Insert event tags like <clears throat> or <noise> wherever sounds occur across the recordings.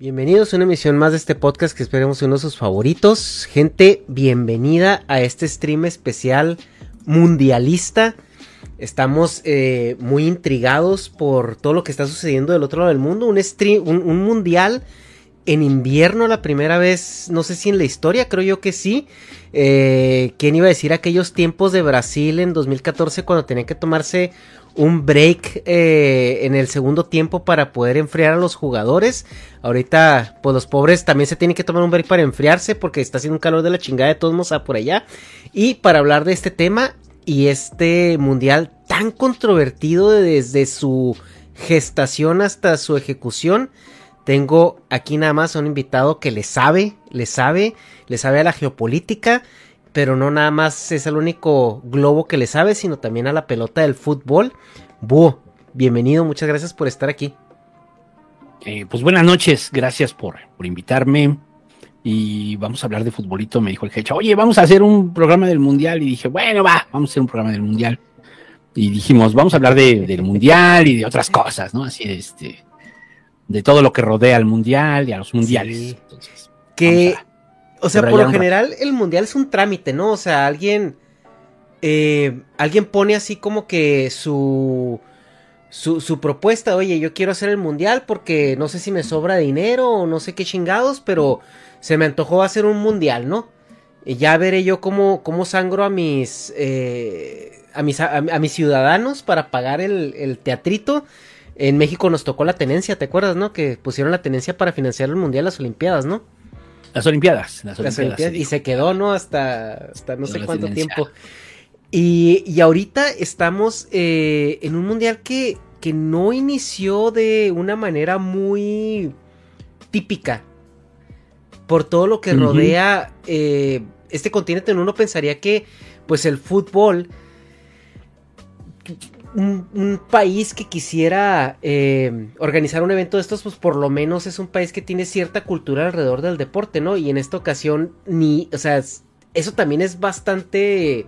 Bienvenidos a una emisión más de este podcast que esperemos uno de sus favoritos. Gente, bienvenida a este stream especial mundialista. Estamos eh, muy intrigados por todo lo que está sucediendo del otro lado del mundo. Un, stream, un, mundial en invierno la primera vez, no sé si en la historia, creo yo que sí. Eh, ¿Quién iba a decir aquellos tiempos de Brasil en 2014 cuando tenían que tomarse un break eh, en el segundo tiempo para poder enfriar a los jugadores. Ahorita, pues los pobres también se tienen que tomar un break para enfriarse porque está haciendo un calor de la chingada de todos modos por allá. Y para hablar de este tema y este mundial tan controvertido desde su gestación hasta su ejecución, tengo aquí nada más a un invitado que le sabe, le sabe, le sabe a la geopolítica pero no nada más es el único globo que le sabe, sino también a la pelota del fútbol. Búho, bienvenido, muchas gracias por estar aquí. Eh, pues buenas noches, gracias por, por, invitarme. Y vamos a hablar de futbolito, me dijo el jefe. Oye, vamos a hacer un programa del Mundial. Y dije, bueno, va, vamos a hacer un programa del Mundial. Y dijimos, vamos a hablar del Mundial y de otras cosas, ¿no? Así este, de todo lo que rodea al Mundial y a los Mundiales. Entonces, que o sea, por lo general el mundial es un trámite, ¿no? O sea, alguien. Eh, alguien pone así como que su, su, su. propuesta, oye, yo quiero hacer el mundial porque no sé si me sobra dinero o no sé qué chingados, pero se me antojó hacer un mundial, ¿no? Y ya veré yo cómo, cómo sangro a mis, eh, a, mis a, mis ciudadanos para pagar el, el, teatrito. En México nos tocó la tenencia, ¿te acuerdas, no? Que pusieron la tenencia para financiar el mundial, las Olimpiadas, ¿no? Las Olimpiadas. Las Olimpiadas, y se quedó, ¿no? Hasta, hasta no sé cuánto tiempo. Y, y, ahorita estamos eh, en un mundial que, que no inició de una manera muy típica. Por todo lo que rodea eh, este continente, uno pensaría que pues el fútbol un, país que quisiera eh, organizar un evento de estos, pues por lo menos es un país que tiene cierta cultura alrededor del deporte, ¿no? Y en esta ocasión, ni, o sea, eso también es bastante,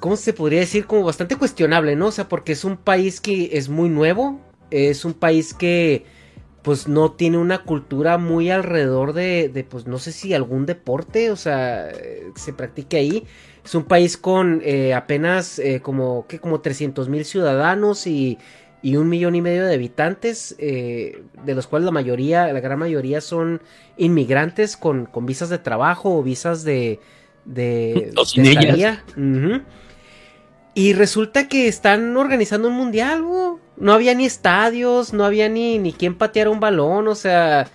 ¿cómo se podría decir? Como bastante cuestionable, ¿no? O sea, porque es un país que es muy nuevo, es un país que pues no tiene una cultura muy alrededor de, de pues no sé si algún deporte, o sea, se practique ahí. Es un país con eh, apenas eh, como, ¿qué? como 300 mil ciudadanos y, y, un millón y medio de habitantes, eh, de los cuales la mayoría, la gran mayoría son inmigrantes con, con visas de trabajo o visas de... de, <laughs> de Y resulta que están organizando un mundial, no había ni estadios, no había ni, ni quien patear un balón, o sea,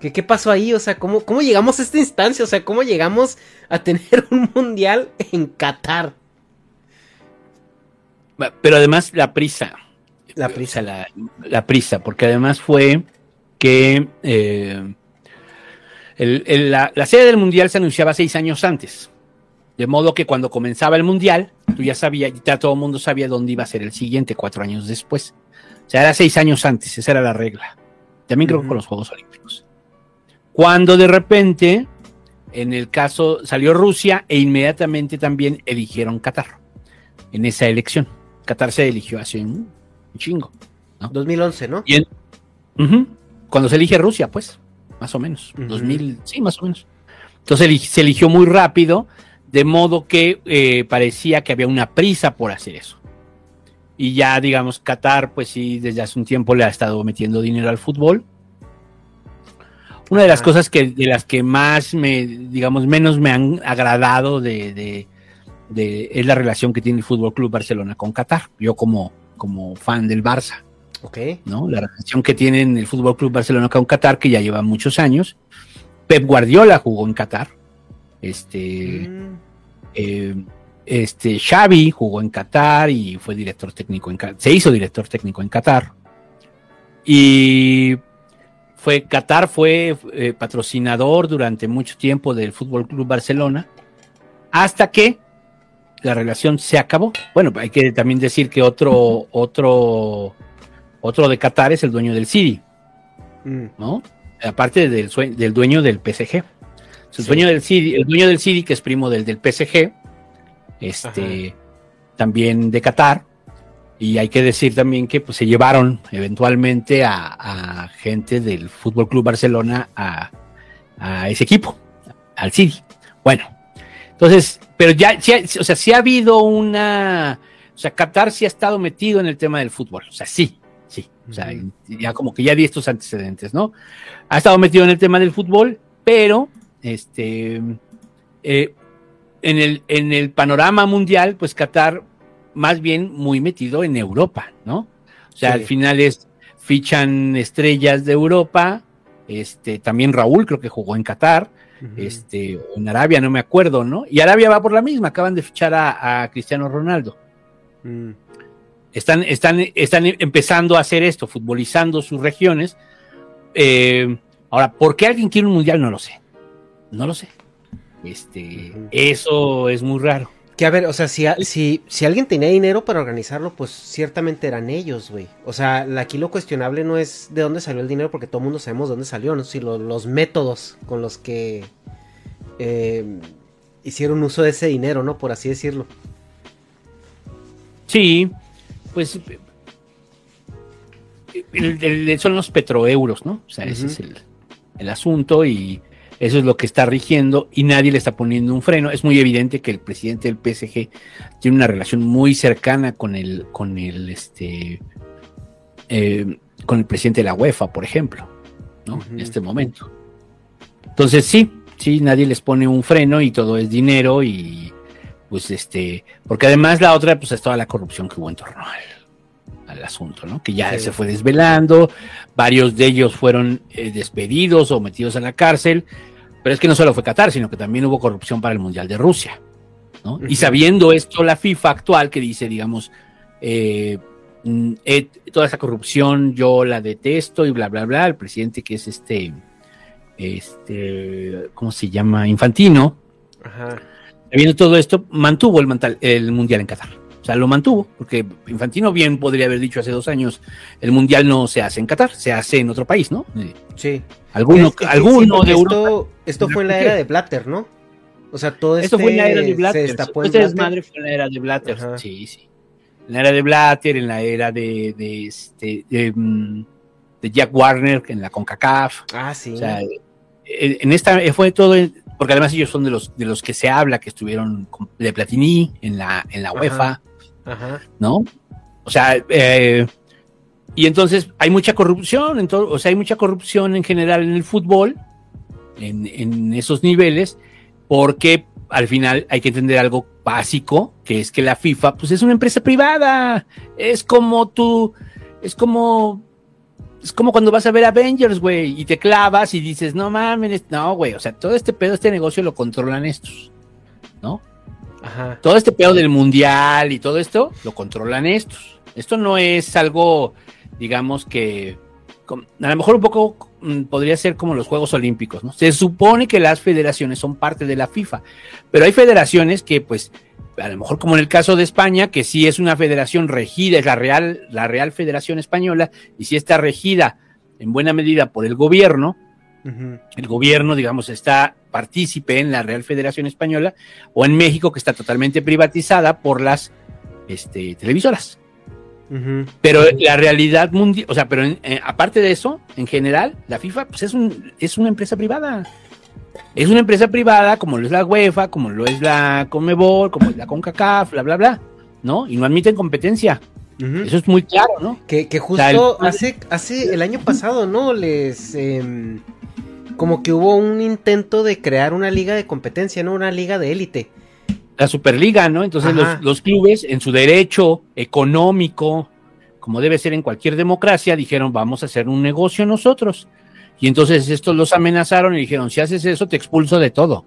¿Qué, ¿Qué, pasó ahí? O sea, ¿cómo, ¿cómo llegamos a esta instancia? O sea, ¿cómo llegamos a tener <laughs> un mundial en Qatar? Pero además la prisa. La prisa. La, prisa, porque además fue que eh, la, la, sede del mundial se anunciaba seis años antes. De modo que cuando comenzaba el mundial, tú ya sabías, ya todo el mundo sabía dónde iba a ser el siguiente cuatro años después. O sea, era seis años antes, esa era la regla. También creo que con los Juegos Olímpicos. Cuando de repente, en el caso, salió Rusia e inmediatamente también eligieron Qatar en esa elección. Qatar se eligió hace un, chingo. 2011, ¿no? Y cuando se elige Rusia, pues, más o menos. 2000, sí, más o menos. Entonces se eligió muy rápido de modo que eh, parecía que había una prisa por hacer eso. Y ya, digamos, Qatar, pues sí, desde hace un tiempo le ha estado metiendo dinero al fútbol. Una de las cosas que, de las que más me, digamos, menos me han agradado de, de, es la relación que tiene el Fútbol Club Barcelona con Qatar. Yo como, como fan del Barça. Ok. ¿no? La relación que tiene el Fútbol Club Barcelona con Qatar, que ya lleva muchos años. Pep Guardiola jugó en Qatar. Este, mm. eh, este Xavi jugó en Qatar y fue director técnico en se hizo director técnico en Qatar. Y fue Qatar fue eh, patrocinador durante mucho tiempo del Fútbol Club Barcelona hasta que la relación se acabó. Bueno, hay que también decir que otro otro otro de Qatar es el dueño del City, mm. ¿no? Aparte del, del dueño del PSG. El, dueño del City, el dueño del City, que es primo del, del PSG, este, también de Qatar. Y hay que decir también que pues, se llevaron eventualmente a, gente del Fútbol Club Barcelona a, ese equipo, al City. Bueno, entonces, pero ya, o sea, sí ha habido una. O sea, Qatar sí ha estado metido en el tema del fútbol. O sea, sí, sí. O sea, ya como que ya di estos antecedentes, ¿no? Ha estado metido en el tema del fútbol, pero este, eh, en, el, en el panorama mundial, pues Qatar más bien muy metido en Europa, ¿no? O sea, al final es, fichan estrellas de Europa, este, también Raúl creo que jugó en Qatar, este, en Arabia, no me acuerdo, ¿no? Y Arabia va por la misma, acaban de fichar a, Cristiano Ronaldo. Mm. Están, están, están empezando a hacer esto, futbolizando sus regiones. Eh, ahora, ¿por qué alguien quiere un mundial? No lo sé. No lo sé. Este, eso es muy raro. Que a ver, o sea, si, si, si alguien tenía dinero para organizarlo, pues ciertamente eran ellos, güey. O sea, aquí lo cuestionable no es de dónde salió el dinero, porque todo el mundo sabemos de dónde salió, ¿no? Si los métodos con los que eh, hicieron uso de ese dinero, ¿no? Por así decirlo. Sí, pues son los petroeuros, ¿no? O sea, ese es el, el asunto y eso es lo que está rigiendo y nadie le está poniendo un freno. Es muy evidente que el presidente del PSG tiene una relación muy cercana con el, con el, este, eh, con el presidente de la UEFA, por ejemplo, ¿no? En este momento. Entonces sí, sí, nadie les pone un freno y todo es dinero y pues este, porque además la otra pues es toda la corrupción que hubo en torno al, asunto, ¿no? Que ya se fue desvelando, varios de ellos fueron eh, despedidos o metidos a la cárcel pero es que no solo fue Qatar, sino que también hubo corrupción para el Mundial de Rusia. ¿no? Y sabiendo esto, la FIFA actual que dice, digamos, eh, mm, eh, toda esa corrupción yo la detesto y bla, bla, bla, el presidente que es este, este, ¿cómo se llama? Infantino. Ajá. Viendo todo esto, mantuvo el, el Mundial en Qatar. O sea, lo mantuvo, porque Infantino bien podría haber dicho hace dos años, el Mundial no se hace en Qatar, se hace en otro país, ¿no? Sí. Alguno, alguno de esto, esto fue en la era de Blatter, ¿no? O sea, todo esto fue en la era de Blatter. este desmadre fue en la era de Blatter. Sí, sí. En la era de Blatter, en la era de, de, este, de, mm, Jack Warner, en la CONCACAF. Ah, sí. O sea, en esta fue todo, porque además ellos son de los, de los que se habla, que estuvieron de Platini en la, en la UEFA, Ajá. ¿No? O sea, eh, y entonces hay mucha corrupción, en o sea, hay mucha corrupción en general en el fútbol, en, esos niveles, porque al final hay que entender algo básico, que es que la FIFA, pues es una empresa privada, es como tú, es como, es como cuando vas a ver Avengers, güey, y te clavas y dices, no mames, no, güey, o sea, todo este pedo, este negocio lo controlan estos, ¿no? Ajá. Todo este pedo del mundial y todo esto, lo controlan estos. Esto no es algo digamos que a lo mejor un poco mm, podría ser como los Juegos Olímpicos, ¿no? Se supone que las federaciones son parte de la FIFA, pero hay federaciones que, pues, a lo mejor como en el caso de España, que sí es una federación regida, es la Real, la Real Federación Española, y sí está regida en buena medida por el gobierno, el gobierno, digamos, está partícipe en la Real Federación Española, o en México, que está totalmente privatizada por las este, televisoras. Pero la realidad mundial, o sea, pero eh, aparte de eso, en general, la FIFA pues es, un, es una empresa privada. Es una empresa privada como lo es la UEFA, como lo es la Comebol, como es la CONCACAF, bla, bla, bla, ¿no? Y no admiten competencia. Eso es muy claro, ¿no? Que, justo hace, hace el año pasado, ¿no? Les... Em, como que hubo un intento de crear una liga de competencia, ¿no? Una liga de élite la Superliga, ¿no? Entonces los, clubes, en su derecho económico, como debe ser en cualquier democracia, dijeron, vamos a hacer un negocio nosotros. Y entonces estos los amenazaron y dijeron, si haces eso, te expulso de todo.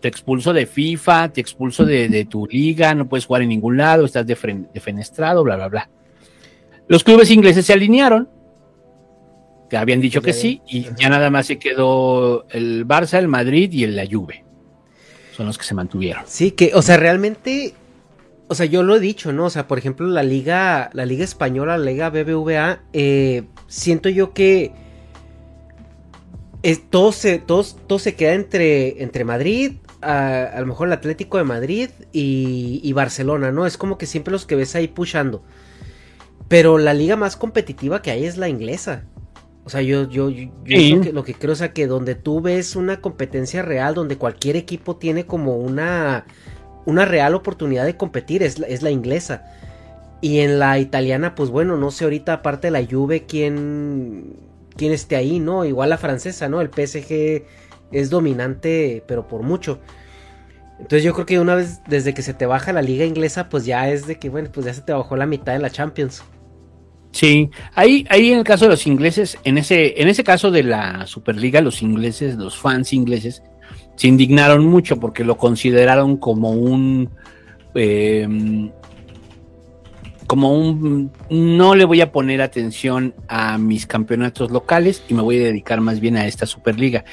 Te expulso de FIFA, te expulso de, tu liga, no puedes jugar en ningún lado, estás defenestrado, bla, bla, bla. Los clubes ingleses se alinearon, que habían dicho que sí, y ya nada más se quedó el Barça, el Madrid y el la Juve son los que se mantuvieron. Sí, que, o sea, realmente, o sea, yo lo he dicho, ¿no? O sea, por ejemplo, la liga, la liga española, la liga BBVA, eh, siento yo que es, todo, se, todo, se queda entre, entre Madrid, a, lo mejor el Atlético de Madrid y, y, Barcelona, ¿no? Es como que siempre los que ves ahí pushando. Pero la liga más competitiva que hay es la inglesa. O sea, yo, yo, yo, lo, que, creo es que donde tú ves una competencia real, donde cualquier equipo tiene como una, una real oportunidad de competir, es, es la inglesa. Y en la italiana, pues bueno, no sé ahorita aparte de la Juve quién, quién esté ahí, ¿no? Igual la francesa, ¿no? El PSG es dominante, pero por mucho. Entonces yo creo que una vez desde que se te baja la liga inglesa, pues ya es de que, bueno, pues ya se te bajó la mitad de la Champions. Sí, ahí, ahí en el caso de los ingleses, en ese, en ese caso de la Superliga, los ingleses, los fans ingleses, se indignaron mucho porque lo consideraron como un em, como un no le voy a poner atención a mis campeonatos locales y me voy a dedicar más bien a esta Superliga.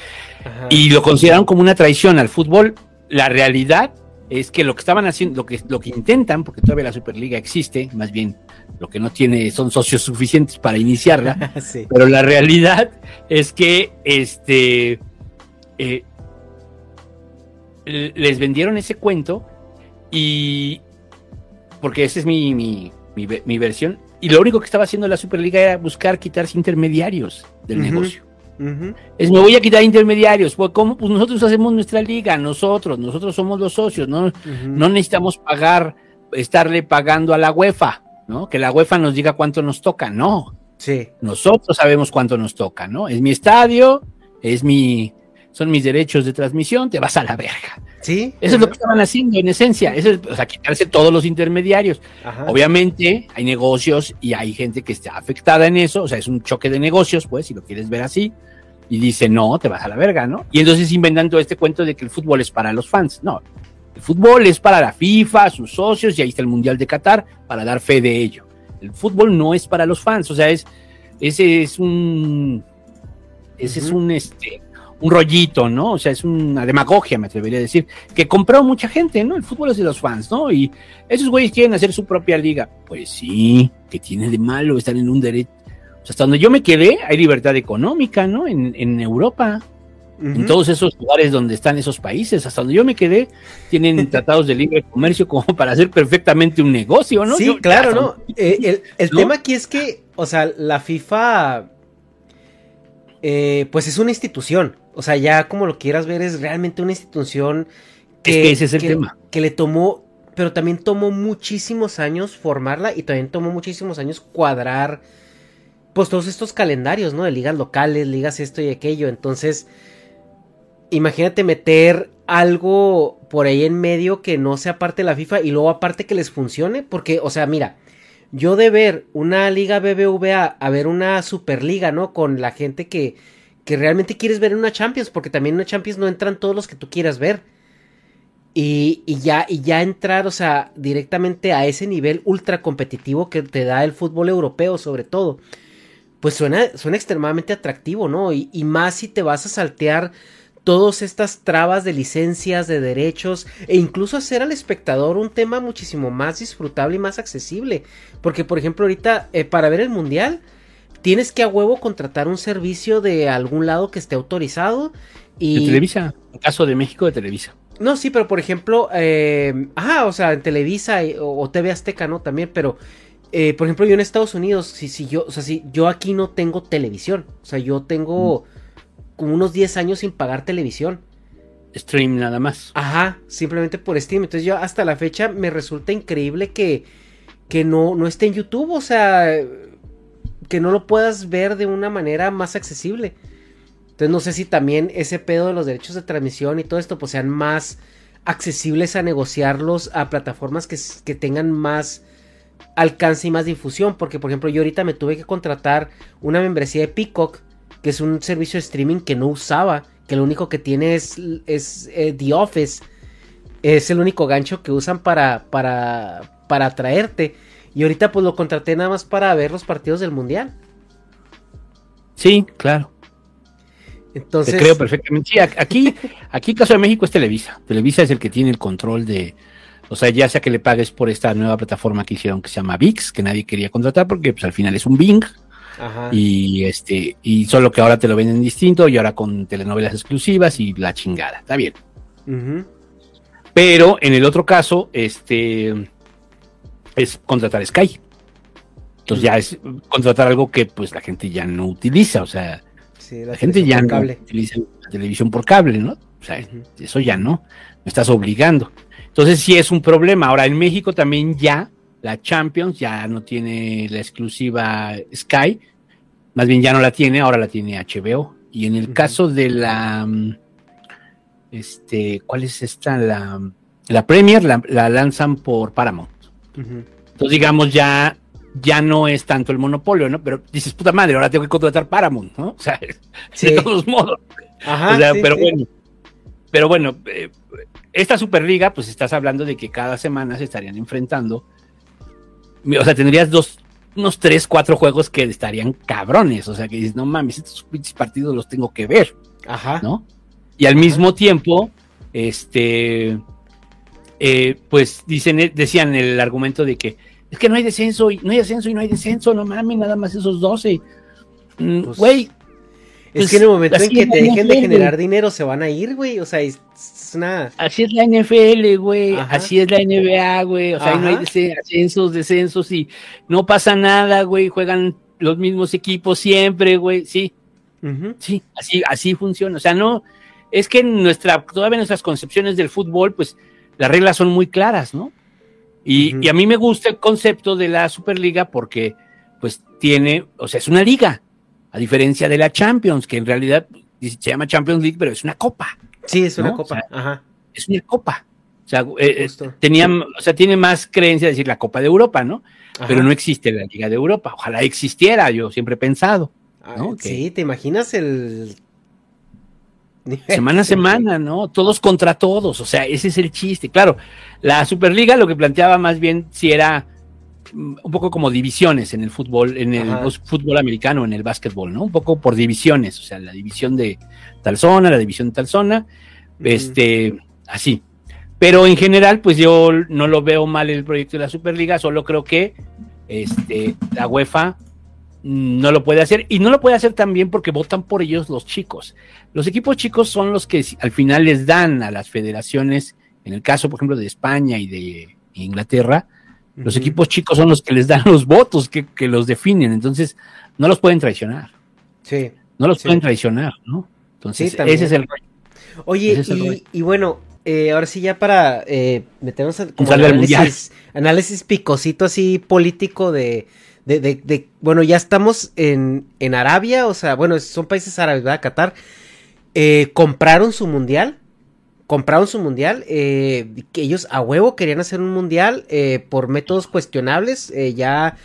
Y lo consideraron como una traición al fútbol. La realidad es que lo que estaban haciendo, lo que, lo que intentan, porque todavía la Superliga existe, más bien lo que no tiene son socios suficientes para iniciarla, <laughs> pero la realidad es que este eh, les vendieron ese cuento y porque esa es mi, mi, mi, versión, y lo único que estaba haciendo la Superliga era buscar quitarse intermediarios del negocio. Es me voy a quitar intermediarios, pues, ¿cómo? pues nosotros hacemos nuestra liga, nosotros, nosotros somos los socios, no, no necesitamos pagar, estarle pagando a la UEFA, ¿no? Que la UEFA nos diga cuánto nos toca, no. Sí. Nosotros sabemos cuánto nos toca, ¿no? Es mi estadio, es mi, son mis derechos de transmisión, te vas a la verga. Sí. Eso es lo que estaban haciendo en esencia, eso es, o sea, quitarse todos los intermediarios. Obviamente hay negocios y hay gente que está afectada en eso, o sea, es un choque de negocios, pues, si lo quieres ver así. Y dice, no, te vas a la verga, ¿no? Y entonces inventan todo este cuento de que el fútbol es para los fans. No, el fútbol es para la FIFA, sus socios, y ahí está el Mundial de Qatar para dar fe de ello. El fútbol no es para los fans, o sea, es, ese es un, ese es un, este, un rollito, ¿no? O sea, es una demagogia, me atrevería a decir, que compró mucha gente, ¿no? El fútbol es de los fans, ¿no? Y esos güeyes quieren hacer su propia liga. Pues sí, que tiene de malo estar en un derecho. O sea, hasta donde yo me quedé, hay libertad económica, ¿no? En, en Europa en todos esos lugares donde están esos países, hasta donde yo me quedé, tienen <laughs> tratados de libre comercio como para hacer perfectamente un negocio, ¿no? Sí, claro, ¿no? Eh, el, tema aquí es que, o sea, la FIFA, eh, pues es una institución, o sea, ya como lo quieras ver, es realmente una institución que, ese es el tema. que le tomó, pero también tomó muchísimos años formarla y también tomó muchísimos años cuadrar, pues todos estos calendarios, ¿no? De ligas locales, ligas esto y aquello, entonces imagínate meter algo por ahí en medio que no sea parte de la FIFA y luego aparte que les funcione, porque, o sea, mira, yo de ver una liga BBVA a ver una Superliga, ¿no? Con la gente que, que realmente quieres ver en una Champions, porque también en una Champions no entran todos los que tú quieras ver. Y, y, ya, y ya entrar, o sea, directamente a ese nivel ultra competitivo que te da el fútbol europeo, sobre todo. pues suena, suena extremadamente atractivo, ¿no? Y, y más si te vas a saltear todas estas trabas de licencias, de derechos, e incluso hacer al espectador un tema muchísimo más disfrutable y más accesible. Porque, por ejemplo, ahorita, eh, para ver el mundial, tienes que a huevo contratar un servicio de algún lado que esté autorizado. Y... De Televisa, en caso de México, de Televisa. No, sí, pero por ejemplo, eh, o sea, en Televisa o, TV Azteca, ¿no? También, pero, eh, por ejemplo, yo en Estados Unidos, si, si yo, o sea, si yo aquí no tengo televisión, o sea, yo tengo... Mm como unos 10 años sin pagar televisión. Stream nada más. Ajá, simplemente por Steam. Entonces yo hasta la fecha me resulta increíble que, que no, no esté en YouTube, o sea, que no lo puedas ver de una manera más accesible. Entonces no sé si también ese pedo de los derechos de transmisión y todo esto pues sean más accesibles a negociarlos a plataformas que, que tengan más alcance y más difusión. Porque por ejemplo yo ahorita me tuve que contratar una membresía de Peacock que es un servicio de streaming que no usaba, que lo único que tiene es, es eh, The Office. Es el único gancho que usan para, para, para atraerte. Y ahorita pues lo contraté nada más para ver los partidos del Mundial. Sí, claro. Entonces... Te creo perfectamente. Sí, aquí, aquí caso de México es Televisa. Televisa es el que tiene el control de, o sea, ya sea que le pagues por esta nueva plataforma que hicieron que se llama VIX, que nadie quería contratar porque pues al final es un Bing, y este, y solo que ahora te lo venden distinto y ahora con telenovelas exclusivas y la chingada. Está bien. Pero en el otro caso, este es contratar Sky. Entonces ya es contratar algo que pues la gente ya no utiliza. O sea, la, gente ya no utiliza la televisión por cable, ¿no? O sea, eso ya no. Me estás obligando. Entonces sí es un problema. Ahora en México también ya la Champions ya no tiene la exclusiva Sky, más bien ya no la tiene, ahora la tiene HBO. Y en el caso de la, mm, este, ¿cuál es esta? La, la Premier la, lanzan por Paramount. Entonces, digamos, ya, ya no es tanto el monopolio, ¿no? Pero dices, puta madre, ahora tengo que contratar Paramount, ¿no? <laughs> O sea, de todos modos. Ajá, pero bueno, pero bueno, eh, esta Superliga, pues estás hablando de que cada semana se estarían enfrentando o sea, tendrías dos, unos tres, cuatro juegos que estarían cabrones. O sea, que dices, no mames, estos partidos los tengo que ver. Ajá. ¿No? Y al mismo tiempo, este, eh, pues dicen, decían el argumento de que es que no hay descenso y no hay descenso y no hay descenso, no mames, nada más esos 12. Mm, pues es que en el momento en que te dejen de generar dinero se van a ir, güey. O sea, es, una. Así es la NFL, güey. Así es la NBA, güey. O sea, no hay ascensos, descensos y no pasa nada, güey. Juegan los mismos equipos siempre, güey. Sí. Sí, así, así funciona. O sea, no. Es que nuestra, todavía nuestras concepciones del fútbol, pues las reglas son muy claras, ¿no? Y, y a mí me gusta el concepto de la Superliga porque, pues, tiene, o sea, es una liga a diferencia de la Champions, que en realidad se llama Champions League, pero es una copa. Sí, es una copa. Es una copa. O sea, eh, eh, o sea, tiene más creencia decir la Copa de Europa, ¿no? Pero no existe la Liga de Europa. Ojalá existiera, yo siempre he pensado. Sí, ¿te imaginas el semana a semana, ¿no? Todos contra todos, o sea, ese es el chiste. Claro, la Superliga lo que planteaba más bien si era un poco como divisiones en el fútbol, en el fútbol americano, en el básquetbol, ¿no? Un poco por divisiones, o sea, la división de tal zona, la división de tal zona, este, así. Pero en general, pues yo no lo veo mal el proyecto de la Superliga, solo creo que este, la UEFA no lo puede hacer y no lo puede hacer también porque votan por ellos los chicos. Los equipos chicos son los que al final les dan a las federaciones, en el caso, por ejemplo, de España y de Inglaterra, los equipos chicos son los que les dan los votos, que, los definen, entonces no los pueden traicionar. Sí. No los pueden traicionar, ¿no? Entonces, ese es el Oye, y, bueno, eh, ahora sí ya para eh, meternos al análisis, análisis picosito así político de, de, de, bueno, ya estamos en, en Arabia, o sea, bueno, son países árabes, ¿verdad? Qatar. Eh, compraron su mundial, compraron su mundial, eh, que ellos a huevo querían hacer un mundial eh, por métodos cuestionables, eh, ya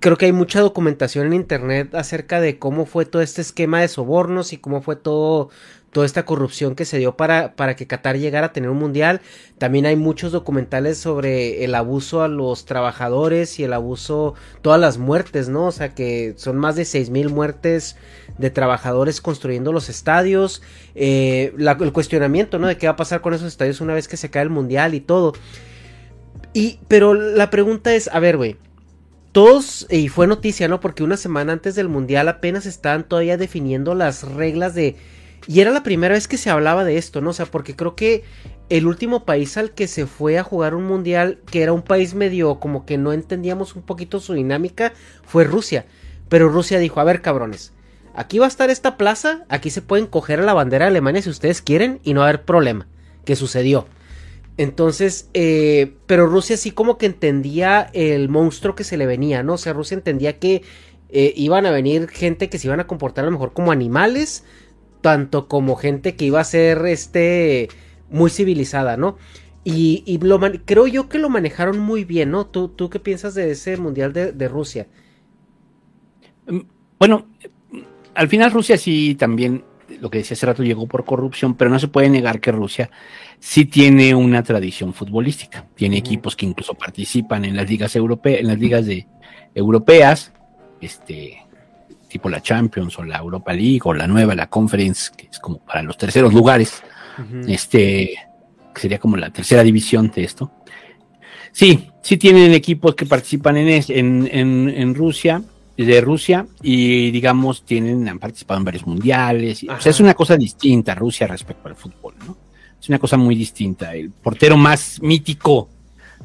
creo que hay mucha documentación en internet acerca de cómo fue todo este esquema de sobornos y cómo fue todo toda esta corrupción que se dio para, para que Qatar llegara a tener un mundial. También hay muchos documentales sobre el abuso a los trabajadores y el abuso, todas las muertes, ¿no? O sea que son más de seis mil muertes de trabajadores construyendo los estadios. Eh, el cuestionamiento, ¿no? De qué va a pasar con esos estadios una vez que se cae el mundial y todo. Y, pero la pregunta es, a ver, güey. Todos, y fue noticia, ¿no? Porque una semana antes del mundial apenas estaban todavía definiendo las reglas de y era la primera vez que se hablaba de esto, ¿no? O sea, porque creo que el último país al que se fue a jugar un mundial, que era un país medio como que no entendíamos un poquito su dinámica, fue Rusia. Pero Rusia dijo, a ver cabrones, aquí va a estar esta plaza, aquí se pueden coger a la bandera de Alemania si ustedes quieren y no va a haber problema, que sucedió. Entonces, eh, pero Rusia sí como que entendía el monstruo que se le venía, ¿no? O sea, Rusia entendía que eh, iban a venir gente que se iban a comportar a lo mejor como animales, tanto como gente que iba a ser este muy civilizada, ¿no? Y, lo creo yo que lo manejaron muy bien, ¿no? ¿Tú, tú qué piensas de ese Mundial de, Rusia? Mm, bueno, al final Rusia sí también, lo que decía hace rato, llegó por corrupción, pero no se puede negar que Rusia sí tiene una tradición futbolística. Tiene equipos que incluso participan en las ligas europeas, en las ligas de, europeas, este, tipo la Champions o la Europa League o la nueva, la Conference, que es como para los terceros lugares, este, que sería como la tercera división de esto. Sí, sí tienen equipos que participan en, en, en, en Rusia, de Rusia, y digamos, tienen, han participado en varios mundiales. o sea, es una cosa distinta Rusia respecto al fútbol, ¿no? Es una cosa muy distinta. El portero más mítico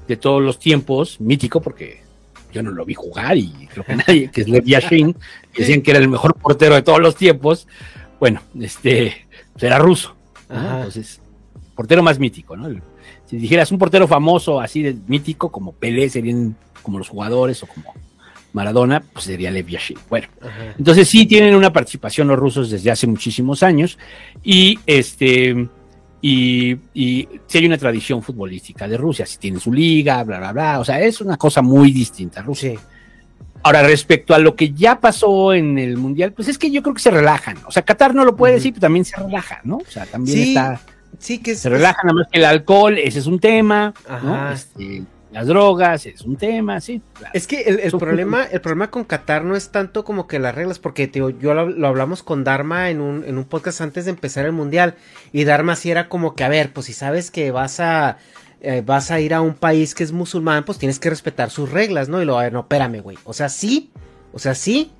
de todos los tiempos, mítico porque yo no lo vi jugar y creo que nadie, que es Lev Yashin, <laughs> que decían que era el mejor portero de todos los tiempos. Bueno, este, pues era ruso. Entonces, portero más mítico, ¿no? Si dijeras un portero famoso así de mítico, como Pelé, serían como los jugadores o como Maradona, pues sería Lev Yashin. Bueno, entonces sí tienen una participación los rusos desde hace muchísimos años y este y, si hay una tradición futbolística de Rusia, si tiene su liga, bla, bla, bla. O sea, es una cosa muy distinta Rusia. Ahora, respecto a lo que ya pasó en el Mundial, pues es que yo creo que se relajan. O sea, Qatar no lo puede decir, pero también se relaja, ¿no? O sea, también está. Sí, que se relaja nada más que el alcohol, ese es un tema, ¿no? Este, las drogas, es un tema, sí. Es que el, problema, <laughs> el problema con Qatar no es tanto como que las reglas, porque tío, yo lo, hablamos con Dharma en un, en un podcast antes de empezar el mundial, y Dharma sí era como que, a ver, pues si sabes que vas a eh, vas a ir a un país que es musulmán, pues tienes que respetar sus reglas, ¿no? Y lo, a ver, no, espérame, güey. O sea, sí, o sea, sí,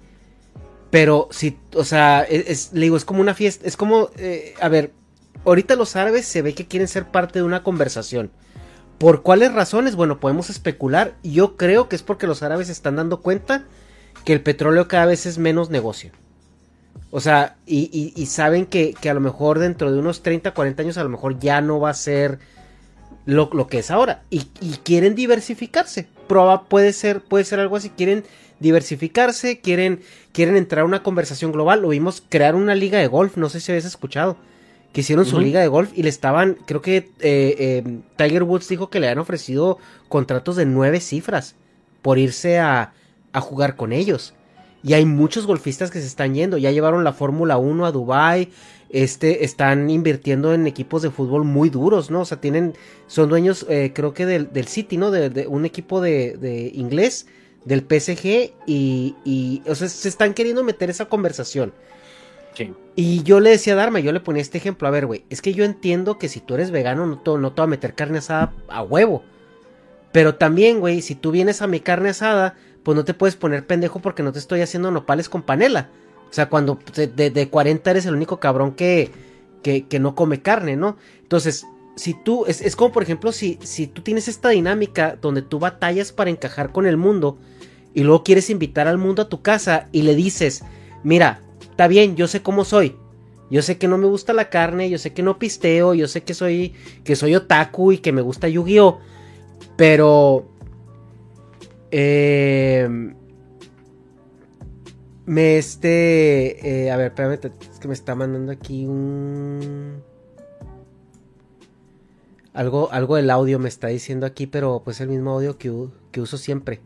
pero si, o sea, e, es, le digo, es como una fiesta, es como, eh, a ver, ahorita los árabes se ve que quieren ser parte de una conversación. ¿Por cuáles razones? Bueno, podemos especular. Yo creo que es porque los árabes están dando cuenta que el petróleo cada vez es menos negocio. O sea, y, saben que, a lo mejor dentro de unos 30, 40 años a lo mejor ya no va a ser lo, que es ahora. Y, quieren diversificarse. Proba, puede ser, puede ser algo así. Quieren diversificarse, quieren, quieren entrar a una conversación global. Lo vimos crear una liga de golf, no sé si habéis escuchado que hicieron su liga de golf y le estaban, creo que eh, eh, Tiger Woods dijo que le han ofrecido contratos de nueve cifras por irse a, a jugar con ellos. Y hay muchos golfistas que se están yendo, ya llevaron la Fórmula 1 a Dubai, este, están invirtiendo en equipos de fútbol muy duros, ¿no? O sea, tienen, son dueños, eh, creo que del, del, City, ¿no? De, un equipo de, de, inglés, del PSG, y, y, o sea, se están queriendo meter esa conversación. Y yo le decía a Dharma, yo le ponía este ejemplo, a ver, güey, es que yo entiendo que si tú eres vegano no te, no te va a meter carne asada a huevo. Pero también, güey, si tú vienes a mi carne asada, pues no te puedes poner pendejo porque no te estoy haciendo nopales con panela. O sea, cuando de, de 40 eres el único cabrón que, que, que, no come carne, ¿no? Entonces, si tú, es, es como por ejemplo, si, si tú tienes esta dinámica donde tú batallas para encajar con el mundo y luego quieres invitar al mundo a tu casa y le dices, mira, Está bien, yo sé cómo soy. Yo sé que no me gusta la carne, yo sé que no pisteo, yo sé que soy que soy otaku y que me gusta Yu-Gi-Oh, pero eh, me este eh, a ver, espérame, es que me está mandando aquí un algo algo del audio me está diciendo aquí, pero pues el mismo audio que uso siempre.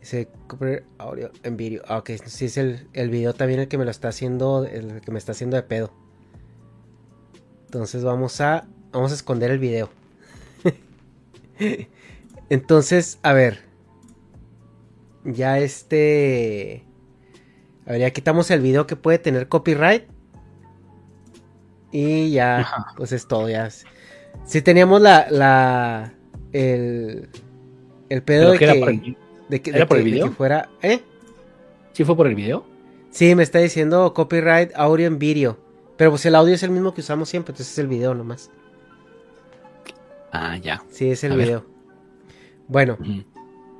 Dice audio en vídeo. Ah, ok, sí es el, el video también el que me lo está haciendo, el que me está haciendo de pedo. Entonces vamos a, vamos a esconder el video. <laughs> Entonces, a ver. Ya este... A ver, ya quitamos el video que puede tener copyright. Y ya, pues es todo, ya. Si teníamos la, la, el, el pedo de que, ¿Era por el video? fuera, ¿eh? ¿Sí fue por el video? Sí, me está diciendo copyright audio en video. Pero pues el audio es el mismo que usamos siempre, entonces es el video nomás. Ah, ya. Sí, es el video. Bueno,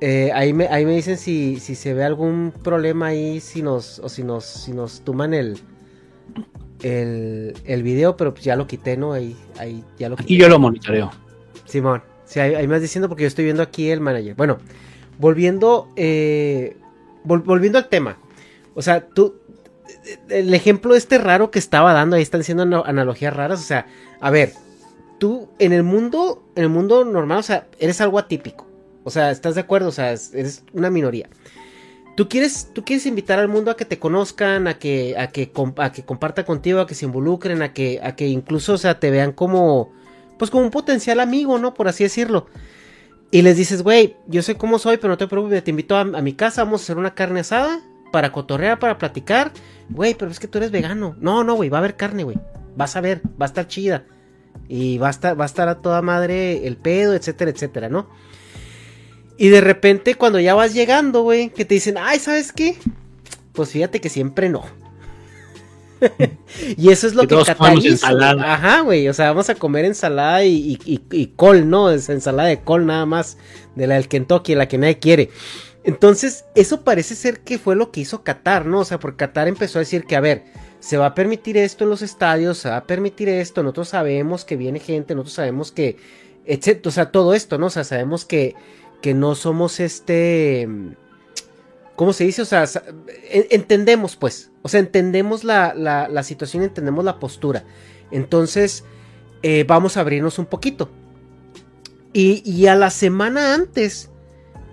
eh, ahí, me, ahí me dicen si, si se ve algún problema ahí, si nos, o si nos, si nos tuman el, el, el video, pero pues ya lo quité, ¿no? Ahí, ahí ya lo Aquí yo lo monitoreo. Simón, sí, ahí, me vas diciendo porque yo estoy viendo aquí el manager. Bueno, volviendo, eh, volviendo al tema. O sea, tú, el ejemplo este raro que estaba dando, ahí están siendo analogías raras. O sea, a ver, tú en el mundo, en el mundo normal, o sea, eres algo atípico. O sea, ¿estás de acuerdo? O sea, eres una minoría. Tú quieres, tú quieres invitar al mundo a que te conozcan, a que, a que, a que compartan contigo, a que se involucren, a que, a que incluso, o sea, te vean como, pues como un potencial amigo, ¿no? Por así decirlo. Y les dices, güey, yo sé cómo soy, pero no te preocupes, te invito a, mi casa, vamos a hacer una carne asada, para cotorrear, para platicar. Güey, pero es que tú eres vegano. No, no, güey, va a haber carne, güey. Vas a ver, va a estar chida. Y va a estar, va a estar a toda madre el pedo, etcétera, etcétera, ¿no? Y de repente cuando ya vas llegando, güey, que te dicen, ay, ¿sabes qué? Pues fíjate que siempre no. <laughs> y eso es lo que, cataliza. Ajá, güey. O sea, vamos a comer ensalada y, y, col, ¿no? Es ensalada de col nada más. De la del Kentucky, la que nadie quiere. Entonces, eso parece ser que fue lo que hizo Qatar, ¿no? O sea, porque Qatar empezó a decir que, a ver, se va a permitir esto en los estadios, se va a permitir esto, nosotros sabemos que viene gente, nosotros sabemos que, etcétera, o sea, todo esto, ¿no? O sea, sabemos que, que no somos este, ¿cómo se dice? O sea, entendemos, pues, o sea, entendemos la, la, situación, entendemos la postura. Entonces, eh, vamos a abrirnos un poquito. Y, y a la semana antes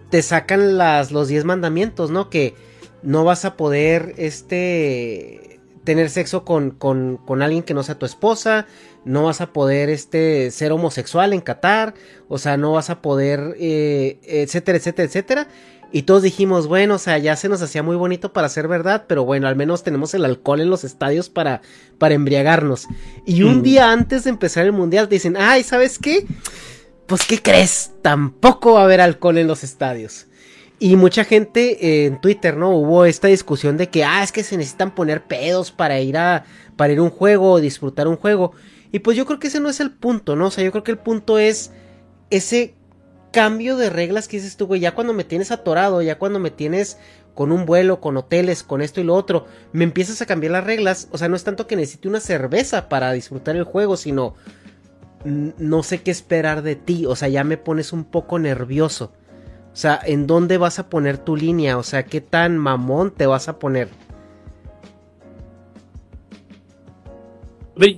te sacan las, los 10 mandamientos, ¿no? Que no vas a poder, este, tener sexo con, con, con, alguien que no sea tu esposa, no vas a poder, este, ser homosexual en Qatar, o sea, no vas a poder, eh, etcétera, etcétera, etcétera. Y todos dijimos, bueno, o sea, ya se nos hacía muy bonito para ser verdad, pero bueno, al menos tenemos el alcohol en los estadios para, para embriagarnos. Y un mm. día antes de empezar el mundial te dicen, ay, ¿sabes qué? pues ¿qué crees? Tampoco va a haber alcohol en los estadios. Y mucha gente eh, en Twitter, ¿no? Hubo esta discusión de que, ah, es que se necesitan poner pedos para ir a, para ir a un juego o disfrutar un juego. Y pues yo creo que ese no es el punto, ¿no? O sea, yo creo que el punto es ese cambio de reglas que dices tú, güey, ya cuando me tienes atorado, ya cuando me tienes con un vuelo, con hoteles, con esto y lo otro, me empiezas a cambiar las reglas. O sea, no es tanto que necesite una cerveza para disfrutar el juego, sino no sé qué esperar de ti, o sea, ya me pones un poco nervioso. O sea, ¿en dónde vas a poner tu línea? O sea, ¿qué tan mamón te vas a poner?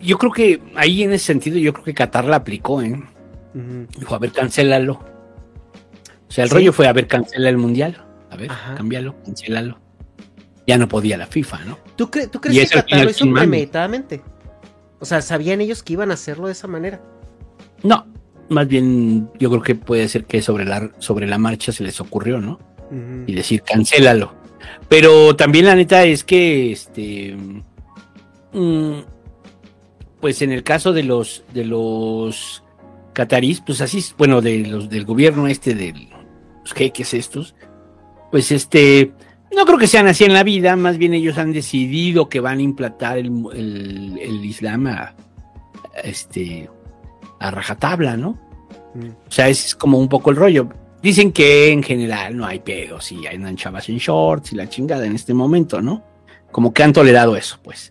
Yo creo que ahí en ese sentido, yo creo que Qatar la aplicó, ¿eh? Dijo, a ver, cancélalo. O sea, el rollo fue, a ver, cancela el mundial. A ver, cámbialo, cancélalo. Ya no podía la FIFA, ¿no? ¿Tú, crees que Qatar lo hizo premeditadamente? O sea, ¿sabían ellos que iban a hacerlo de esa manera? No, más bien yo creo que puede ser que sobre la, sobre la marcha se les ocurrió, ¿no? Y decir, cancélalo. Pero también la neta es que, este, mm, pues en el caso de los, de los catarís, pues así, bueno, de los del gobierno este, de los jeques estos, pues este, no creo que sean así en la vida, más bien ellos han decidido que van a implantar el, el, Islam a, este, a rajatabla, ¿no? Mm. O sea, es como un poco el rollo. Dicen que en general no hay pedos y hay chavas en shorts y la chingada en este momento, ¿no? Como que han tolerado eso, pues.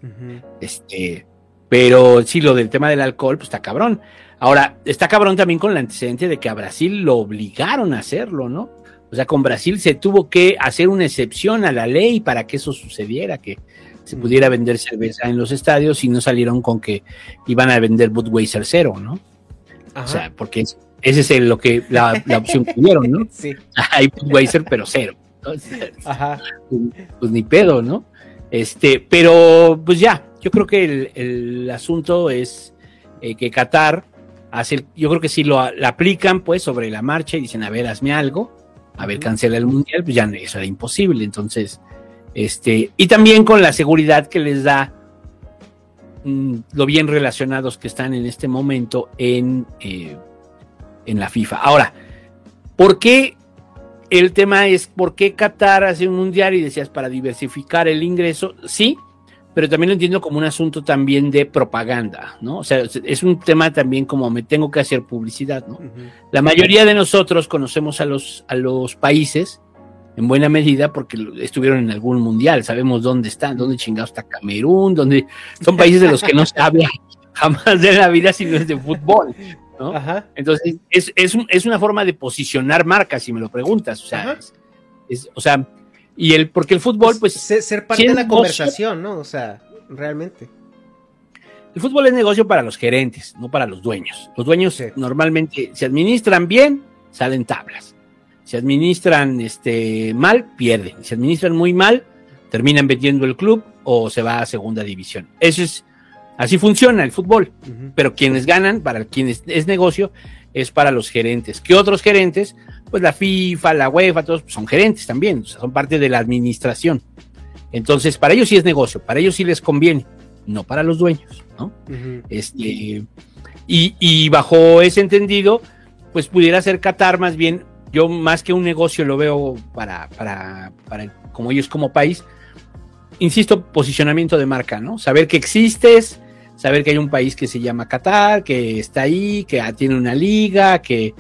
Este, pero sí, lo del tema del alcohol, pues está cabrón. Ahora, está cabrón también con el antecedente de que a Brasil lo obligaron a hacerlo, ¿no? O sea, con Brasil se tuvo que hacer una excepción a la ley para que eso sucediera, que se pudiera vender cerveza en los estadios y no salieron con que iban a vender Budweiser cero, ¿no? O sea, porque ese es lo que la, opción que tuvieron, ¿no? <laughs> Sí. <laughs> Hay Budweiser pero cero. Ajá. Pues, ni pedo, ¿no? Este, pero pues ya, yo creo que el, el asunto es eh, que Qatar hace, yo creo que si lo aplican pues sobre la marcha y dicen, a ver, hazme algo, a ver, cancela el mundial, pues ya eso era imposible. Entonces, este, y también con la seguridad que les da mm, lo bien relacionados que están en este momento en, eh, en la FIFA. Ahora, ¿por qué el tema es por qué Qatar hace un mundial y decías para diversificar el ingreso? Sí, pero también lo entiendo como un asunto también de propaganda, ¿no? O sea, es un tema también como me tengo que hacer publicidad, ¿no? La mayoría de nosotros conocemos a los, a los países en buena medida porque estuvieron en algún mundial, sabemos dónde están, dónde chingados está Camerún, dónde son países de los que no se habla <laughs> jamás de la vida si no es de fútbol, ¿no? Entonces, es, es, es, una forma de posicionar marcas, si me lo preguntas, o sea, es, o sea, y el, porque el fútbol, pues. ser parte de la conversación, ¿no? O sea, realmente. El fútbol es negocio para los gerentes, no para los dueños. Los dueños normalmente se administran bien, salen tablas. Se administran este, mal, pierden. Si administran muy mal, terminan vendiendo el club o se va a segunda división. Eso es, así funciona el fútbol. Pero quienes ganan, para quienes es negocio, es para los gerentes. ¿Qué otros gerentes? Pues la FIFA, la UEFA, todos son gerentes también, son parte de la administración. Entonces, para ellos sí es negocio, para ellos sí les conviene, no para los dueños, ¿no? Este, y, y, bajo ese entendido, pues pudiera ser Qatar más bien, yo más que un negocio lo veo para, para, para como ellos como país, insisto, posicionamiento de marca, ¿no? Saber que existes, saber que hay un país que se llama Qatar, que está ahí, que tiene una liga, que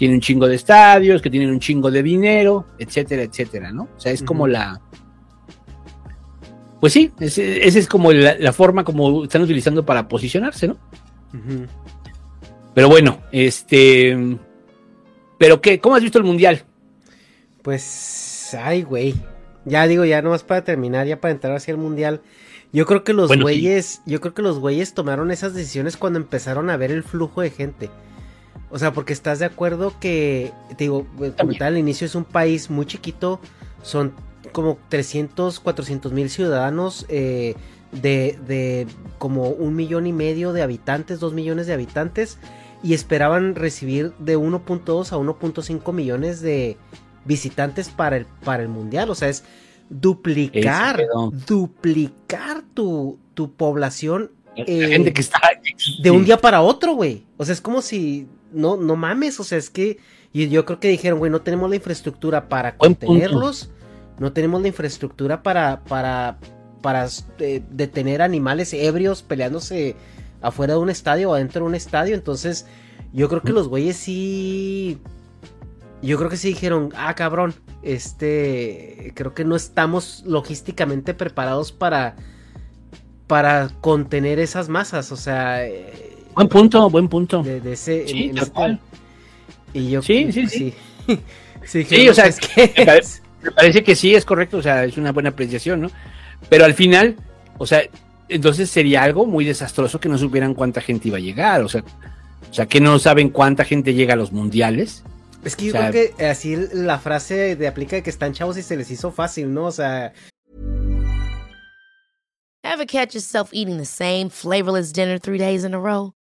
tiene un chingo de estadios, que tienen un chingo de dinero, etcétera, etcétera, ¿no? O sea, es como la... Pues sí, esa es como la, forma como están utilizando para posicionarse, ¿no? Pero bueno, este... ¿Pero qué? ¿Cómo has visto el Mundial? Pues, ay, güey. Ya digo, ya nomás para terminar, ya para entrar hacia el Mundial. Yo creo que los güeyes, yo creo que los güeyes tomaron esas decisiones cuando empezaron a ver el flujo de gente. O sea, porque estás de acuerdo que, te digo, como tal, al inicio es un país muy chiquito, son como 300, 400 mil ciudadanos, eh, de, de como un millón y medio de habitantes, dos millones de habitantes, y esperaban recibir de 1.2 a 1.5 millones de visitantes para el, para el mundial. O sea, es duplicar, duplicar tu, tu población. gente que está de un día para otro, güey. O sea, es como si no, no mames, o sea, es que y yo creo que dijeron, güey, no tenemos la infraestructura para contenerlos, no tenemos la infraestructura para para para eh, detener animales ebrios peleándose afuera de un estadio o adentro de un estadio, entonces yo creo que los güeyes sí yo creo que sí dijeron, ah, cabrón, este, creo que no estamos logísticamente preparados para, para contener esas masas, o sea... Eh, buen punto, buen punto. De, ese, sí, este Y yo, sí, sí, sí. <laughs> Sí, sí, o sea, es que... Me parece, que sí, es correcto, o sea, es una buena apreciación, ¿no? Pero al final, o sea, entonces sería algo muy desastroso que no supieran cuánta gente iba a llegar, o sea, o sea, que no saben cuánta gente llega a los mundiales Es que yo creo que así la frase de aplica de que están chavos y se les hizo fácil, ¿no? O sea. Ever catch yourself eating the same flavorless dinner three days in a row?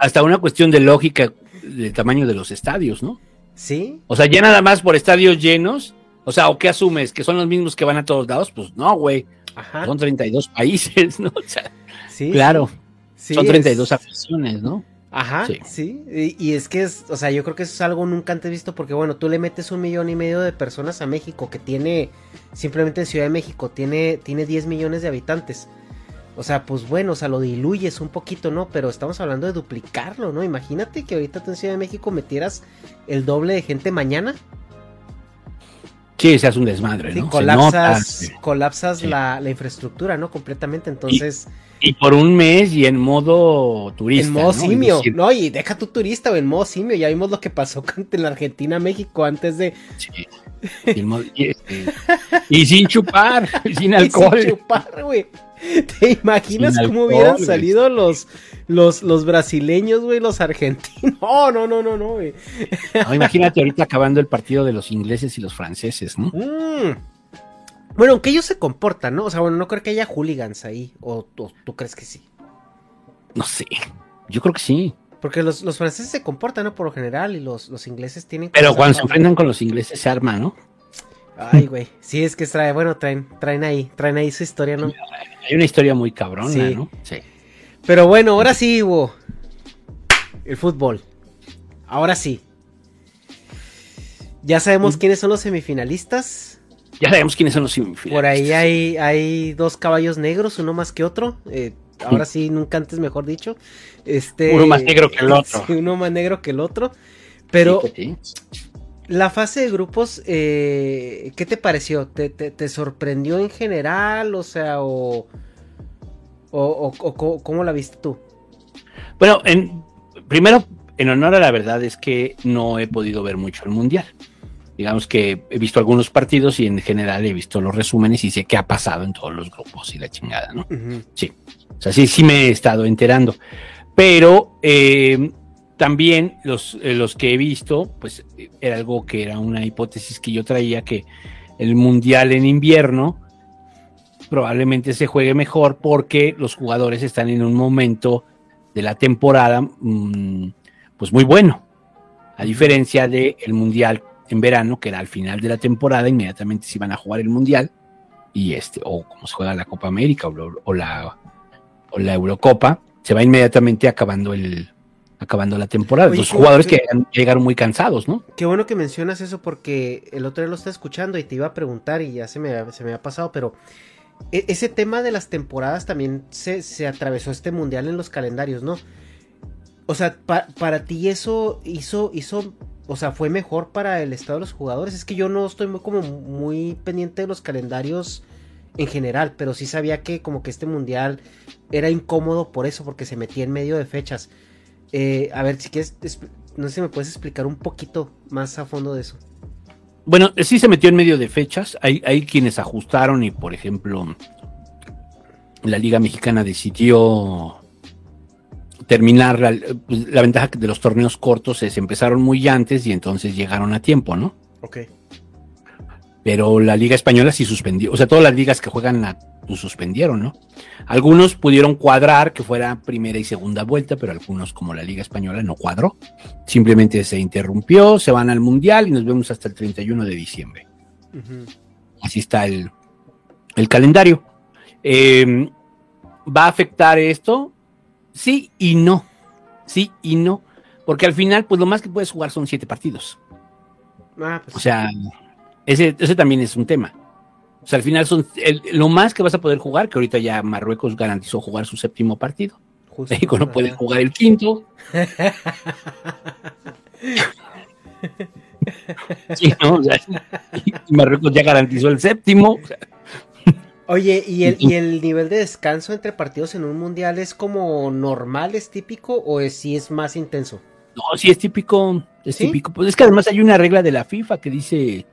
Hasta una cuestión de lógica del tamaño de los estadios, ¿no? Sí. O sea, ya nada más por estadios llenos, o sea, ¿o qué asumes? ¿Que son los mismos que van a todos lados? Pues no, güey. Son 32 países, <laughs> ¿no? O sea, sí, claro. Son 32 aficiones, ¿no? Ajá, sí. Y, es que es, o sea, yo creo que eso es algo nunca antes visto porque, bueno, tú le metes un millón y medio de personas a México que tiene, simplemente en Ciudad de México, tiene, tiene 10 millones de habitantes. O sea, pues bueno, o sea, lo diluyes un poquito, ¿no? Pero estamos hablando de duplicarlo, ¿no? Imagínate que ahorita en Ciudad de México metieras el doble de gente mañana. Sí, se hace un desmadre, ¿no? colapsas, colapsas la, infraestructura, ¿no? Completamente, entonces... Y, por un mes y en modo turista. En modo simio, ¿no? Y deja tu turista o en modo simio, ya vimos lo que pasó <laughs> con la Argentina, México, antes de... Sí. Y, sin chupar, <laughs> <laughs> sin alcohol. sin chupar, güey. <laughs> ¿Te imaginas cómo hubieran salido los, los, los brasileños, güey, los argentinos? <laughs> No, no, no, no, no, güey. imagínate ahorita acabando el partido de los ingleses y los franceses, ¿no? Mm. Bueno, aunque ellos se comportan, ¿no? O sea, bueno, no creo que haya hooligans ahí. ¿O, tú crees que sí? No sé. Yo creo que sí. Porque los, franceses se comportan, ¿no? Por lo general, y los, los ingleses tienen... Pero cuando se enfrentan con los ingleses se arma, ¿no? Ay, güey. Sí, es que trae, bueno, traen, traen ahí, traen ahí su historia, ¿no? Hay una historia muy cabrona, ¿no? Sí. Pero bueno, ahora sí, Hugo. El fútbol. Ahora sí. Ya sabemos quiénes son los semifinalistas. Ya sabemos quiénes son los semifinalistas. Por ahí hay, hay dos caballos negros, uno más que otro. Eh, ahora sí, nunca antes mejor dicho. Este, uno más negro que el <laughs> otro. uno más negro que el otro. Pero la fase de grupos, eh, ¿qué te pareció? ¿Te, sorprendió en general? O sea, o, o, cómo la viste tú? Bueno, en, primero, en honor a la verdad es que no he podido ver mucho el Mundial. Digamos que he visto algunos partidos y en general he visto los resúmenes y sé qué ha pasado en todos los grupos y la chingada, ¿no? Sí. O sea, sí, sí me he estado enterando. Pero eh, también los, eh, los que he visto, pues era algo que era una hipótesis que yo traía, que el mundial en invierno probablemente se juegue mejor porque los jugadores están en un momento de la temporada mm, pues muy bueno, a diferencia del el mundial en verano, que era al final de la temporada, inmediatamente se iban a jugar el mundial, y este, o como se juega la Copa América o, la, o la Eurocopa, se va inmediatamente acabando el, acabando la temporada. Los jugadores que, llegaron muy cansados, ¿no? Qué bueno que mencionas eso porque el otro día lo está escuchando y te iba a preguntar y ya se me, se me ha pasado, pero e, ese tema de las temporadas también se, se atravesó este mundial en los calendarios, ¿no? O sea, para ti eso hizo, hizo, o sea, fue mejor para el estado de los jugadores. Es que yo no estoy muy, como muy pendiente de los calendarios en general, pero sí sabía que como que este mundial era incómodo por eso, porque se metía en medio de fechas. Eh, a ver, si quieres, no sé si me puedes explicar un poquito más a fondo de eso. Bueno, sí se metió en medio de fechas. Hay, hay quienes ajustaron y, por ejemplo, la Liga Mexicana decidió terminar la, pues, la ventaja de los torneos cortos es empezaron muy antes y entonces llegaron a tiempo, ¿no? Ok. Pero la Liga Española sí suspendió, o sea, todas las ligas que juegan la pues, suspendieron, ¿no? Algunos pudieron cuadrar que fuera primera y segunda vuelta, pero algunos, como la Liga Española, no cuadró. Simplemente se interrumpió, se van al Mundial y nos vemos hasta el 31 de diciembre. Así está el, el calendario. Em, ¿Va a afectar esto? Sí y no. Sí y no. Porque al final, pues lo más que puedes jugar son siete partidos. Ah, pues o sea, ese, ese también es un tema. O sea, al final son lo más que vas a poder jugar, que ahorita ya Marruecos garantizó jugar su séptimo partido. México no puede jugar el quinto. <laughs> sí, ¿no? Marruecos ya garantizó el séptimo. Oye, ¿y el, ¿y el nivel de descanso entre partidos en un mundial es como normal, es típico o es, si es más intenso? No, sí es típico, es típico. Pues es que además hay una regla de la FIFA que dice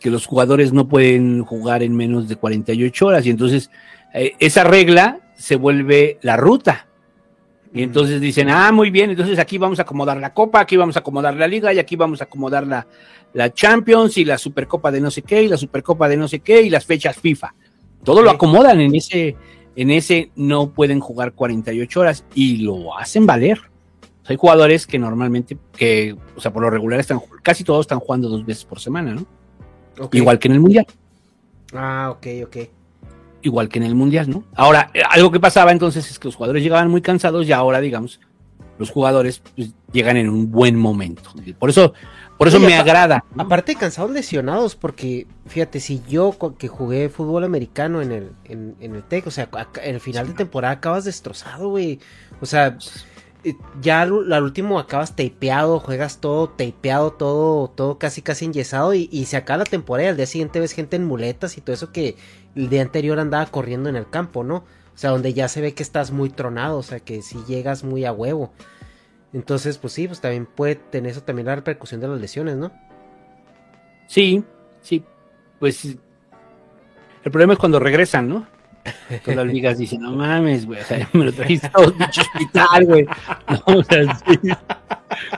que los jugadores no pueden jugar en menos de 48 horas y entonces eh, esa regla se vuelve la ruta. Y entonces dicen, ah, muy bien, entonces aquí vamos a acomodar la Copa, aquí vamos a acomodar la Liga y aquí vamos a acomodar la, la Champions y la Supercopa de no sé qué y la Supercopa de no sé qué y las fechas FIFA. Todo lo acomodan en ese, en ese no pueden jugar 48 horas y lo hacen valer. hay jugadores que normalmente, que, o sea, por lo regular están, casi todos están jugando dos veces por semana, ¿no? Igual que en el Mundial. Ah, ok, ok. igual que en el Mundial, ¿no? Ahora, eh, algo que pasaba entonces es que los jugadores llegaban muy cansados y ahora, digamos, los jugadores pues, llegan en un buen momento. Por eso, por eso me agrada. Aparte cansados lesionados, porque fíjate, si yo que jugué fútbol americano en el, en, el TEC, o sea, en el final de temporada acabas destrozado, güey. O sea, ya al, último acabas tapeado, juegas todo tapeado, todo, todo casi casi enyesado y, y se acaba la temporada. Al día siguiente ves gente en muletas y todo eso que el día anterior andaba corriendo en el campo, ¿no? O sea, donde ya se ve que estás muy tronado, o sea, que si llegas muy a huevo. Entonces, pues sí, pues también puede tener eso también la repercusión de las lesiones, ¿no? Sí, sí. Pues el problema es cuando regresan, ¿no? Todas las ligas dicen, no mames, güey, o sea, <laughs> me lo trajiste a un hospital, güey. <laughs> No, o sea, sí.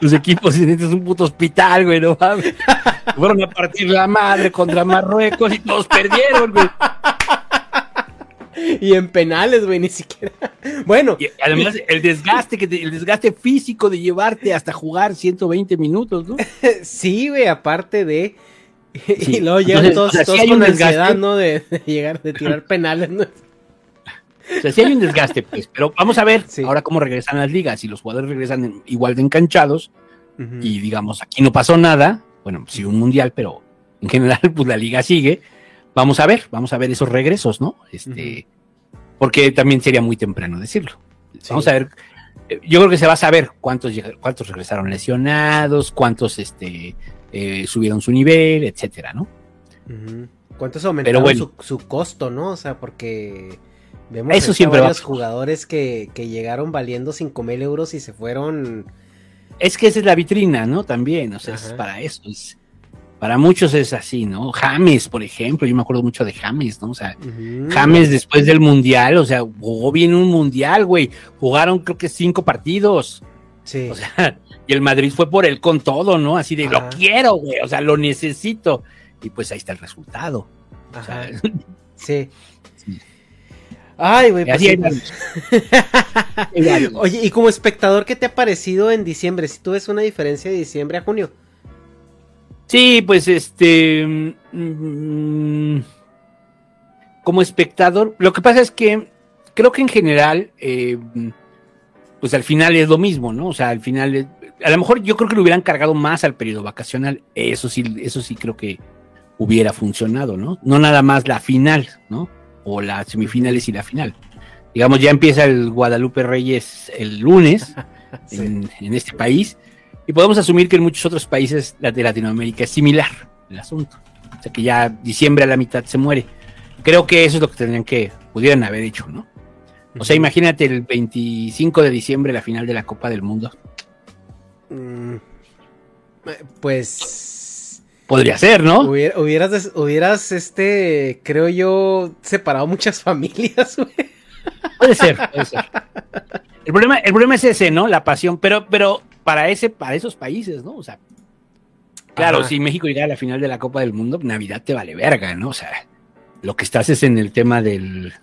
Los equipos es un puto hospital, güey, no mames. Fueron a partir la madre contra Marruecos y todos perdieron, güey. Y en penales, güey, ni siquiera. Bueno. Y además, el desgaste, que el desgaste físico de llevarte hasta jugar 120 minutos, ¿no? <laughs> Sí, güey, aparte de. <laughs> Y luego llegan todos, con ansiedad, ¿no? De, llegar, de tirar penales, ¿no? O sea, sí hay un desgaste, pues, pero vamos a ver ahora cómo regresan las ligas. Si los jugadores regresan igual de enganchados y digamos, aquí no pasó nada, bueno, sí un mundial, pero en general, <laughs> pues la liga sigue vamos a ver, vamos a ver esos regresos, ¿no? Este, porque también sería muy temprano decirlo. Vamos a ver, eh, yo creo que se va a saber cuántos, cuántos regresaron lesionados, cuántos este, eh, subieron su nivel, etcétera, ¿no? ¿Cuántos aumentaron su, costo, no? O sea, porque vemos Eso siempre varios jugadores que, que llegaron valiendo 5 mil euros y se fueron. Es que esa es la vitrina, ¿no? También, o sea, es para eso. Es, para muchos es así, ¿no? James, por ejemplo, yo me acuerdo mucho de James, ¿no? O sea, James después del Mundial, o sea, jugó bien un Mundial, güey. Jugaron creo que cinco partidos. Sí. O sea, <laughs> y el Madrid fue por él con todo, ¿no? Así de, lo quiero, güey, o sea, lo necesito. Y pues ahí está el resultado. <laughs> sí. Ay, güey. Pues <laughs> Oye, y como espectador, ¿qué te ha parecido en diciembre? Si tú ves una diferencia de diciembre a junio. Sí, pues este. Mm, como espectador, lo que pasa es que creo que en general, eh, pues al final es lo mismo, ¿no? O sea, al final, a lo mejor yo creo que lo hubieran cargado más al periodo vacacional. Eso sí, eso sí creo que hubiera funcionado, ¿no? No nada más la final, ¿no? O las semifinales y la final. Digamos, ya empieza el Guadalupe Reyes el lunes <laughs> en, en este país y podemos asumir que en muchos otros países de Latinoamérica es similar el asunto. O sea que ya diciembre a la mitad se muere. Creo que eso es lo que tendrían que, pudieran haber hecho, ¿no? O sea, imagínate el 25 de diciembre la final de la Copa del Mundo. Mm, pues... Podría ser, ¿no? hubieras, hubieras, este, creo yo, separado muchas <laughs> familias, güey. Puede ser, puede ser. El problema, el problema es ese, ¿no? La pasión, pero, pero para, ese, para esos países, ¿no? O sea, claro, si México llega a la final de la Copa del Mundo, Navidad te vale verga, ¿no? O sea, lo que estás es en el tema del,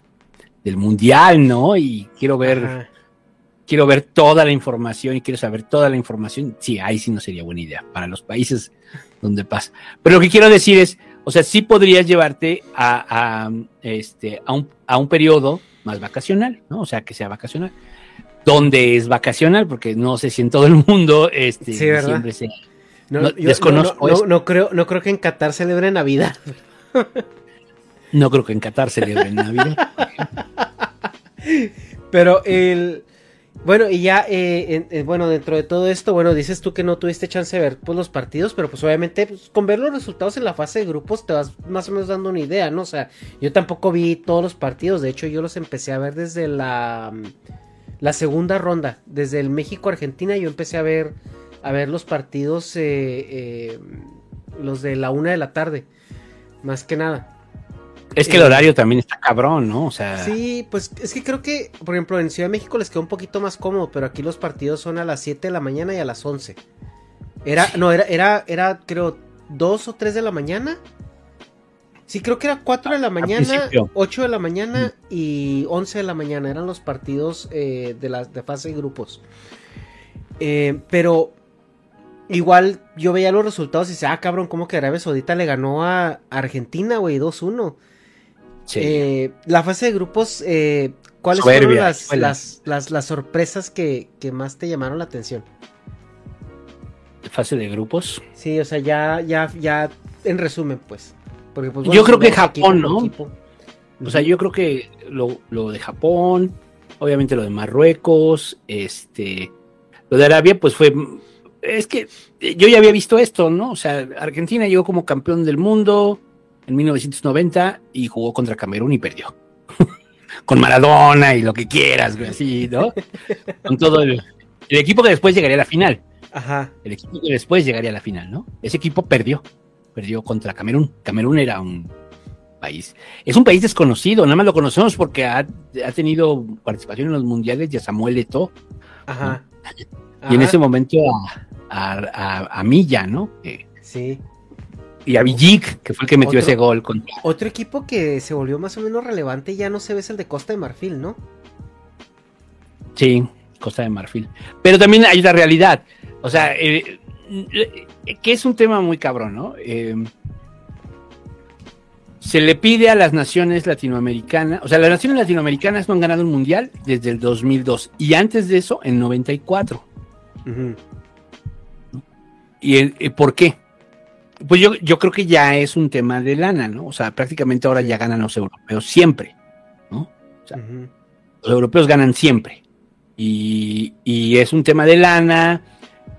del Mundial, ¿no? Y quiero ver, quiero ver toda la información y quiero saber toda la información. Sí, ahí sí no sería buena idea para los países donde pasa. Pero lo que quiero decir es, o sea, sí podrías llevarte a, a este, a un, a un periodo más vacacional, ¿no? O sea, que sea vacacional donde es vacacional, porque no sé si en todo el mundo este, siempre se... No, desconozco no, no, creo, no creo que en Qatar celebre Navidad. <laughs> no creo que en Qatar celebre Navidad. <laughs> Pero el... Bueno, y ya, eh, bueno, dentro de todo esto, bueno, dices tú que no tuviste chance de ver pues, los partidos, pero pues obviamente pues, con ver los resultados en la fase de grupos te vas más o menos dando una idea, ¿no? O sea, yo tampoco vi todos los partidos, de hecho yo los empecé a ver desde la la segunda ronda. Desde el México-Argentina yo empecé a ver, a ver los partidos, eh, eh, los de la una de la tarde, más que nada. Es que el eh, horario también está cabrón, ¿no? O sea. Sí, pues es que creo que, por ejemplo, en Ciudad de México les quedó un poquito más cómodo, pero aquí los partidos son a las 7 de la mañana y a las 11. Era, no, era, era, era, creo, 2 o 3 de la mañana Sí, creo que era 4 de la mañana, 8 de la mañana y 11 de la mañana. Eran los partidos eh, de, la, de fase de grupos. Eh, pero igual yo veía los resultados y decía, ah, cabrón, ¿cómo que Arabia Saudita le ganó a Argentina, güey? 2-1. Sí. Eh, la fase de grupos, eh, ¿cuáles Soberbia, fueron las, las, las, las sorpresas que, que más te llamaron la atención? Fase de grupos. Sí, o sea, ya, ya, ya, en resumen, pues. Porque, pues, Yo creo que equipo Japón, ¿no? equipo. O sea, yo creo que lo, lo de Japón, obviamente lo de Marruecos, este, lo de Arabia, pues fue, es que yo ya había visto esto, ¿no? O sea, Argentina llegó como campeón del mundo en 1990 y jugó contra Camerún y perdió. <laughs> Con Maradona y lo que quieras, güey, así, ¿no? Con todo el, el equipo que después llegaría a la final. Ajá. El equipo que después llegaría a la final, ¿no? Ese equipo perdió. Perdió contra Camerún. Camerún era un país. Es un país desconocido, nada más lo conocemos porque ha, ha tenido participación en los mundiales de Samuel Eto'o. Ajá. Y en ese momento a, a, a- a Milla, ¿no? Que- Sí. Y a Villic, que fue el que metió Otro- ese gol contra. Otro equipo que se volvió más o menos relevante ya no se ve es el de Costa de Marfil, ¿no? Sí, Costa de Marfil. Pero también hay una realidad. O sea, eh, eh, que es un tema muy cabrón, ¿no? Eh, se le pide a las naciones latinoamericanas, o sea, las naciones latinoamericanas no han ganado un mundial desde el 2002 y antes de eso en 94. Ujú. ¿Y el- eh, por qué? Pues yo, yo creo que ya es un tema de lana, ¿no? O sea, prácticamente ahora ya ganan los europeos siempre, ¿no? sea, Ujú. Los europeos ganan siempre. Y, y es un tema de lana,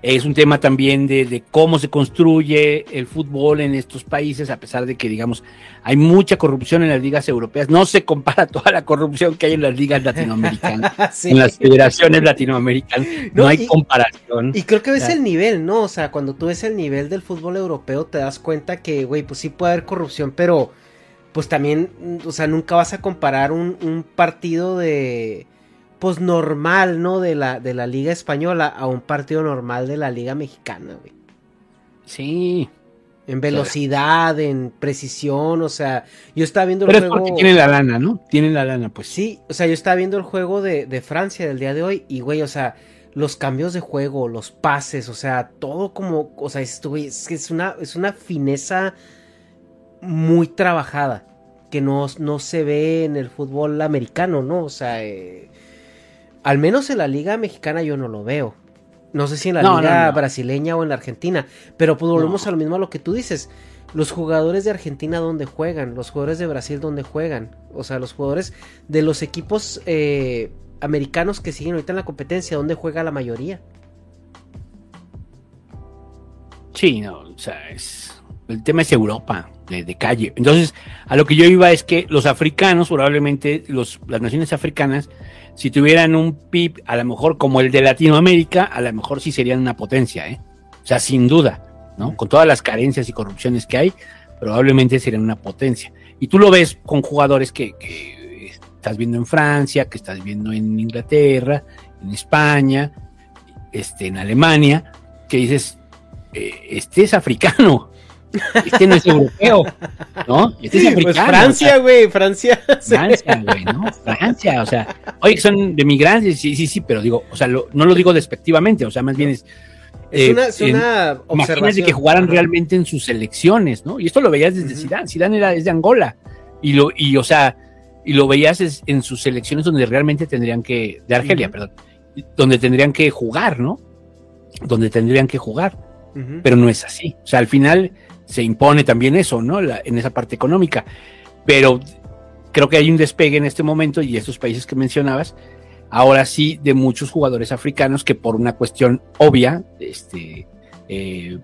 es un tema también de, de cómo se construye el fútbol en estos países, a pesar de que, digamos, hay mucha corrupción en las ligas europeas. No se compara <laughs> toda la corrupción que hay en las ligas latinoamericanas, <laughs> Sí. en las federaciones latinoamericanas. No, No, hay y- comparación. Y creo que ves el nivel, ¿no? O sea, cuando tú ves el nivel del fútbol europeo, te das cuenta que, güey, pues sí puede haber corrupción, pero pues también, o sea, nunca vas a comparar un, un partido de, pues normal, ¿no? De la, de la Liga Española a un partido normal de la Liga Mexicana, güey. Sí. En velocidad, en precisión, o sea, yo estaba viendo el Pero es juego. porque tienen la lana, ¿no? Tienen la lana, pues. Sí, o sea, yo estaba viendo el juego de, de Francia del día de hoy y, güey, o sea, los cambios de juego, los pases, o sea, todo como, o sea, es, güey, es, que es una, es una fineza muy trabajada que no, no se ve en el fútbol americano, ¿no? O sea, eh, al menos en la liga mexicana yo no lo veo. No sé si en la No, liga no, no. brasileña o en la argentina, pero pues volvemos lo mismo a lo que tú dices. Los jugadores de Argentina dónde juegan, los jugadores de Brasil dónde juegan, o sea, los jugadores de los equipos eh, americanos que siguen ahorita en la competencia, dónde juega la mayoría. Sí, no, o sea, es, el tema es Europa, de, de calle. Entonces, a lo que yo iba es que los africanos, probablemente los, las naciones africanas, si tuvieran un PIB a lo mejor como el de Latinoamérica, a lo mejor sí serían una potencia, ¿eh? O sea, sin duda, ¿no? Con todas las carencias y corrupciones que hay, probablemente serían una potencia. Y tú lo ves con jugadores que, que estás viendo en Francia, que estás viendo en Inglaterra, en España, este, en Alemania, que dices, eh, este es africano, este no es europeo, ¿no? Este es africano. Pues Francia, güey, Francia. <laughs> Francia, güey, ¿no? Francia, o sea, oye, son de migrantes, sí, sí, sí, pero digo, o sea, lo- no lo digo despectivamente, o sea, más bien es. Es eh, una, es una observación. que jugaran Ajá. realmente en sus selecciones, ¿no? Y esto lo veías desde Ujú. Zidane. Zidane era, es de Angola. Y lo, y o sea, y lo veías es- en sus selecciones donde realmente tendrían que, de Argelia, perdón, donde tendrían que jugar, ¿no? Donde tendrían que jugar pero no es así. O sea, al final se impone también eso, ¿no? La- en esa parte económica. Pero creo que hay un despegue en este momento y estos países que mencionabas, ahora sí, de muchos jugadores africanos que por una cuestión obvia, este, eh,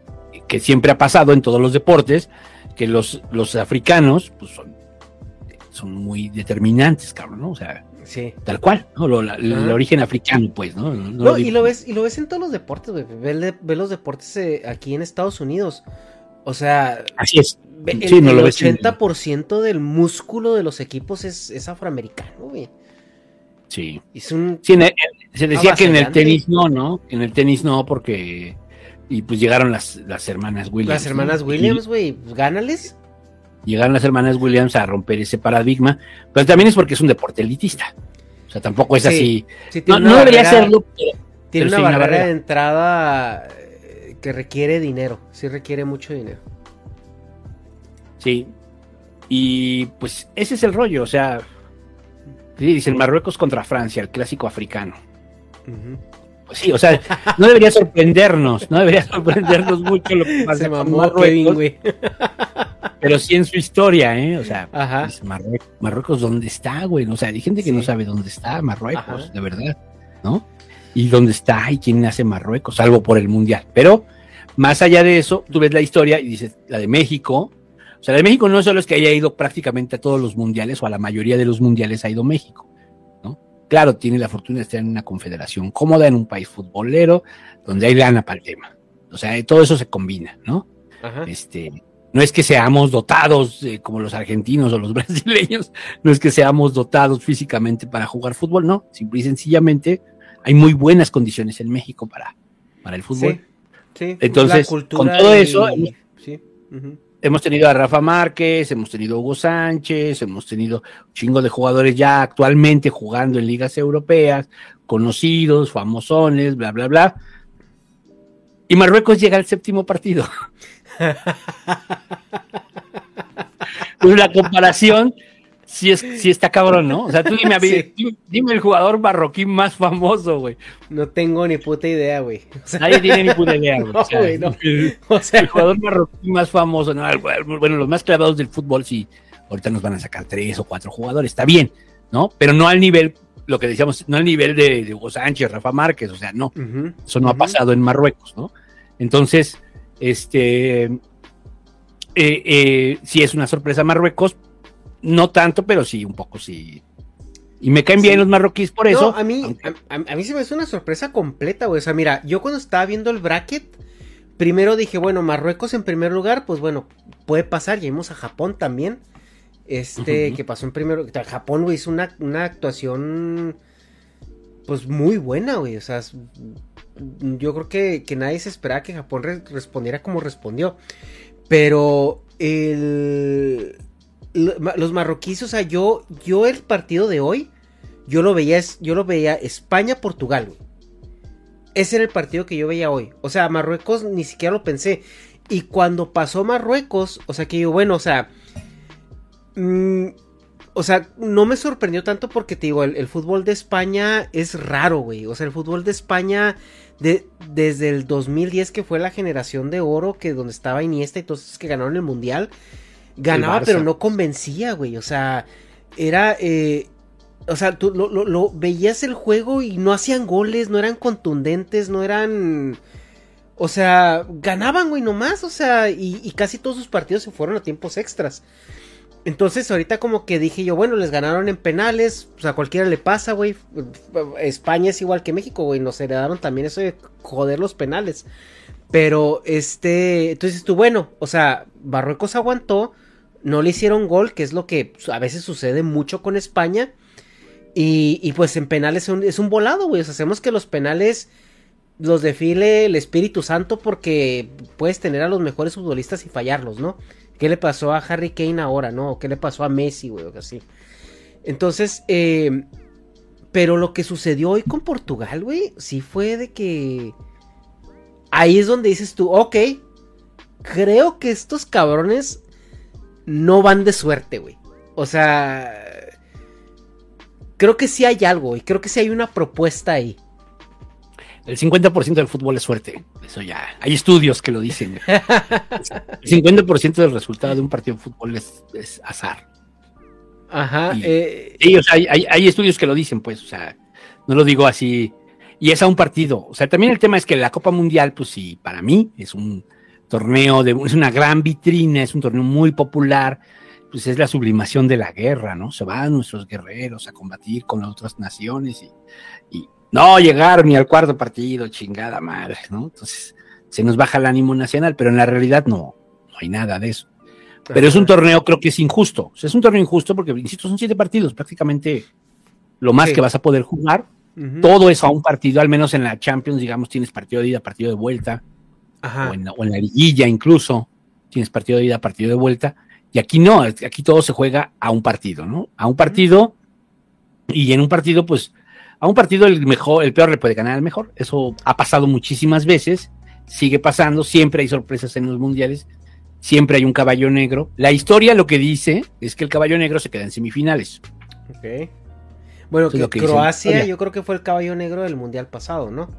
que siempre ha pasado en todos los deportes, que los, los africanos, pues son, son muy determinantes, cabrón, ¿no? O sea, Sí. tal cual, ¿no? Lo- la- el origen africano, pues, ¿no? No, No, y digo- lo ves, y lo ves en todos los deportes, güey. Ve, ve los deportes eh, aquí en Estados Unidos. O sea, Así es. el, Sí, no el lo ves en- 80% del músculo de los equipos es, es afroamericano, güey. Sí. Es un Sí, en el- se decía que en el tenis no, ¿no? En el tenis no, porque. Y pues llegaron las, las hermanas Williams. las hermanas ¿no? Williams, güey. Pues gánales. Llegaron las hermanas Williams a romper ese paradigma. Pero también es porque es un deporte elitista. O sea, tampoco es Sí, así. Sí, No, debería serlo, pero Tiene pero una barrera, de entrada que requiere dinero. Sí requiere mucho dinero. sí. Y pues ese es el rollo, o sea, sí, dicen Marruecos contra Francia, el clásico africano. Pues sí, o sea, no debería sorprendernos, no debería sorprendernos mucho lo que <laughs> pasa con Marruecos, pero sí en su historia, ¿eh? O sea, pues, Marruecos, ¿dónde está, güey? O sea, hay gente que no sabe dónde está Marruecos, de verdad, ¿no? Y dónde está y quién hace Marruecos, salvo por el Mundial. Pero más allá de eso, tú ves la historia y dices, la de México, o sea, la de México no solo es que haya ido prácticamente a todos los mundiales o a la mayoría de los mundiales ha ido México, ¿no? Claro, tiene la fortuna de estar en una confederación cómoda, en un país futbolero, donde hay lana para el tema. O sea, todo eso se combina, ¿no? Este, no es que seamos dotados eh, como los argentinos o los <laughs> brasileños, no es que seamos dotados físicamente para jugar fútbol, no, simple y sencillamente hay muy buenas condiciones en México para, para el fútbol. Entonces, con todo eso, hemos tenido a Rafa Márquez, hemos tenido a Hugo Sánchez, hemos tenido un chingo de jugadores ya actualmente jugando en ligas europeas, conocidos, famosones, bla, bla, bla. Y Marruecos llega al séptimo partido. <laughs> pues la comparación sí, es, sí está cabrón, ¿no? O sea, tú <laughs> dime, dime el jugador marroquí más famoso, güey. No tengo ni puta idea, güey. Nadie tiene ni puta idea, <laughs> güey. o, sea, el jugador marroquí más famoso, ¿no? Bueno, los más clavados del fútbol, sí, ahorita nos van a sacar tres o cuatro jugadores, está bien, ¿no? Pero no al nivel, lo que decíamos, no al nivel de, Hugo Sánchez, Rafa Márquez, o sea, no. Eso no ha pasado en Marruecos, ¿no? Entonces, este, eh, eh, sí es una sorpresa Marruecos, no tanto, pero sí, un poco sí. Y me caen bien los marroquíes por eso. a mí, a, mí se me hace una sorpresa completa, güey. O sea, mira, yo cuando estaba viendo el bracket, primero dije, bueno, Marruecos en primer lugar, pues bueno, puede pasar. Lleguemos a Japón también. Este, que pasó en primero. Japón, güey, hizo una, una actuación. Pues muy buena, güey. O sea, yo creo que, que nadie se esperaba que Japón respondiera como respondió. Pero el los marroquíes, o sea, yo, yo el partido de hoy, yo lo veía, yo lo veía España-Portugal, Ese era el partido que yo veía hoy. O sea, Marruecos ni siquiera lo pensé. Y cuando pasó Marruecos, o sea, que yo, bueno, o sea, mm, o sea, no me sorprendió tanto porque te digo, el, fútbol de España es raro, güey. O sea, el fútbol de España, de, desde el 2010 que fue la generación de oro, que donde estaba Iniesta y todos que ganaron el mundial, ganaba, pero no convencía, güey. O sea, era. Eh, o sea, tú lo, veías el juego y no hacían goles, no eran contundentes, no eran. O sea, ganaban, güey, nomás. O sea, y, casi todos sus partidos se fueron a tiempos extras. Entonces, ahorita como que dije yo, bueno, les ganaron en penales. O sea, a cualquiera le pasa, güey. España es igual que México, güey. Nos heredaron también eso de joder los penales. Pero, este. Entonces tú, bueno, o sea, Barruecos aguantó no le hicieron gol, que es lo que a veces sucede mucho con España. Y, pues en penales es un, volado, güey. O sea, hacemos que los penales los defile el Espíritu Santo porque puedes tener a los mejores futbolistas y fallarlos, ¿no? ¿Qué le pasó a Harry Kane ahora, no? ¿O qué le pasó a Messi, güey? O así. Entonces, eh, pero lo que sucedió hoy con Portugal, güey, sí fue de que... Ahí es donde dices tú, ok, creo que estos cabrones no van de suerte, güey. O sea, creo que sí hay algo y creo que sí hay una propuesta ahí. El 50% del fútbol es suerte. Eso ya. Hay estudios que lo dicen. El 50% del resultado de un partido de fútbol es, azar. Ajá. Eh, o sea, hay, hay, estudios que lo dicen, pues. O sea, no lo digo así. Y es a un partido. O sea, también el tema es que la Copa Mundial, pues sí, para mí es un torneo, de, es una gran vitrina, es un torneo muy popular, pues es la sublimación de la guerra, ¿no? Se van nuestros guerreros a combatir con las otras naciones y, no llegar ni al cuarto partido, chingada madre, ¿no? Entonces se nos baja el ánimo nacional, pero en la realidad no, no hay nada de eso. Pero es un torneo, creo que es injusto. O sea, es un torneo injusto porque, insisto, son siete partidos, prácticamente lo más que vas a poder jugar. Todo eso a un partido, al menos en la Champions, digamos, tienes partido de ida, partido de vuelta. O, en, la liguilla incluso, tienes partido de ida, partido de vuelta, y aquí no, aquí todo se juega a un partido, ¿no? A un partido, y en un partido, pues, a un partido el mejor, el peor le puede ganar al mejor, eso ha pasado muchísimas veces, sigue pasando, siempre hay sorpresas en los mundiales, siempre hay un caballo negro. La historia lo que dice es que el caballo negro se queda en semifinales. Ok. Bueno, que, Croacia yo creo que fue el caballo negro del mundial pasado, ¿no?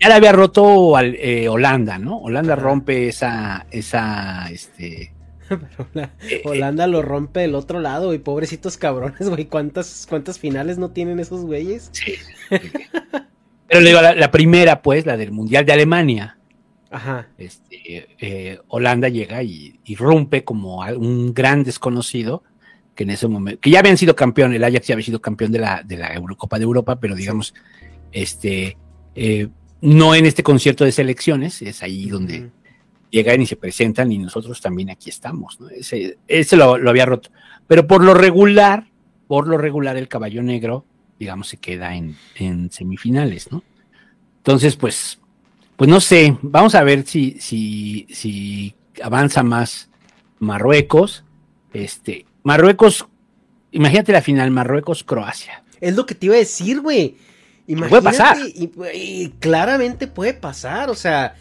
Ya la había roto al, eh, Holanda, ¿no? Holanda rompe esa, esa, este... <laughs> Pero eh, Holanda lo rompe del otro lado, y pobrecitos cabrones, güey. ¿Cuántas, ¿Cuántas finales no tienen esos güeyes? Sí. Pero le digo, la, primera, pues, la del Mundial de Alemania. Ajá. Este, eh, Holanda llega y, y, rompe como un gran desconocido que en ese momento, que ya habían sido campeón, el Ajax ya había sido campeón de la, de la Eurocopa de Europa, pero digamos, este, eh, no en este concierto de selecciones, es ahí donde llegan y se presentan y nosotros también aquí estamos, ¿no? Ese, ese lo, había roto. Pero por lo regular, por lo regular el caballo negro, digamos, se queda en, en semifinales, ¿no? Entonces, pues, pues no sé, vamos a ver si, si, si avanza más Marruecos, este, Marruecos, imagínate la final, Marruecos-Croacia. Es lo que te iba a decir, güey. Imagínate, puede pasar. Y, claramente puede pasar, o sea,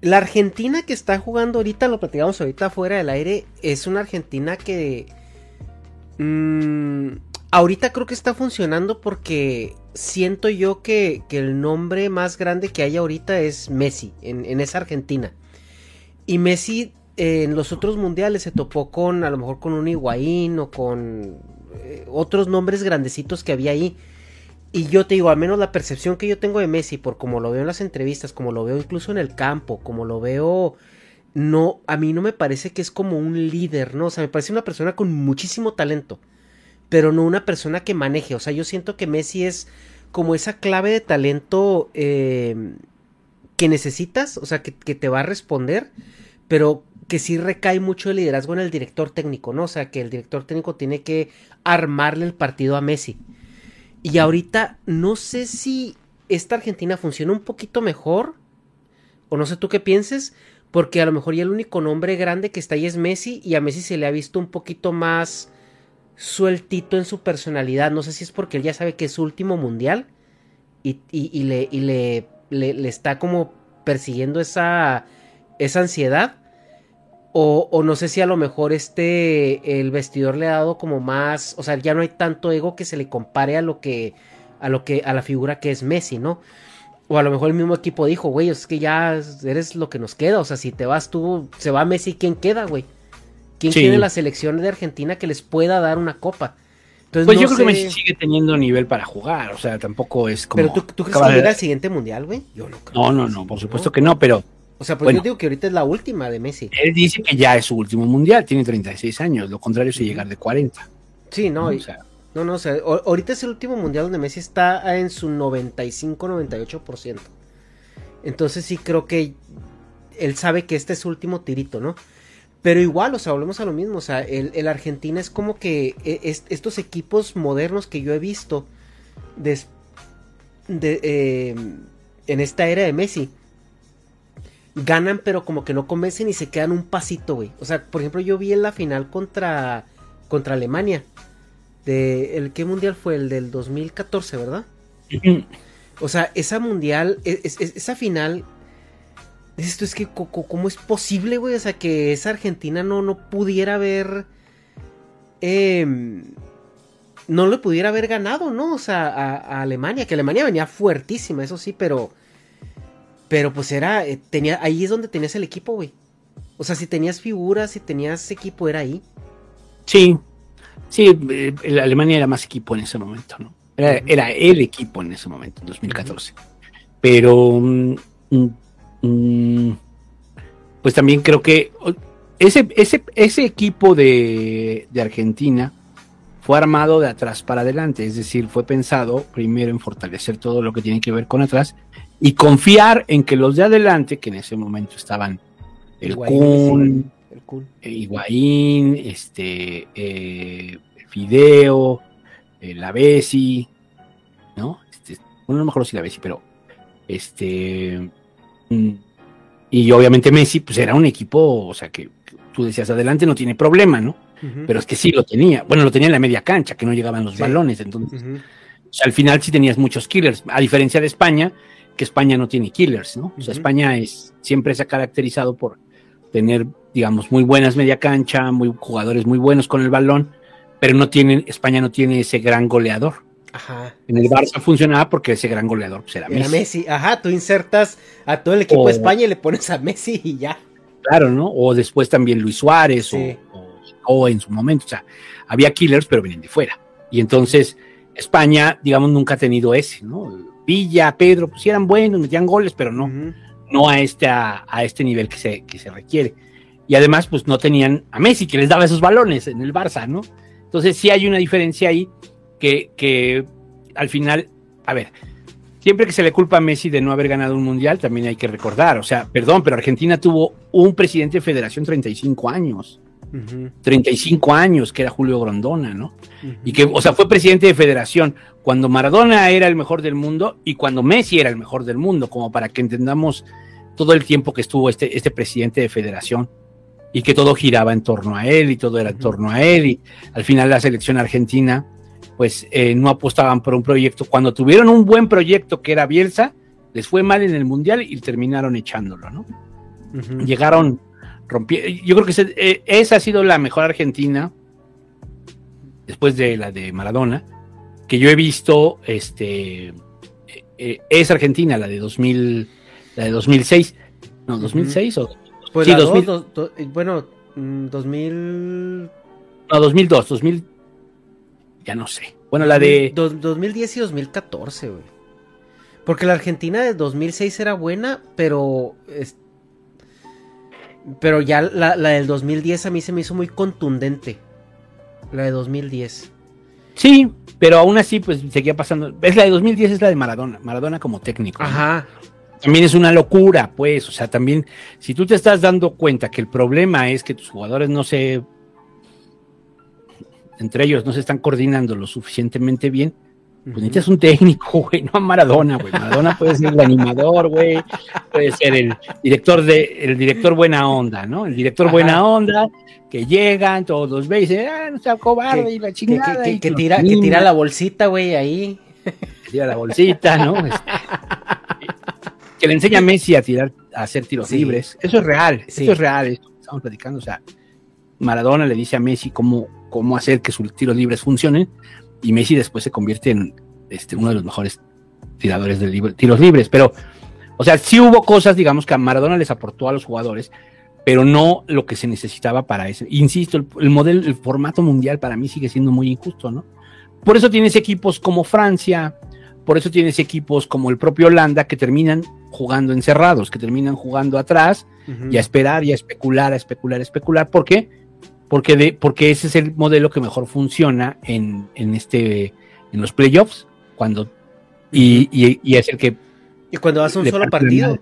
la Argentina que está jugando ahorita, lo platicamos ahorita fuera del aire, es una Argentina que... Mmm, ahorita creo que está funcionando porque siento yo que, el nombre más grande que hay ahorita es Messi en, en esa Argentina. Y Messi en los otros mundiales se topó con, a lo mejor con un Higuaín o con eh, otros nombres grandecitos que había ahí. Y yo te digo, al menos la percepción que yo tengo de Messi, por como lo veo en las entrevistas, como lo veo incluso en el campo, como lo veo, no, a mí no me parece que es como un líder, ¿no? O sea, me parece una persona con muchísimo talento, pero no una persona que maneje. O sea, yo siento que Messi es como esa clave de talento eh, que necesitas, o sea, que, que te va a responder, pero que sí recae mucho el liderazgo en el director técnico, ¿no? O sea, que el director técnico tiene que armarle el partido a Messi. Y ahorita no sé si esta Argentina funciona un poquito mejor, o no sé tú qué pienses, porque a lo mejor ya el único nombre grande que está ahí es Messi, y a Messi se le ha visto un poquito más sueltito en su personalidad. No sé si es porque él ya sabe que es su último mundial y, le, y le, le, le, está como persiguiendo esa, esa ansiedad o, no sé si a lo mejor este el vestidor le ha dado como más, o sea, ya no hay tanto ego que se le compare a lo que a lo que a la figura que es Messi, ¿no? O a lo mejor el mismo equipo dijo, güey, es que ya eres lo que nos queda, o sea, si te vas tú, se va Messi, ¿quién queda, güey? ¿Quién tiene la selección de Argentina que les pueda dar una copa? Entonces, pues yo creo que Messi sigue teniendo nivel para jugar, o sea, tampoco es como... Pero tú, ¿tú crees que llega al siguiente mundial, güey? Yo no creo. No, no, no, por supuesto que no, pero o sea, pues yo digo que ahorita es la última de Messi. Él dice que ya es su último mundial, tiene 36 años, lo contrario es llegar de 40. Sí, no, o sea, no, no, o sea, ahorita es el último mundial donde Messi está en su 95-98%. Entonces sí creo que él sabe que este es su último tirito, ¿no? Pero igual, o sea, volvemos a lo mismo, o sea, el, Argentina es como que e, estos equipos modernos que yo he visto de, eh, en esta era de Messi, ganan, pero como que no convencen y se quedan un pasito, güey. O sea, por ejemplo, yo vi en la final contra, contra Alemania. De, ¿El qué mundial fue? El del 2014, ¿verdad? <clears throat> o sea, esa mundial, e, esa final. Esto es que, ¿cómo es posible, güey? O sea, que esa Argentina no, no pudiera haber. Em, no le pudiera haber ganado, ¿no? O sea, a Alemania, que Alemania venía fuertísima, eso sí, pero pero pues era, eh, tenía, ahí es donde tenías el equipo, güey. O sea, si tenías figuras, si tenías equipo, era ahí. Sí, sí, eh, Alemania era más equipo en ese momento, ¿no? Era, el equipo en ese momento, en 2014. Pero, mm, mm, mm, pues también creo que ese, ese, ese equipo de, de Argentina fue armado de atrás para adelante, es decir, fue pensado primero en fortalecer todo lo que tiene que ver con atrás y confiar en que los de adelante, que en ese momento estaban el Kun, el Higuaín, este, eh, Fideo, el la Bessi, ¿no? Este, bueno, no me acuerdo si la Bessi, pero este, mm, y obviamente Messi, pues era un equipo, o sea, que, tú decías, adelante no tiene problema, ¿no? Pero es que sí lo tenía. Bueno, lo tenía en la media cancha, que no llegaban los balones, entonces. o sea, al final sí tenías muchos killers, a diferencia de España, que España no tiene killers, ¿no? O sea, España es, siempre se ha caracterizado por, tener, digamos, muy buenas media cancha, muy jugadores muy buenos con el balón, pero no tienen, España no tiene ese gran goleador. Ajá. En el Barça funcionaba porque ese gran goleador pues, era Era Messi. Messi. Ajá, tú insertas a todo el equipo O- de España y le pones a Messi y ya. Claro, ¿no? O después también Luis Suárez Sí. o, o, o en su momento. O sea, había killers, pero venían de fuera. Y entonces España, digamos, nunca ha tenido ese, ¿no? Villa, Pedro, pues sí eran buenos, metían goles, pero no, no a este, a, a este nivel que se, que se requiere. Y además, pues no tenían a Messi que les daba esos balones en el Barça, ¿no? Entonces sí hay una diferencia ahí que, que al final, a ver, siempre que se le culpa a Messi de no haber ganado un mundial, también hay que recordar, o sea, perdón, pero Argentina tuvo un presidente de federación 35 años, Ujú. 35 años, que era Julio Grondona, ¿no? Y que, o sea, fue presidente de federación cuando Maradona era el mejor del mundo y cuando Messi era el mejor del mundo, como para que entendamos todo el tiempo que estuvo este, este presidente de federación y que todo giraba en torno a él y todo era en torno a él y al final la selección argentina pues eh, no apostaban por un proyecto. Cuando tuvieron un buen proyecto que era Bielsa, les fue mal en el mundial y terminaron echándolo, ¿no? Llegaron, rompieron. Yo creo que ese- eh, esa ha sido la mejor Argentina después de la de Maradona que yo he visto. Este eh, eh, es Argentina, la de 2000, la de 2006, no 2006 o Pues sí, la 2000. dos, do- do- bueno, mm, 2000... no 2002, 2000 ya no sé. Bueno, la de do- 2010 y 2014, güey. Porque la Argentina de 2006 era buena, pero... es- Pero ya la, la del 2010 a mí se me hizo muy contundente. La de 2010. sí, pero aún así pues seguía pasando. Es la de 2010 es la de Maradona, Maradona como técnico. ¿no? Ajá. también es una locura, pues, o sea, también, si tú te estás dando cuenta que el problema es que tus jugadores no se, entre ellos no se están coordinando lo suficientemente bien, pues necesitas un técnico, <laughs> güey, no a Maradona, güey. Maradona puede ser el animador, güey, puede ser el director de, el director buena onda, ¿no? El director Ajá. buena onda, que llegan, todos los ve y dicen, ah, no sea cobarde Que- y la chingada. que- tira, que tira la bolsita, güey, ahí. que tira la bolsita, ¿no? Este, que le enseña a Messi a tirar, a hacer tiros Sí. libres. Eso es real, Sí. eso es real, esto que estamos platicando. O sea, Maradona le dice a Messi cómo, cómo hacer que sus tiros libres funcionen, y Messi después se convierte en este, uno de los mejores tiradores de libre- tiros libres. Pero, o sea, sí hubo cosas, digamos, que a Maradona les aportó a los jugadores, pero no lo que se necesitaba para eso. Insisto, el, el modelo, el formato mundial para mí sigue siendo muy injusto, ¿no? Por eso tienes equipos como Francia, por eso tienes equipos como el propio Holanda que terminan jugando encerrados, que terminan jugando atrás Ujú. y a esperar y a especular, a especular, a especular. ¿Por qué? Porque, de, porque ese es el modelo que mejor funciona en, en, este, en los playoffs, cuando, y, y- y es el que Y cuando vas a un solo partido.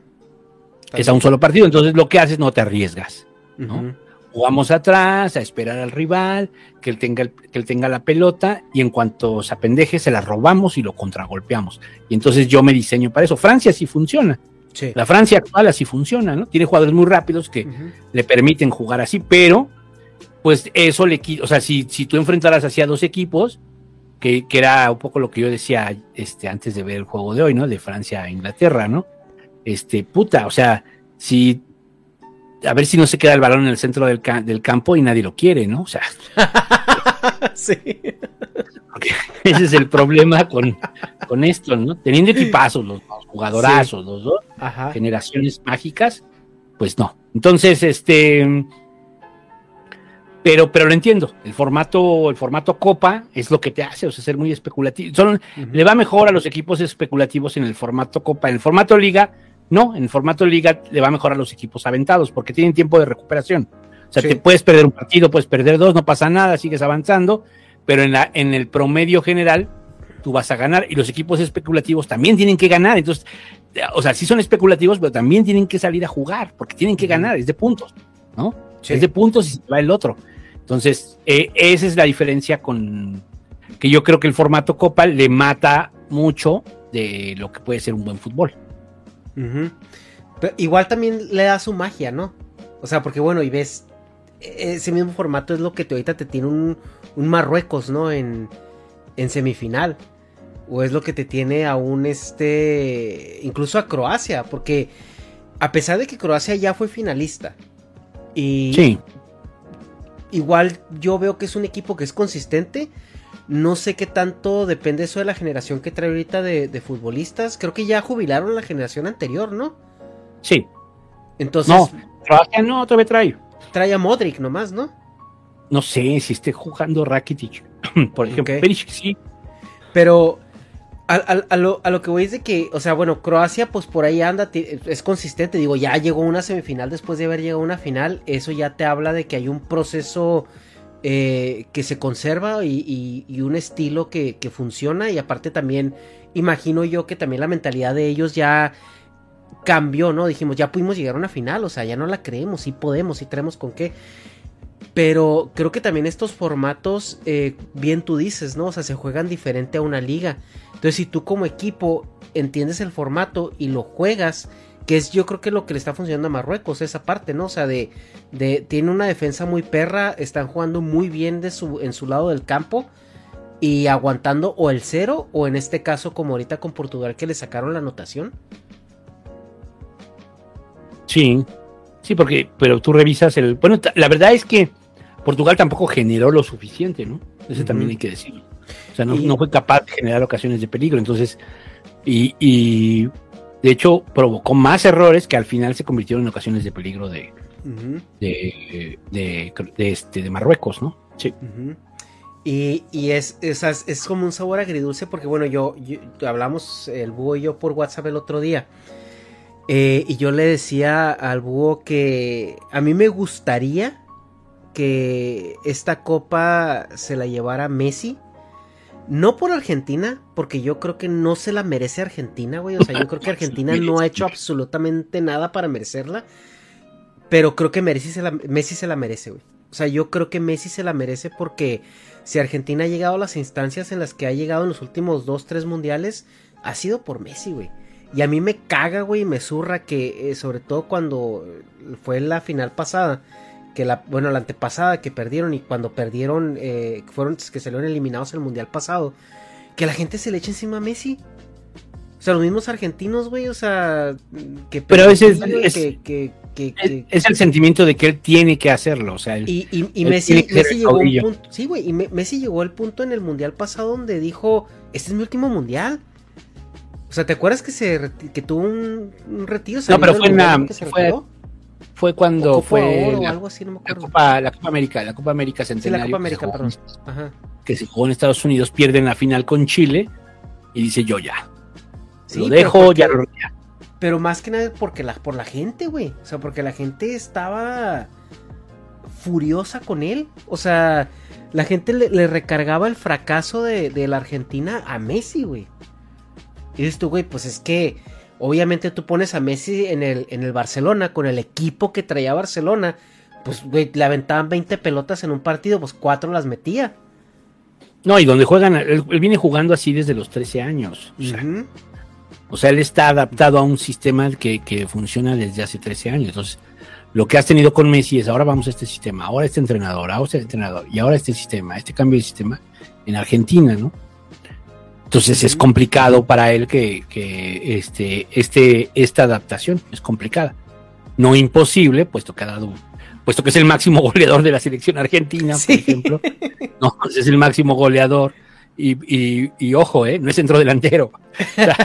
es a un solo partido. Entonces lo que haces no te arriesgas. ¿no? Jugamos atrás, a esperar al rival, que él tenga, el- que él tenga la pelota y en cuanto se apendeje se la robamos y lo contragolpeamos. Y entonces yo me diseño para eso. Francia sí funciona. Sí. La Francia actual así funciona, ¿no? Tiene jugadores muy rápidos que le permiten jugar así, pero pues eso le quita, o sea, si, si tú enfrentaras hacia dos equipos, que, que era un poco lo que yo decía este, antes de ver el juego de hoy, ¿no? De Francia a Inglaterra, ¿no? Este, puta, o sea, si a ver si no se queda el balón en el centro del, ca- del campo y nadie lo quiere, ¿no? O sea, <laughs> sí. porque <laughs> ese es el problema con, con esto, ¿no? Teniendo equipazos, los, los jugadorazos, los dos, Ajá. generaciones mágicas, pues no. Entonces, este, pero, pero lo entiendo. El formato, el formato Copa es lo que te hace, o sea, ser muy especulativo. Son- Ujú. Le va mejor a los equipos especulativos en el formato Copa. En el formato Liga, no. En el formato Liga le va mejor a los equipos aventados porque tienen tiempo de recuperación. O sea, Sí. te puedes perder un partido, puedes perder dos, no pasa nada, sigues avanzando, pero en, la, en el promedio general tú vas a ganar y los equipos especulativos también tienen que ganar. Entonces, o sea, sí son especulativos, pero también tienen que salir a jugar porque tienen que ganar, es de puntos, ¿no? Sí. Es de puntos y se va el otro. Entonces, eh, esa es la diferencia con que yo creo que el formato Copa le mata mucho de lo que puede ser un buen fútbol. Pero igual también le da su magia, ¿no? O sea, porque bueno, y ves, e- ese mismo formato es lo que te, ahorita te tiene un, un Marruecos, ¿no? En, en semifinal. O es lo que te tiene a un este. Incluso a Croacia. Porque a pesar de que Croacia ya fue finalista. Y Sí. Igual yo veo que es un equipo que es consistente. No sé qué tanto depende eso de la generación que trae ahorita de, de futbolistas. Creo que ya jubilaron la generación anterior, ¿no? Sí. Entonces No, Croacia no, todavía trae. trae a Modric nomás, ¿no? No sé si esté jugando Rakitic. <clears throat> Por ejemplo. Perisic sí. Pero a, lo, que voy es de que, o sea, bueno, Croacia pues por ahí anda, es consistente, digo, ya llegó una semifinal después de haber llegado a una final, eso ya te habla de que hay un proceso eh, que se conserva y, un estilo que, que funciona y aparte también imagino yo que también la mentalidad de ellos ya cambió, ¿no? Dijimos, ya pudimos llegar a una final, o sea, ya no la creemos, sí podemos, sí traemos con qué. Pero creo que también estos formatos, eh, bien tú dices, ¿no? O sea, se juegan diferente a una liga. Entonces, si tú como equipo entiendes el formato y lo juegas, que es yo creo que lo que le está funcionando a Marruecos, esa parte, ¿no? O sea, de, de tiene una defensa muy perra, están jugando muy bien de su, en su lado del campo y aguantando o el cero o en este caso como ahorita con Portugal que le sacaron la anotación. Sí. Sí, porque, pero tú revisas el. Bueno, la verdad es que Portugal tampoco generó lo suficiente, ¿no? Eso también hay que decirlo. O sea, no, Y- no fue capaz de generar ocasiones de peligro. Entonces, y, y de hecho provocó más errores que al final se convirtieron en ocasiones de peligro de, de, de, de este, de Marruecos, ¿no? Sí. Y, y es, es, es como un sabor agridulce porque bueno, yo, yo- hablamos el búho y yo por WhatsApp el otro día. eh, y yo le decía al búho que a mí me gustaría que esta copa se la llevara Messi. No por Argentina, porque yo creo que no se la merece Argentina, güey. O sea, yo creo que <laughs> Argentina no ha hecho absolutamente nada para merecerla. Pero creo que Messi se la, Messi se la merece, güey. O sea, yo creo que Messi se la merece porque si Argentina ha llegado a las instancias en las que ha llegado en los últimos dos, tres mundiales, ha sido por Messi, güey. Y a mí me caga, güey, y me zurra que, eh, sobre todo cuando fue la final pasada, que la, bueno, la antepasada que perdieron y cuando perdieron, eh, fueron que salieron eliminados el mundial pasado, que la gente se le eche encima a Messi. O sea, los mismos argentinos, güey, o sea, que Pero ese es- güey, es- que, que, que- Es, el sentimiento de que él tiene que hacerlo. O sea, él- y, y- y Él Messi, Messi el llegó a un punto. Sí, güey. Y Me- Messi llegó al punto en el mundial pasado donde dijo: Este es mi último mundial. O sea, ¿te acuerdas que se que tuvo un, un retiro? No, pero fue en se fue? Fue cuando Copa fue Oro la, algo así, no me la acuerdo. Copa, la Copa América, la Copa América sí, la Centenario. Que se jugó-. Ajá. que se jugó en Estados Unidos, pierden la final con Chile y dice yo ya. Sí, lo dejo, porque- ya lo ya. Pero más que nada porque la, por la gente, güey. O sea, porque la gente estaba furiosa con él. O sea, la gente le, le recargaba el fracaso de, de la Argentina a Messi, güey. Y dices tú, güey, pues es que obviamente tú pones a Messi en el, en el Barcelona con el equipo que traía Barcelona. Pues, güey, le aventaban 20 pelotas en un partido, pues cuatro las metía. No, y donde juegan, él, él viene jugando así desde los 13 años. O sea, o sea, él está adaptado a un sistema que, que funciona desde hace 13 años. Entonces, lo que has tenido con Messi es ahora vamos a este sistema, ahora este entrenador, ahora este entrenador, y ahora este sistema, este cambio de sistema en Argentina, ¿no? Entonces es complicado para él que, que este, este, esta adaptación es complicada. No imposible, puesto que ha dado, puesto que es el máximo <laughs> goleador de la selección argentina, por ejemplo. No, <laughs> es el máximo goleador. Y, y, y ojo, ¿eh? no es centro delantero. O sea,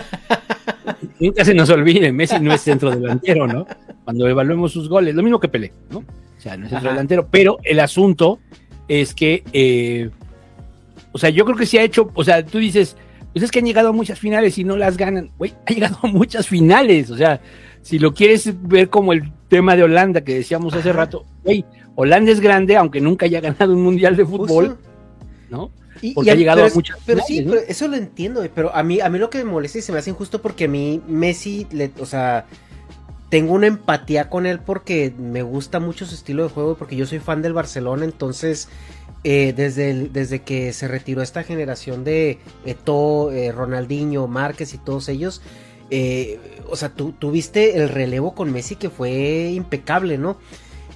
<laughs> nunca se nos olvide, Messi no es centro delantero, ¿no? Cuando evaluemos sus goles, lo mismo que Pelé, ¿no? O sea, no es centro Ajá. delantero, pero el asunto es que, eh, o sea, yo creo que se ha hecho, o sea, tú dices, pues es que han llegado a muchas finales y no las ganan. Güey, ha llegado a muchas finales, o sea, si lo quieres ver como el tema de Holanda que decíamos hace rato, güey, Holanda es grande, aunque nunca haya ganado un mundial de fútbol. ¿no? Y- Porque y ha llegado pero a muchas Pero sí, pero eso lo entiendo, pero a mí, a mí lo que me molesta y se me hace injusto porque a mí Messi, le, o sea, tengo una empatía con él porque me gusta mucho su estilo de juego, porque yo soy fan del Barcelona, entonces eh, desde, desde que se retiró esta generación de Eto'o, eh, Ronaldinho, Márquez y todos ellos, eh, o sea, tú tuviste el relevo con Messi que fue impecable, ¿no?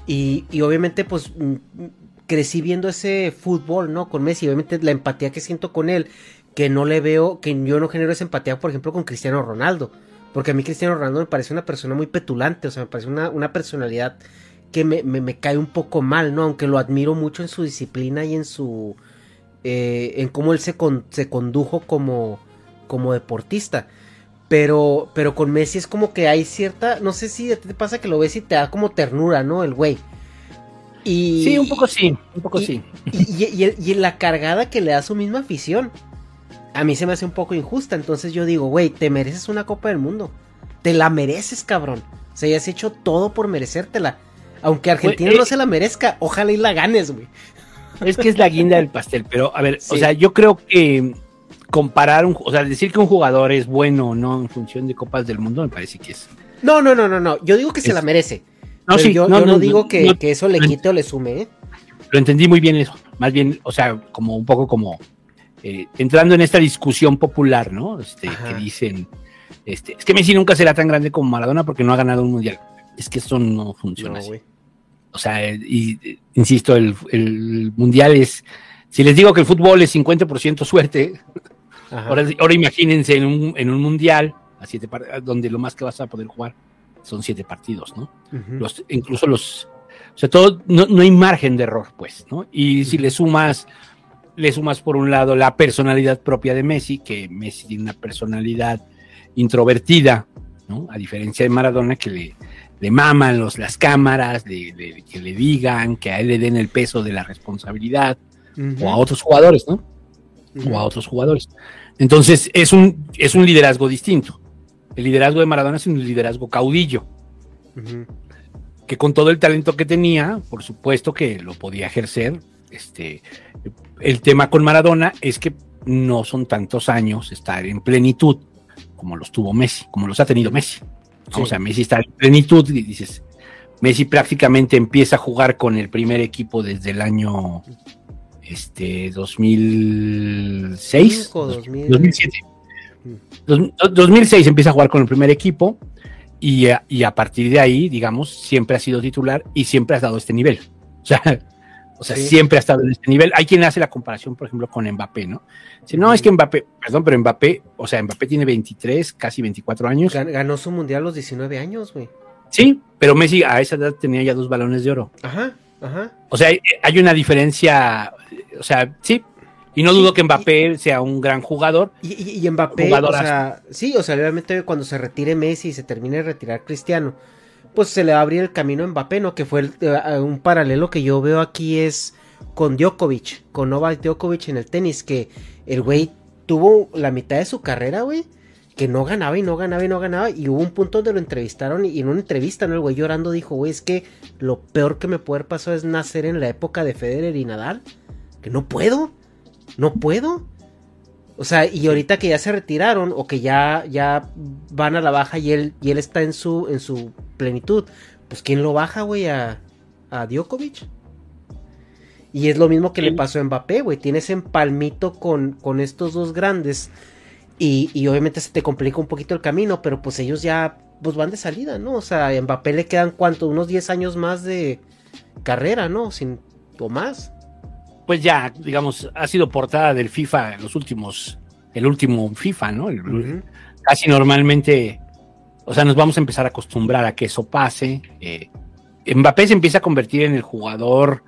Y, y obviamente pues mm, crecí viendo ese fútbol, ¿no? Con Messi, obviamente la empatía que siento con él, que no le veo, que yo no genero esa empatía, por ejemplo, con Cristiano Ronaldo. Porque a mí Cristiano Ronaldo me parece una persona muy petulante, o sea, me parece una, una personalidad que me, me, cae un poco mal, ¿no? Aunque lo admiro mucho en su disciplina y en su... Eh, en cómo él se, se condujo como, como deportista. Pero, pero con Messi es como que hay cierta, no sé si te pasa que lo ves y te da como ternura, ¿no? El güey. Y, sí, un poco sí, un poco sí. Y, y, la cargada que le da su misma afición, a mí se me hace un poco injusta. Entonces yo digo, güey, te mereces una Copa del Mundo. Te la mereces, cabrón. O sea, ya has hecho todo por merecértela. Aunque Argentina no eh, se la merezca, ojalá y la ganes, güey. Es que es la guinda del pastel, pero a ver, o sea, yo creo que comparar, un, o sea, decir que un jugador es bueno o no en función de Copas del Mundo, me parece que es. No, no, no, no, no. Yo digo que se la merece. No, sí, yo, no, digo que, eso le quite o le sume, ¿eh? Lo entendí muy bien eso. Más bien, o sea, como un poco como eh, entrando en esta discusión popular, ¿no? Este, que dicen, este, es que Messi nunca será tan grande como Maradona porque no ha ganado un mundial. Es que eso no funciona así. O sea, y, insisto, el, mundial es. Si les digo que el fútbol es 50% suerte, ahora, imagínense en un, en un mundial, a siete, donde lo más que vas a poder jugar son siete partidos, ¿no? los, incluso los. O sea, todo, no, no, hay margen de error, pues, ¿no? Y si le sumas, le sumas por un lado la personalidad propia de Messi, que Messi tiene una personalidad introvertida, ¿no? A diferencia de Maradona, que le, le maman los, las cámaras, que le digan, que a él le den el peso de la responsabilidad, o a otros jugadores, ¿no? O a otros jugadores. Entonces, es un, es un liderazgo distinto. El liderazgo de Maradona es un liderazgo caudillo. Que con todo el talento que tenía, por supuesto que lo podía ejercer. Este, el tema con Maradona es que no son tantos años estar en plenitud como los tuvo Messi, como los ha tenido Messi. O sea, Messi está en plenitud y dices, Messi prácticamente empieza a jugar con el primer equipo desde el año este 2006, 2007. 2006 empieza a jugar con el primer equipo y a, y a, partir de ahí, digamos, siempre ha sido titular y siempre ha dado este nivel. O sea, o sea, siempre ha estado en este nivel. Hay quien hace la comparación, por ejemplo, con Mbappé, ¿no? Si no, es que Mbappé, perdón, pero Mbappé, o sea, Mbappé tiene 23, casi 24 años. Ganó su mundial a los 19 años, güey. Sí, pero Messi a esa edad tenía ya dos balones de oro. Ajá, ajá. O sea, hay, una diferencia, o sea, sí. Y no dudo que Mbappé sea un gran jugador. Y, Mbappé, o sea, sí, o sea, realmente cuando se retire Messi y se termine de retirar Cristiano, pues se le va a abrir el camino a Mbappé, ¿no? Que fue eh, un paralelo que yo veo aquí es con Djokovic, con Novak Djokovic en el tenis, que el güey tuvo la mitad de su carrera, güey, que no ganaba y no ganaba y no ganaba, y hubo un punto donde lo entrevistaron y en una entrevista, ¿no? El güey llorando dijo, güey, es que lo peor que me puede pasar es nacer en la época de Federer y Nadal, que no puedo, no puedo. O sea, y ahorita que ya se retiraron o que ya, ya van a la baja y él, y él está en su, en su plenitud, pues ¿quién lo baja, güey? A, a Djokovic. Y es lo mismo que le pasó a Mbappé, güey. Tienes empalmito con, con estos dos grandes. Y, y, obviamente se te complica un poquito el camino, pero pues ellos ya pues van de salida, ¿no? O sea, a Mbappé le quedan cuánto, unos 10 años más de carrera, ¿no? Sin, o más pues ya, digamos, ha sido portada del FIFA en los últimos, el último FIFA, ¿no? Casi normalmente, o sea, nos vamos a empezar a acostumbrar a que eso pase. Eh, Mbappé se empieza a convertir en el jugador,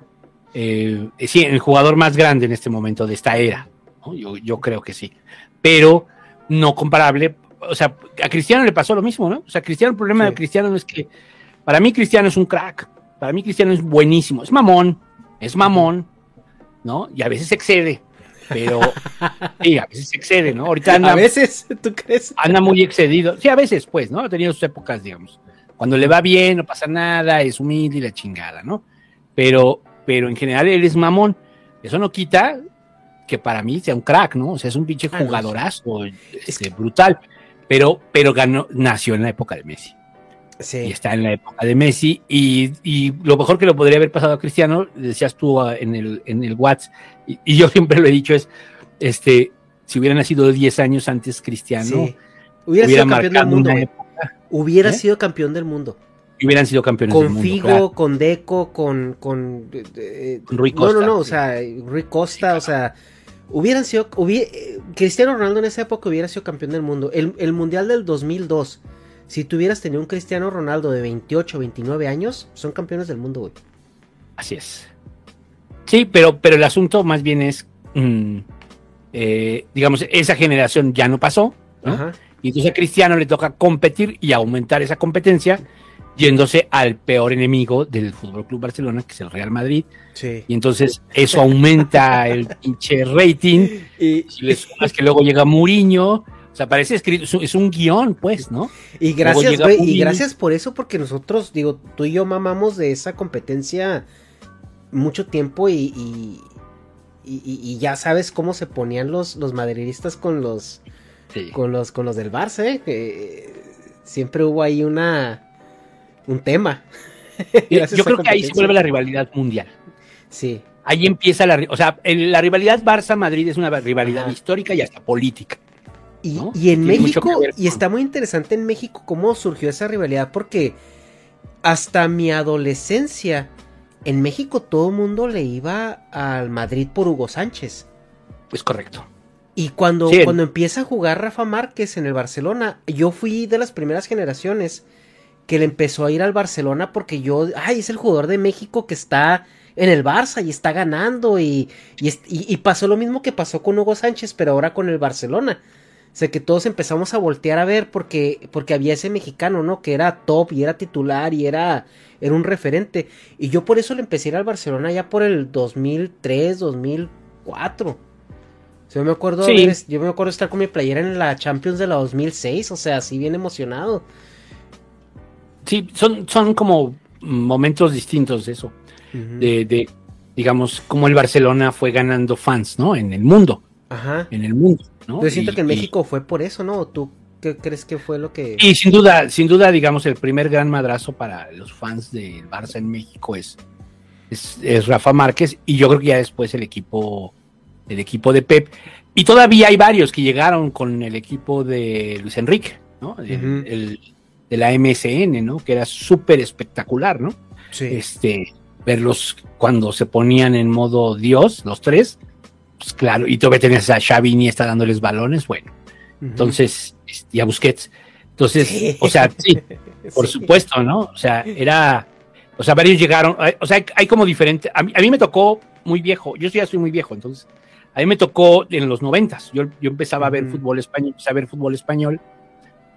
eh, sí, en el jugador más grande en este momento de esta era. Yo, yo creo que sí. Pero no comparable. O sea, a Cristiano le pasó lo mismo, ¿no? O sea, Cristiano, el problema de Cristiano es que para mí Cristiano es un crack. Para mí Cristiano es buenísimo. Es mamón. Es mamón ¿no? Y a veces excede, pero sí, a veces excede, ¿no? Ahorita <laughs> anda, a veces, ¿tú crees? Anda muy excedido. Sí, a veces, pues, ¿no? Ha tenido sus épocas, digamos. Cuando le va bien, no pasa nada, es humilde y la chingada, ¿no? Pero, pero en general él es mamón. Eso no quita que para mí sea un crack, ¿no? O sea, es un pinche ah, jugadorazo, este, brutal. Pero, pero ganó, nació en la época de Messi. Y está en la época de Messi. Y, lo mejor que lo podría haber pasado a Cristiano, decías tú ah, en el, en el WhatsApp, y, yo <laughs> siempre lo he dicho, es, este, si hubiera nacido 10 años antes Cristiano, hubiera, sido campeón del mundo. hubiera ¿Eh? sido campeón del mundo. Y hubieran sido campeones con del mundo. Figo, con Deco, con, con, eh, Rui Costa. No, no, no, o sea, Rui Costa, o sea, hubieran sido, Cristiano Ronaldo en esa época hubiera sido campeón del mundo. El, el Mundial del 2002 si tuvieras tenido un Cristiano Ronaldo de 28, 29 años, son campeones del mundo, güey. Así es. Sí, pero, pero el asunto más bien es, mm, eh, digamos, esa generación ya no pasó, ¿no? y entonces a Cristiano le toca competir y aumentar esa competencia yéndose al peor enemigo del Fútbol Club Barcelona, que es el Real Madrid. Sí. Y entonces eso aumenta el pinche rating. <laughs> Y si le sumas que luego llega Muriño, sea, parece escrito, es un guion, pues, ¿no? Y gracias, y gracias por eso, porque nosotros, digo, tú y yo mamamos de esa competencia mucho tiempo y, y, y, ya sabes cómo se ponían los, los madridistas con los, con los, con los del Barça, ¿eh? Siempre hubo ahí una un tema. <laughs> Yo creo que ahí se vuelve la rivalidad mundial. Sí. Ahí empieza la, o sea, la rivalidad Barça-Madrid es una rivalidad histórica y hasta política. Y, en México, y está muy interesante en México cómo surgió esa rivalidad, porque hasta mi adolescencia, en México todo el mundo le iba al Madrid por Hugo Sánchez. Pues correcto. Y cuando, cuando empieza a jugar Rafa Márquez en el Barcelona, yo fui de las primeras generaciones que le empezó a ir al Barcelona porque yo, ay, es el jugador de México que está en el Barça y está ganando y, y, pasó lo mismo que pasó con Hugo Sánchez, pero ahora con el Barcelona. O sea que todos empezamos a voltear a ver porque, porque había ese mexicano, ¿no? Que era top y era titular y era, era un referente. Y yo por eso le empecé a ir al Barcelona ya por el 2003, 2004. O sea, yo me acuerdo, yo me acuerdo estar con mi playera en la Champions de la 2006, o sea, así bien emocionado. Sí, son, son como momentos distintos de eso. de, digamos, como el Barcelona fue ganando fans, ¿no? En el mundo. Ajá. En el mundo, ¿no? Yo siento que en México fue por eso, ¿no? ¿Tú qué crees que fue lo que...? Y sin duda, sin duda, digamos, el primer gran madrazo para los fans del Barça en México es, es, Rafa Márquez y yo creo que ya después el equipo, el equipo de Pep. Y todavía hay varios que llegaron con el equipo de Luis Enrique, ¿no? el de la MSN, ¿no? Que era súper espectacular, ¿no? Sí. Este, verlos cuando se ponían en modo Dios, los tres, pues claro, y todavía tenías a Xavi y está dándoles balones, bueno. Entonces, este, y a Busquets. Entonces, o sea, sí, <laughs> por supuesto, ¿no? O sea, era, o sea, varios llegaron, o sea, hay, como diferentes, a mí, a mí, me tocó muy viejo, yo ya soy muy viejo, entonces, a mí me tocó en los noventas, yo, yo empezaba a ver fútbol español, empecé a ver fútbol español,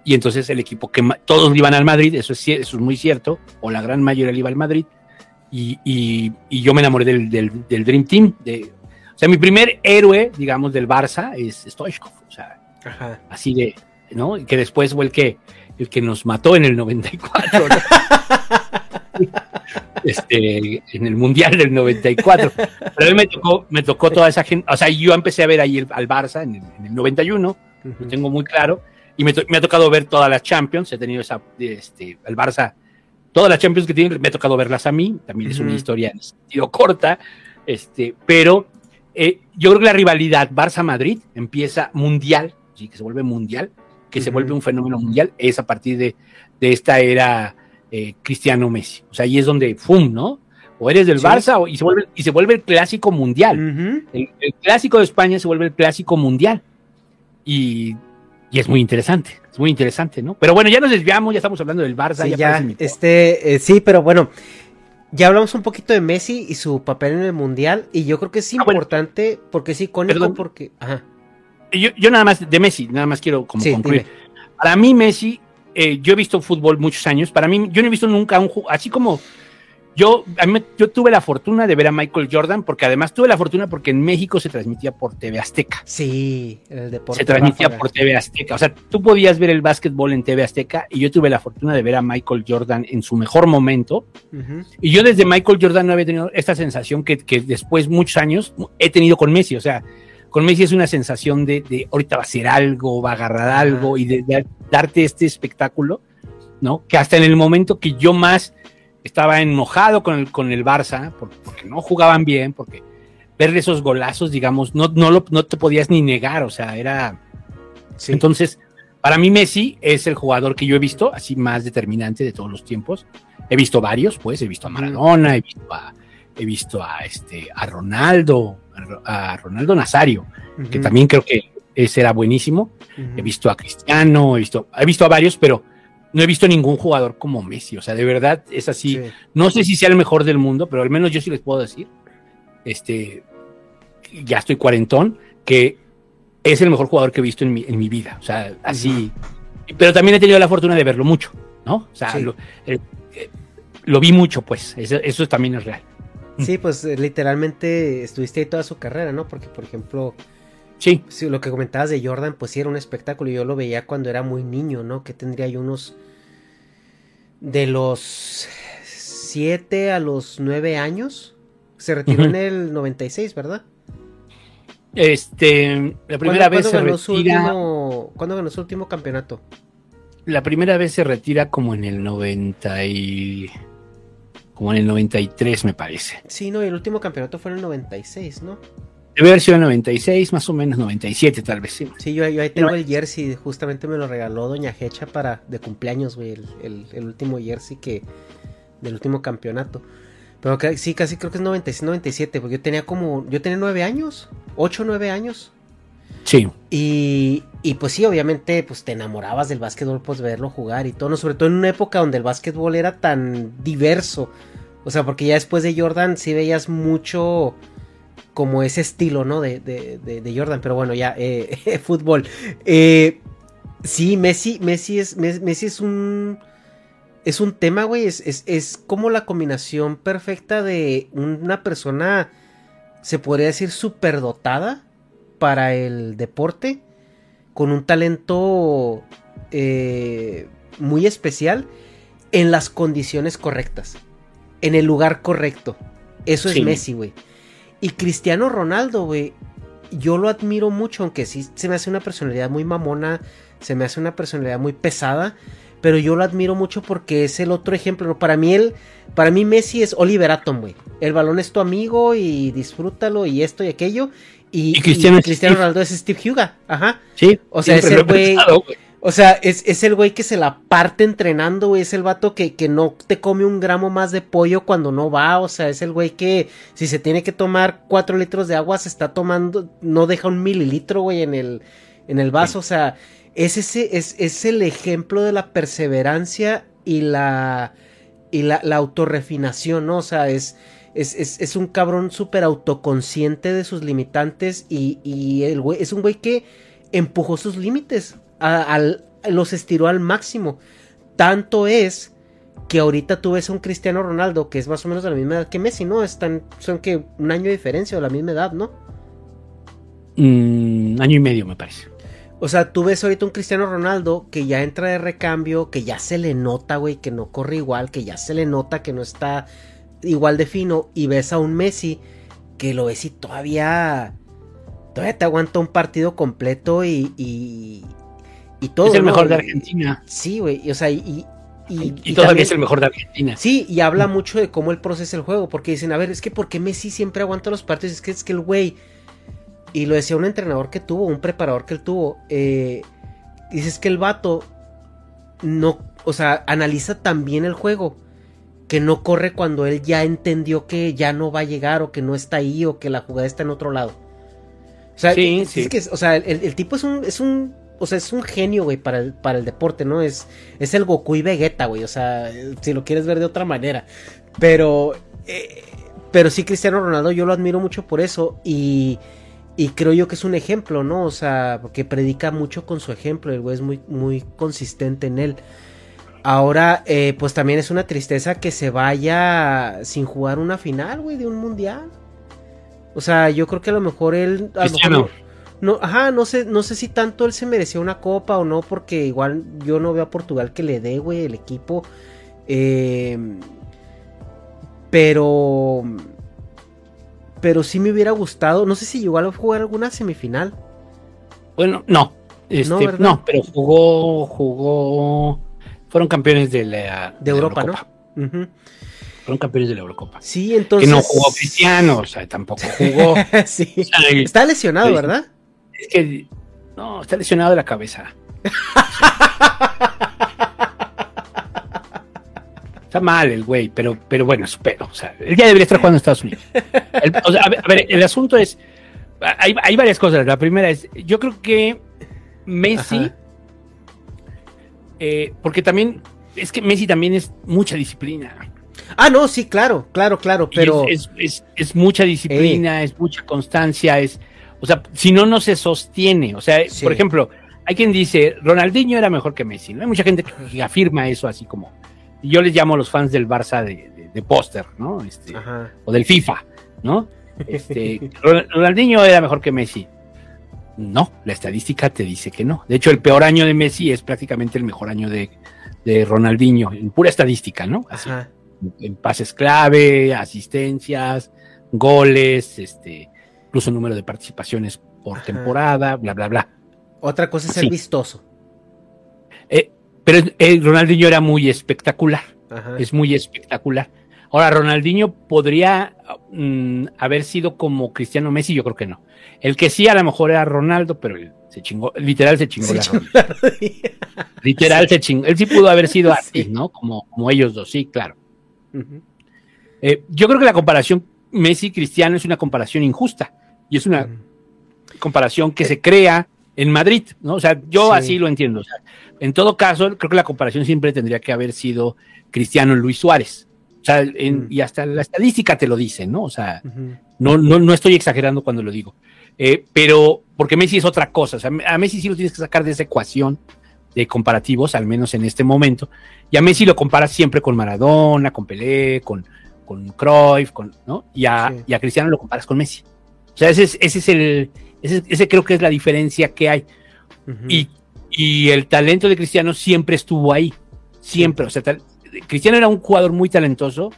y entonces el equipo que todos iban al Madrid, eso es, eso es muy cierto, o la gran mayoría iba al Madrid, y, y, yo me enamoré del, del, Dream Team. De, o sea, mi primer héroe, digamos, del Barça es Stoichkov, o sea, así de, ¿no? Que después fue el que, el que nos mató en el 94, <laughs> este, en el Mundial del 94. Pero a mí me tocó, me tocó toda esa gente, o sea, yo empecé a ver ahí al Barça en el, en el 91, lo tengo muy claro, y me, ha tocado ver todas las Champions, he tenido esa, este, el Barça, todas las Champions que tiene, me ha tocado verlas a mí, también es una historia en sentido corta, este, pero eh, yo creo que la rivalidad Barça-Madrid empieza mundial, ¿sí? que se vuelve mundial, que se vuelve un fenómeno mundial, es a partir de, de esta era eh, Cristiano Messi. O sea, ahí es donde, ¡fum!, ¿no? O eres del Barça o, y, se vuelve, y se vuelve el clásico mundial. el, el, clásico de España se vuelve el clásico mundial. Y y es muy interesante, es muy interesante, ¿no? Pero bueno, ya nos desviamos, ya estamos hablando del Barça. Sí, ya, este, eh, sí, pero bueno, ya hablamos un poquito de Messi y su papel en el Mundial, y yo creo que es ah, importante, porque es icónico, porque... Ajá. Yo, yo nada más, de Messi, nada más quiero como concluir. Para mí Messi, eh, yo he visto fútbol muchos años, para mí, yo no he visto nunca un así como yo, a mí, yo tuve la fortuna de ver a Michael Jordan, porque además tuve la fortuna porque en México se transmitía por TV Azteca. Sí, el deporte. Se transmitía por TV Azteca. O sea, tú podías ver el básquetbol en TV Azteca y yo tuve la fortuna de ver a Michael Jordan en su mejor momento. Y yo desde Michael Jordan no había tenido esta sensación que, que, después, muchos años, he tenido con Messi. O sea, con Messi es una sensación de, de ahorita va a ser algo, va a agarrar algo y de darte este espectáculo, ¿no? Que hasta en el momento que yo más estaba enojado con el, con el Barça porque, no jugaban bien, porque ver esos golazos, digamos, no, no, lo, no te podías ni negar, o sea, era... Entonces, para mí Messi es el jugador que yo he visto así más determinante de todos los tiempos. He visto varios, pues, he visto a Maradona, he visto a, he visto a, este, a Ronaldo, a Ronaldo Nazario, que también creo que ese era buenísimo. He visto a Cristiano, he visto, he visto a varios, pero no he visto ningún jugador como Messi. O sea, de verdad es así. Sí. No sé si sea el mejor del mundo, pero al menos yo sí les puedo decir, este, ya estoy cuarentón, que es el mejor jugador que he visto en mi, en mi vida. O sea, así. Pero también he tenido la fortuna de verlo mucho, ¿no? O sea, Sí. lo, eh, eh, lo vi mucho, pues. Eso, eso también es real. Sí, pues eh, literalmente estuviste ahí toda su carrera, ¿no? Porque, por ejemplo, Sí, sí, lo que comentabas de Jordan, pues sí era un espectáculo. Yo lo veía cuando era muy niño, ¿no? Que tendría yo unos. De los 7 a los 9 años. Se retiró Ujú. en el 96, ¿verdad? este, la primera ¿Cuándo- vez se ganó su retira, último, ¿Cuándo ganó su último campeonato? la primera vez se retira como en el 90 y, como en el 93 me parece. Sí, no, y el último campeonato fue en el 96, ¿no? Debe haber sido el 96, más o menos 97 tal vez, sí. Sí, yo, yo ahí tengo No, el jersey, justamente me lo regaló Doña Hecha para de cumpleaños, güey, el, el- el último jersey que del último campeonato. Pero sí, casi creo que es 96, 97, porque yo tenía como, yo tenía nueve años, 8, 9 años. Sí, Y, y pues sí, obviamente, pues te enamorabas del básquetbol, pues verlo jugar y todo, ¿no? sobre todo en una época donde el básquetbol era tan diverso. O sea, porque ya después de Jordan sí veías mucho como ese estilo, ¿no? De, de, de- de Jordan, pero bueno, ya, <laughs> eh, fútbol. Eh, sí, Messi, Messi es, Mes- Messi es un... Es un tema, güey, es, es, es como la combinación perfecta de una persona, se podría decir, superdotada para el deporte, con un talento eh, muy especial en las condiciones correctas, en el lugar correcto. Eso es. Messi, güey. Y Cristiano Ronaldo, güey, yo lo admiro mucho, aunque sí se me hace una personalidad muy mamona, se me hace una personalidad muy pesada, pero yo lo admiro mucho porque es el otro ejemplo. ¿no? Para mí él, para mí Messi es Oliver Atom, güey. El balón es tu amigo y disfrútalo y esto y aquello. Y, Y Cristiano. Ronaldo es Steve Huga, ajá. sí. O sea, ese güey. O sea, es, es el güey que se la parte entrenando, güey. Es el vato que, que no te come un gramo más de pollo cuando no va. O sea, es el güey que si se tiene que tomar cuatro litros de agua, se está tomando, no deja un mililitro, güey, en el, en el vaso. O sea, es ese, es, es el ejemplo de la perseverancia y la, y la, la autorrefinación, ¿no? O sea, es, es, es, es un cabrón súper autoconsciente de sus limitantes y, y el güey, es un güey que empujó sus límites, a- al- los estiró al máximo. Tanto es que ahorita tú ves a un Cristiano Ronaldo que es más o menos de la misma edad que Messi, ¿no? Están, son que un año de diferencia o la misma edad, ¿no? Mm, año y medio, me parece. O sea, tú ves ahorita un Cristiano Ronaldo que ya entra de recambio, que ya se le nota, güey, que no corre igual, que ya se le nota que no está igual de fino, y ves a un Messi que lo ves y todavía, todavía te aguanta un partido completo y, y, y todo. es el ¿no? mejor de Argentina. Sí, güey, y, o sea, y... y, Y, y todavía también- es el mejor de Argentina. Sí, y habla mucho de cómo él procesa el juego, porque dicen, a ver, es que ¿por qué Messi siempre aguanta los partidos? Es que es que el güey, y lo decía un entrenador que tuvo, un preparador que él tuvo, eh, dices que el vato no, o sea, analiza tan bien el juego que no corre cuando él ya entendió que ya no va a llegar o que no está ahí o que la jugada está en otro lado. O sea, Sí, es, sí. es que, o sea, el, el tipo es un, es un, o sea, es un genio, güey, para el, para el deporte, ¿no? Es, es el Goku y Vegeta, güey, o sea, si lo quieres ver de otra manera. Pero, eh, pero sí, Cristiano Ronaldo, yo lo admiro mucho por eso y, y creo yo que es un ejemplo, ¿no? O sea, porque predica mucho con su ejemplo, el güey es muy, muy consistente en él. Ahora, eh, pues también es una tristeza que se vaya sin jugar una final, güey, de un mundial. O sea, yo creo que a lo mejor él. Cristiano. No- ajá, no sé, no sé si tanto él se merecía una copa o no, porque igual yo no veo a Portugal que le dé, güey, el equipo. Eh, pero. Pero sí me hubiera gustado. No sé si llegó a jugar alguna semifinal. Bueno, no. Este, No, pero jugó, jugó. Fueron campeones de la, De Europa, Eurocopa. ¿no? Fueron campeones de la Eurocopa. Sí, entonces. Que no jugó Cristiano, o sea, tampoco jugó. <laughs> sí. O sea, y- Está lesionado, Sí. ¿verdad? Es que no, está lesionado de la cabeza. Está mal el güey, pero, pero bueno, espero. O sea, él ya debería estar jugando en Estados Unidos. El- o sea, a, ver, a ver, el asunto es. Hay, hay varias cosas. La primera es, yo creo que Messi eh, porque también, es que Messi también es mucha disciplina. Ah, no, sí, claro, claro, claro, pero... Es, es, es, mucha disciplina, es mucha constancia, es... O sea, si no, no se sostiene. O sea, por ejemplo, hay quien dice, Ronaldinho era mejor que Messi, ¿no? Hay mucha gente que afirma eso así como... Yo les llamo a los fans del Barça de, póster, ¿no? Este, o del FIFA, ¿no? Este, <laughs> Ronaldinho era mejor que Messi. No, la estadística te dice que no. De hecho, el peor año de Messi es prácticamente el mejor año de, de Ronaldinho, en pura estadística, ¿no? Ajá en pases clave, asistencias, goles, este, incluso número de participaciones por temporada, bla, bla, bla. Otra cosa es ser vistoso. Eh, pero Ronaldinho era muy espectacular. Es muy espectacular. Ahora, Ronaldinho podría mm, haber sido como Cristiano Messi, yo creo que no. El que sí a lo mejor era Ronaldo, pero él se chingó, literal se chingó la <laughs> Literal se chingó. Él sí pudo haber sido <laughs> así, ¿no? Como, como ellos dos, sí, claro. Eh, yo creo que la comparación Messi-Cristiano es una comparación injusta y es una comparación que se crea en Madrid, ¿no? O sea, yo así lo entiendo. en todo caso, creo que la comparación siempre tendría que haber sido Cristiano Luis Suárez. O sea, y hasta la estadística te lo dice, ¿no? O sea, no, no, no estoy exagerando cuando lo digo. Eh, pero, porque Messi es otra cosa. O sea, a Messi sí lo tienes que sacar de esa ecuación de comparativos, al menos en este momento. Y a Messi lo comparas siempre con Maradona, con Pelé, con, con Cruyff, con, ¿no? Y a, Cristiano lo comparas con Messi. O sea, ese es, ese es el, ese, creo que es la diferencia que hay. y, y, el talento de Cristiano siempre estuvo ahí, siempre. O sea, Cristiano era un jugador muy talentoso.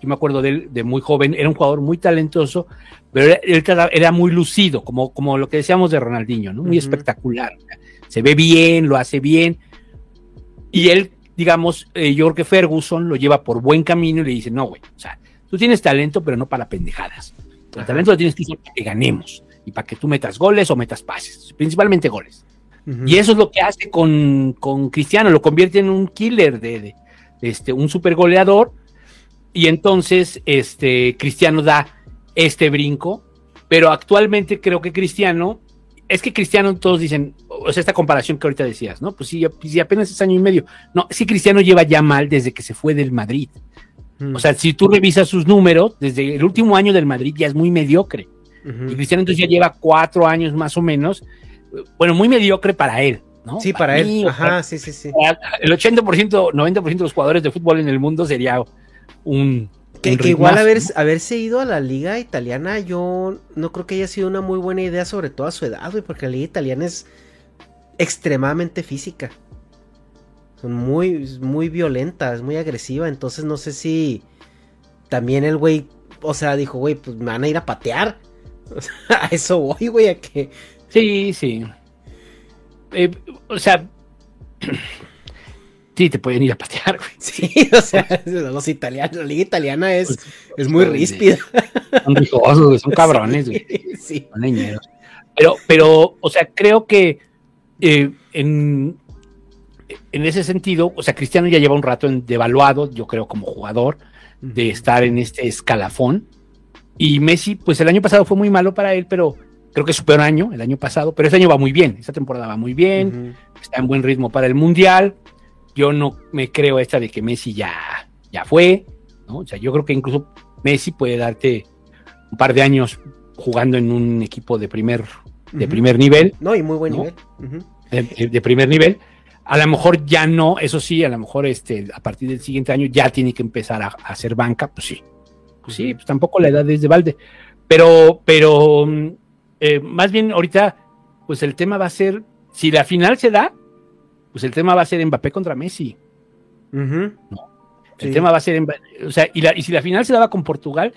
Yo me acuerdo de él de muy joven, era un jugador muy talentoso, pero él era, muy lucido, como, como lo que decíamos de Ronaldinho, ¿no? Muy espectacular se ve bien, lo hace bien. Y él, digamos, eh, yo creo que Ferguson lo lleva por buen camino y le dice, no, güey, o sea, tú tienes talento, pero no para pendejadas. El talento lo tienes que hacer para que ganemos y para que tú metas goles o metas pases, principalmente goles. Y eso es lo que hace con, con, Cristiano, lo convierte en un killer de, este, un super goleador. Y entonces, este, Cristiano da este brinco, pero actualmente creo que Cristiano es que Cristiano, todos dicen, o sea, esta comparación que ahorita decías, ¿no? Pues sí, pues apenas es año y medio. No, sí, Cristiano lleva ya mal desde que se fue del Madrid. Mm. O sea, si tú revisas sus números, desde el último año del Madrid ya es muy mediocre. Y Cristiano entonces ya lleva cuatro años más o menos. Bueno, muy mediocre para él, ¿no? Sí, para, él. Ajá, sí, sí, sí. El 80%, 90% de los jugadores de fútbol en el mundo sería un que, igual haber, haberse ido a la liga italiana, yo no creo que haya sido una muy buena idea, sobre todo a su edad, güey, porque la liga italiana es extremadamente física. Son muy, muy violentas, muy agresiva, entonces no sé si también el güey, o sea, dijo, güey, pues me van a ir a patear. <laughs> O sea, a eso voy, güey, a que... Sí, sí. Eh, o sea, <clears throat> Sí, te pueden ir a patear, güey. <laughs> Sí, o sea, <laughs> los italianos, la liga italiana es, pues, es muy ríspida. Son rijosos, son cabrones, güey. Sí. Son niñeros. Pero, pero, o sea, creo que eh, en, en ese sentido, o sea, Cristiano ya lleva un rato en, devaluado, yo creo, como jugador, de estar en este escalafón. Y Messi, pues el año pasado fue muy malo para él, pero creo que es su peor año, el año pasado, pero este año va muy bien, esta temporada va muy bien, está en buen ritmo para el Mundial yo no me creo esta de que Messi ya, ya fue, ¿no? O sea, yo creo que incluso Messi puede darte un par de años jugando en un equipo de primer, de primer nivel. No, y muy buen nivel. de, primer nivel. A lo mejor ya no, eso sí, a lo mejor este, a partir del siguiente año ya tiene que empezar a, hacer banca, pues sí. Pues sí, pues tampoco la edad es de balde. Pero, pero mm, eh, más bien ahorita, pues el tema va a ser, si la final se da, pues el tema va a ser Mbappé contra Messi. El tema va a ser, o sea, y, si la final se daba con Portugal,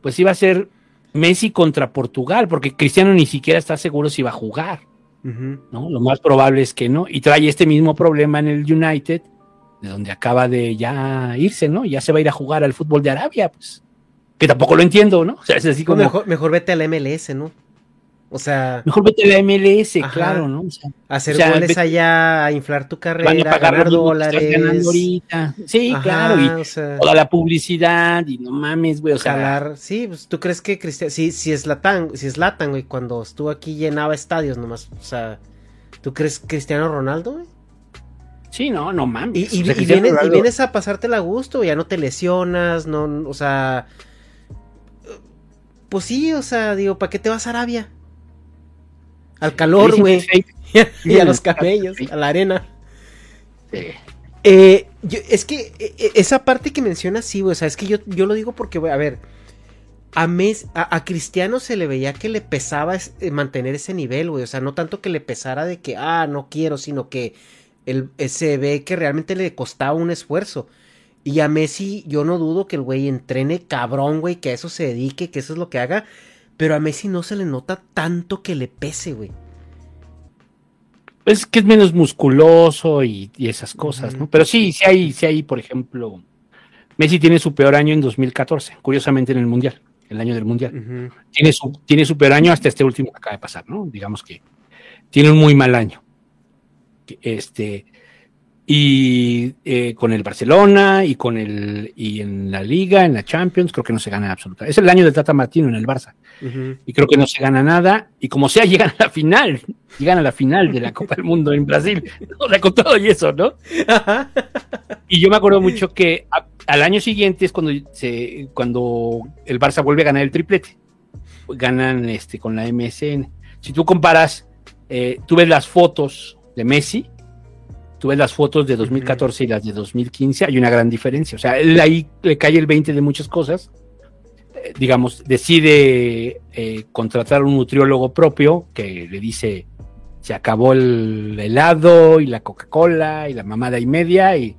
pues iba a ser Messi contra Portugal, porque Cristiano ni siquiera está seguro si va a jugar. ¿No? Lo más probable es que no. Y trae este mismo problema en el United, de donde acaba de ya irse, ¿no? Ya se va a ir a jugar al fútbol de Arabia, pues. Que tampoco lo entiendo, ¿no? <laughs> O sea, es así como. Mejor, mejor vete al MLS, ¿no? O sea. Mejor vete a la MLS, claro, ¿no? O sea, hacer goles allá, a inflar tu carrera, van a pagar ganar dólares. ahorita. Sí, claro. Y toda la publicidad, y no mames, güey. O sea. Sí, pues tú crees que Cristiano. Si, si es Latan, si es Latan, güey, cuando estuvo aquí llenaba estadios nomás. O sea, ¿tú crees Cristiano Ronaldo, güey? Sí, no, no mames. Y, y- O sea, y Cristiano vienes, y vienes a pasártela a gusto, ya no te lesionas, no, o sea... Pues sí, o sea, digo, ¿para qué te vas a Arabia? Al calor, güey. <laughs> y a los camellos, a la arena. sí. Eh, yo- es que eh, eh, esa parte que mencionas, sí, güey. O sea, es que yo, yo lo digo porque, güey, a ver. A, Mes- a, a Cristiano se le veía que le pesaba es- eh, mantener ese nivel, güey. O sea, no tanto que le pesara de que, ah, no quiero, sino que eh, se ve que realmente le costaba un esfuerzo. Y a Messi, yo no dudo que el güey entrene cabrón, güey, que a eso se dedique, que eso es lo que haga. Pero a Messi no se le nota tanto que le pese, güey. Es que es menos musculoso y, y esas cosas, ¿no? Pero sí, sí hay, sí hay, por ejemplo, Messi tiene su peor año en 2014, curiosamente en el Mundial, el año del Mundial. Tiene su, tiene su peor año hasta este último que acaba de pasar, ¿no? Digamos que tiene un muy mal año. Este, y eh, con el Barcelona y con el, y en la Liga, en la Champions, creo que no se gana absolutamente. Es el año de Tata Martino en el Barça y creo que no se gana nada. Y como sea, <laughs> llegan a la final, llegan a la final de la Copa del Mundo en Brasil, <laughs> o sea, con todo y eso, ¿no? Y yo me acuerdo mucho que a- al año siguiente es cuando, se, cuando el Barça vuelve a ganar el triplete. Ganan este, con la MSN. Si tú comparas, eh, tú ves las fotos de Messi, tú ves las fotos de 2014 y las de 2015, hay una gran diferencia. O sea, él ahí le cae el 20 de muchas cosas. Eh, digamos, decide eh, contratar un nutriólogo propio que le dice, se acabó el helado y la Coca-Cola y la mamada y media y,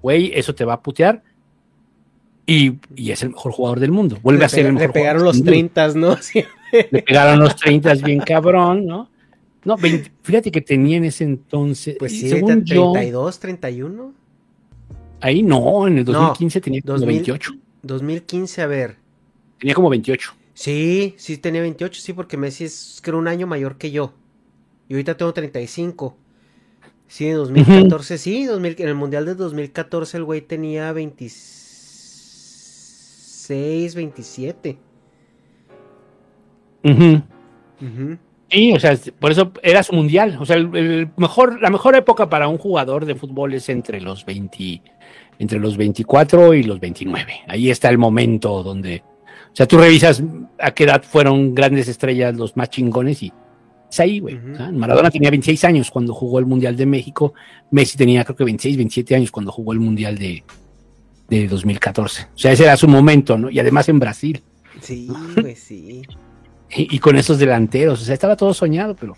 güey, eso te va a putear. Y, y es el mejor jugador del mundo. Vuelve Le a ser el mejor Le pegaron jugador los del mundo. 30, ¿no? Sí. <laughs> Le pegaron los 30 bien cabrón, ¿no? No, 20 fíjate que tenía en ese entonces, Pues sí, según ahorita yo, 32, 31. ahí no, en el No, 2015 tenía como 2000. 28. 2015, a ver. Tenía como 28. Sí, sí tenía 28, sí, porque Messi es creo un año mayor que yo. Y ahorita tengo 35. Sí, en 2014, sí, 2000 en el Mundial de 2014 el güey tenía 26, 27. Ujú. Ujú. Sí, o sea, por eso era su mundial. O sea, el, el mejor, la mejor época para un jugador de fútbol es entre los 20, entre los 24 y los 29. Ahí está el momento donde, o sea, tú revisas a qué edad fueron grandes estrellas los más chingones y es ahí, güey. Maradona tenía 26 años cuando jugó el Mundial de México. Messi tenía creo que 26, 27 años cuando jugó el Mundial de, de 2014. O sea, ese era su momento, ¿no? Y además en Brasil. Sí, güey, sí. Y, y con esos delanteros. O sea, estaba todo soñado, pero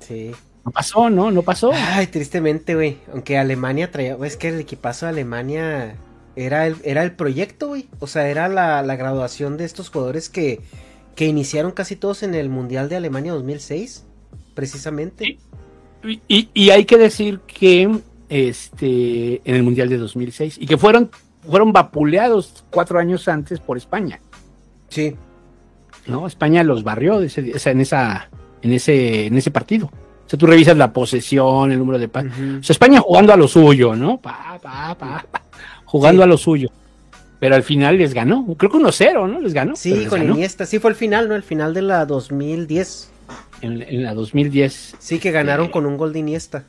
Sí. no pasó, ¿no? No pasó. Ay, tristemente, güey. Aunque Alemania traía. Es que el equipazo de Alemania era el, era el proyecto, güey. O sea, era la, la graduación de estos jugadores que, que iniciaron casi todos en el Mundial de Alemania 2006. Precisamente. Y, y- y hay que decir que este en el Mundial de 2006 y que fueron fueron vapuleados cuatro años antes por España, Sí. ¿No? España los barrió de ese- en esa en ese en ese partido. O sea, tú revisas la posesión, el número de pases. O sea, España jugando a lo suyo, ¿no? Pa, pa, pa, jugando Sí. a lo suyo. Pero al final les ganó. Creo que 1-0, ¿no? Les ganó. Sí, les con ganó. Iniesta. Sí, fue el final, ¿no? El final de la 2010. En, en la 2010. Sí, que ganaron Sí. con un gol de Iniesta.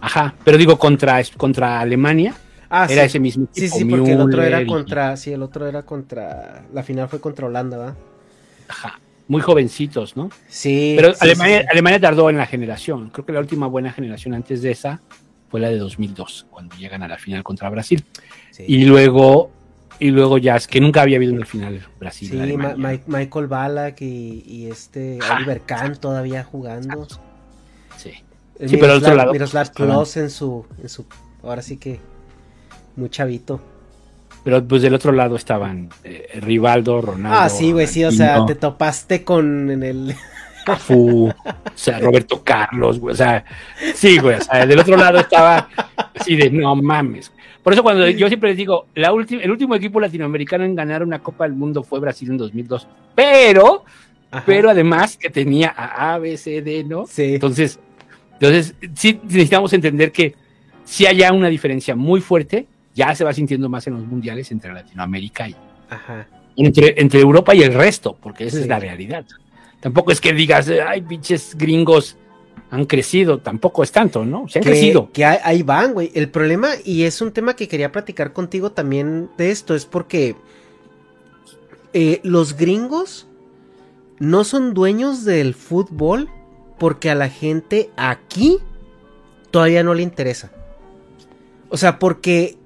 Ajá. Pero digo, contra, contra Alemania. Ah, era sí. ese mismo Sí, equipo, sí, porque el otro era y- contra. Sí, el otro era contra. La final fue contra Holanda, ¿va? Ajá, muy jovencitos, ¿no? Sí. Pero sí, Alemania, sí, sí. Alemania tardó en la generación. Creo que la última buena generación antes de esa fue la de 2002, cuando llegan a la final contra Brasil. Sí. Y luego, y luego ya es que nunca había habido una final Brasil. Sí, Ma- Alemania. Ma- Michael Ballack y, y este. Oliver Kahn todavía jugando. Sí. El Sí, pero al otro lado, Miroslav Klose en su, en su. Ahora sí que. Muy chavito. Pero pues del otro lado estaban eh, Rivaldo, Ronaldo. ah, sí, güey, sí, o sea, te topaste con en el. Cafú, o sea, Roberto Carlos, güey, o sea, sí, güey, o sea, del otro lado estaba así de no mames. Por eso cuando yo siempre les digo, la el último equipo latinoamericano en ganar una Copa del Mundo fue Brasil en 2002, pero, Ajá. pero además que tenía a A, B, C, D, ¿no? Sí. Entonces, entonces sí necesitamos entender que si hay ya una diferencia muy fuerte, ya se va sintiendo más en los mundiales entre Latinoamérica y Ajá. entre, entre Europa y el resto, porque esa Sí. es la realidad. Tampoco es que digas, ay, pinches gringos han crecido, tampoco es tanto, ¿no? Se han que, crecido. Que ahí, ahí van, güey. El problema, y es un tema que quería platicar contigo también de esto, es porque eh, los gringos no son dueños del fútbol porque a la gente aquí todavía no le interesa. O sea, porque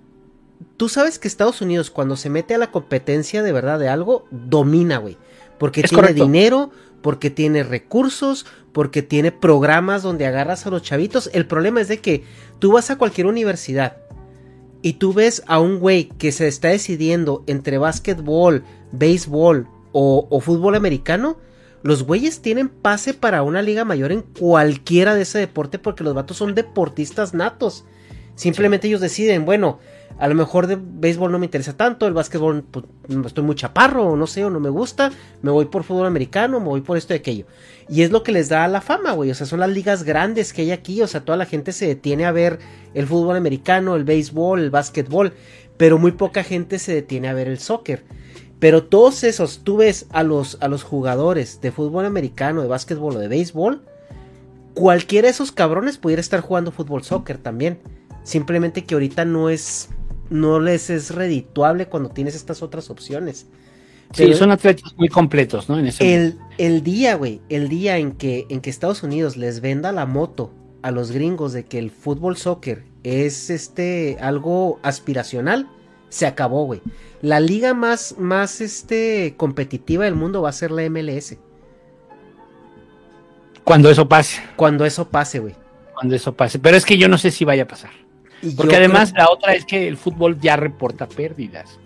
tú sabes que Estados Unidos cuando se mete a la competencia de verdad de algo, domina, güey. Porque Es tiene correcto. dinero, porque tiene recursos, porque tiene programas donde agarras a los chavitos. El problema es de que tú vas a cualquier universidad y tú ves a un güey que se está decidiendo entre básquetbol, béisbol o, o fútbol americano. Los güeyes tienen pase para una liga mayor en cualquiera de ese deporte porque los vatos son deportistas natos. Simplemente ellos deciden, bueno, a lo mejor de béisbol no me interesa tanto, el básquetbol pues, estoy muy chaparro, o no sé, o no me gusta, me voy por fútbol americano, me voy por esto y aquello. Y es lo que les da la fama, güey, o sea, son las ligas grandes que hay aquí, o sea, toda la gente se detiene a ver el fútbol americano, el béisbol, el básquetbol, pero muy poca gente se detiene a ver el soccer. Pero todos esos, tú ves a los, a los jugadores de fútbol americano, de básquetbol o de béisbol, cualquiera de esos cabrones pudiera estar jugando fútbol soccer también. Simplemente que ahorita no es. No les es redituable cuando tienes estas otras opciones. Sí, Pero son atletas muy completos, ¿no? En ese el, el día, güey, el día en que, en que Estados Unidos les venda la moto a los gringos de que el fútbol soccer es este algo aspiracional, se acabó, güey. La liga más, más este, competitiva del mundo va a ser la MLS. Cuando eso pase, Cuando eso pase, güey. cuando eso pase. Pero es que yo no sé si vaya a pasar. Y Porque además creo- la otra es que el fútbol ya reporta pérdidas.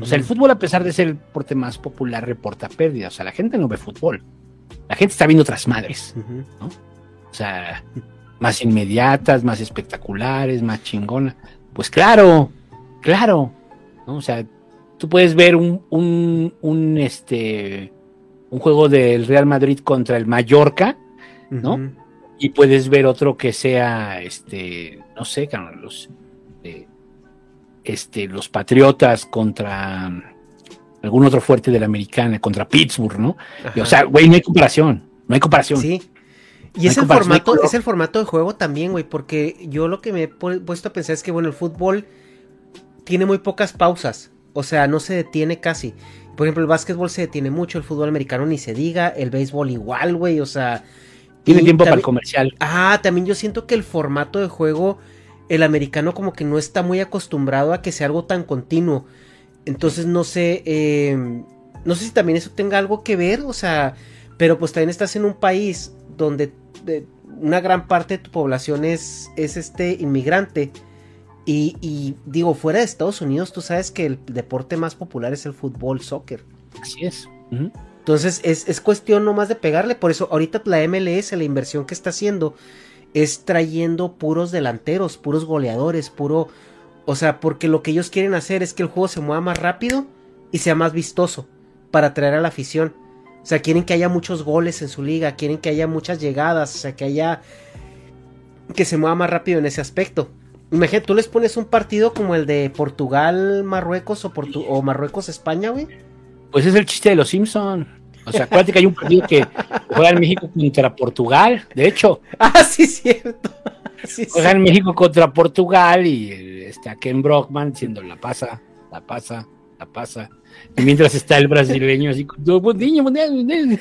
O sea, el fútbol a pesar de ser el deporte más popular reporta pérdidas. O sea, la gente no ve fútbol. La gente está viendo otras madres. Ujú. O sea, más inmediatas, más espectaculares, más chingona. Pues claro, claro. ¿no? O sea, tú puedes ver un, un, un, este, un juego del Real Madrid contra el Mallorca ¿no? Y puedes ver otro que sea, este, no sé, los, eh, este, los Patriotas contra algún otro fuerte de la americana, contra Pittsburgh, ¿no? Y, o sea, güey, no hay comparación, no hay comparación. Sí. Y No es el no formato, es el formato de juego también, güey, porque yo lo que me he pu- puesto a pensar es que, bueno, el fútbol tiene muy pocas pausas, o sea, no se detiene casi. Por ejemplo, el básquetbol se detiene mucho, el fútbol americano ni se diga, el béisbol igual, güey, o sea... Tiene y tiempo para el comercial. Ah, también yo siento que el formato de juego, el americano como que no está muy acostumbrado a que sea algo tan continuo. Entonces no sé, eh, no sé si también eso tenga algo que ver, o sea, pero pues también estás en un país donde una gran parte de tu población es, es este inmigrante. Y, y digo, fuera de Estados Unidos, tú sabes que el deporte más popular es el fútbol, soccer. Así es. Entonces es, es cuestión nomás de pegarle. Por eso ahorita la MLS, la inversión que está haciendo, es trayendo puros delanteros, puros goleadores, puro... O sea, porque lo que ellos quieren hacer es que el juego se mueva más rápido y sea más vistoso para atraer a la afición. O sea, quieren que haya muchos goles en su liga, quieren que haya muchas llegadas, o sea, que haya... que se mueva más rápido en ese aspecto. Imagínate, tú les pones un partido como el de Portugal-Marruecos o, o Marruecos-España, güey. Pues es el chiste de los Simpson. O sea, acuérdate que hay un partido que juega en México contra Portugal. De hecho, <laughs> Ah, sí, cierto. <laughs> Sí, juega sí. en México contra Portugal y eh, está Ken Brockman diciendo la pasa, la pasa, la pasa. Y mientras está el brasileño así con todo, "Buen día, buen día, buen día",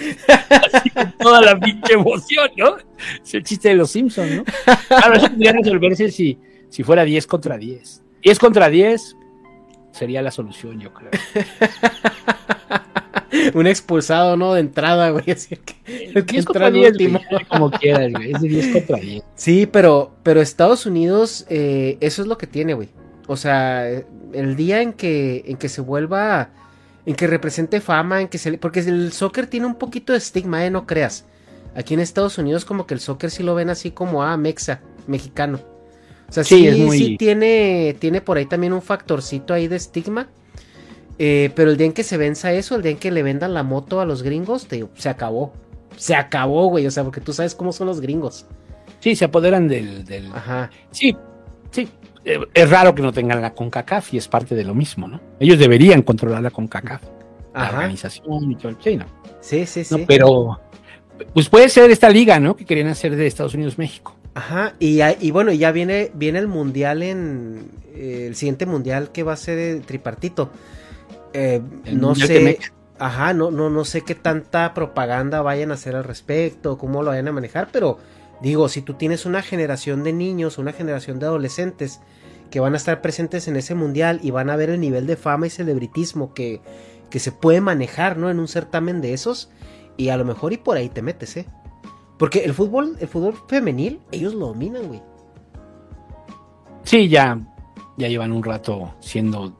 así con toda la pinche emoción, ¿no? Es el chiste de los Simpsons, ¿no? Claro, eso podría resolverse si, si fuera 10 contra 10. 10 contra 10 sería la solución, yo creo. <laughs> <laughs> Un expulsado, ¿no? De entrada, güey. Así que, el que 10 entra contra al 10, último. güey, como quieras, güey. Es de 10 contra 10. Sí, pero, pero Estados Unidos, eh, eso es lo que tiene, güey. O sea, el día en que, en que se vuelva, en que represente fama, en que se, porque el soccer tiene un poquito de estigma, eh, no creas. Aquí en Estados Unidos como que el soccer sí lo ven así como, ah, mexa, mexicano. O sea, sí, Sí, muy- sí tiene, tiene por ahí también un factorcito ahí de estigma. Eh, pero el día en que se venza eso, el día en que le vendan la moto a los gringos, te se acabó. Se acabó, güey. O sea, porque tú sabes cómo son los gringos. Sí, se apoderan del. del... Ajá. Sí, sí. Eh, Es raro que no tengan la CONCACAF y es parte de lo mismo, ¿no? Ellos deberían controlar la CONCACAF, la organización y todo el sí, ¿no? Sí, sí, sí. No, pero, pues puede ser esta liga, ¿no? Que querían hacer de Estados Unidos México. Ajá, y, y bueno, ya viene, viene el mundial en. Eh, el siguiente mundial que va a ser el tripartito. Eh, no sé. Ajá, no, no, no sé qué tanta propaganda vayan a hacer al respecto, cómo lo vayan a manejar, pero digo, si tú tienes una generación de niños, una generación de adolescentes que van a estar presentes en ese mundial y van a ver el nivel de fama y celebritismo que, que se puede manejar, ¿no? En un certamen de esos, y a lo mejor y por ahí te metes, ¿eh? Porque el fútbol, el fútbol femenil, ellos lo dominan, güey. Sí, ya, ya llevan un rato siendo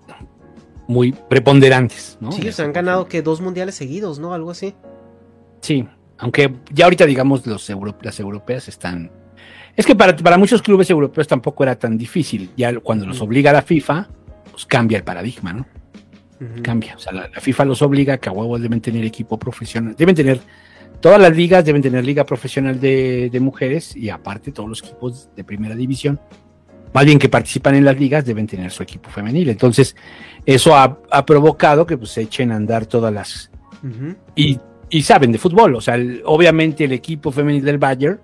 muy preponderantes, ¿no? Sí, se han ganado que dos mundiales seguidos, ¿no? Algo así. Sí, aunque ya ahorita, digamos, los las europeas están. Es que para, para, muchos clubes europeos tampoco era tan difícil. Ya cuando los obliga la FIFA, pues cambia el paradigma, ¿no? Cambia. O sea, la, FIFA los obliga que a huevos deben tener equipo profesional. Deben tener. Todas las ligas deben tener liga profesional de, de mujeres y aparte todos los equipos de primera división más bien que participan en las ligas, deben tener su equipo femenil. Entonces, eso ha, provocado que pues, se echen a andar todas las... y, saben de fútbol, o sea, obviamente el equipo femenil del Bayern,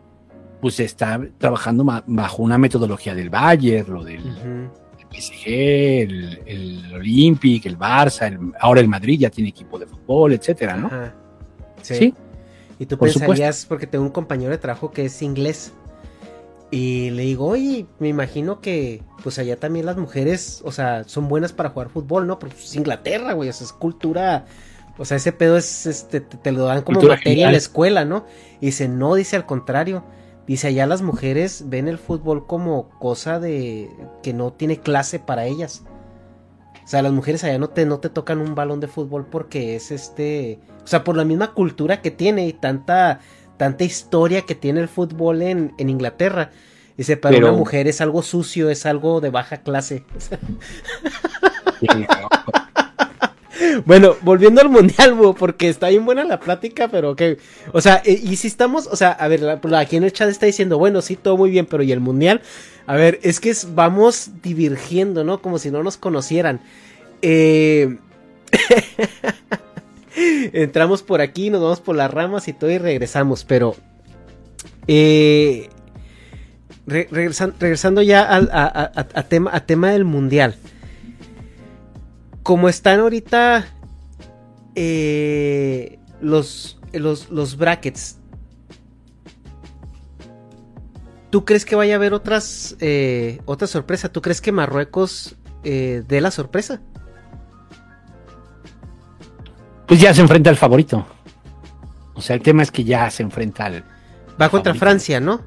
pues está trabajando bajo una metodología del Bayern, lo del PSG, el, el, Olympic, el Barça, ahora el Madrid ya tiene equipo de fútbol, etcétera, ¿no? Sí. Y tú pensarías, porque tengo un compañero de trabajo que es inglés, y le digo, oye, me imagino que pues allá también las mujeres, o sea, son buenas para jugar fútbol, ¿no? Porque es Inglaterra, güey, o sea, es cultura, o sea, ese pedo es, este, te, lo dan como materia en la escuela, ¿no? Y dice, no, dice al contrario, dice, allá las mujeres ven el fútbol como cosa de que no tiene clase para ellas. O sea, las mujeres allá no te, no te tocan un balón de fútbol porque es este, o sea, por la misma cultura que tiene y tanta tanta historia que tiene el fútbol en, en Inglaterra. Dice, para una mujer es algo sucio, es algo de baja clase. <laughs> bueno, volviendo al mundial, porque está bien buena la plática, pero que, o sea, eh, y si estamos, o sea, a ver, aquí en el chat está diciendo, bueno, sí, todo muy bien, pero ¿y el mundial? A ver, es que vamos divergiendo, ¿no? Como si no nos conocieran. Eh... <laughs> <laughs> Entramos por aquí, nos vamos por las ramas y todo y regresamos, pero... Eh, regresando ya a, tema, del mundial. Como están ahorita eh, los, brackets, ¿tú crees que vaya a haber otras, eh, otra sorpresa? ¿Tú crees que Marruecos dé la sorpresa? Pues ya se enfrenta al favorito. O sea, el tema es que ya se enfrenta al. Va contra Francia, ¿no?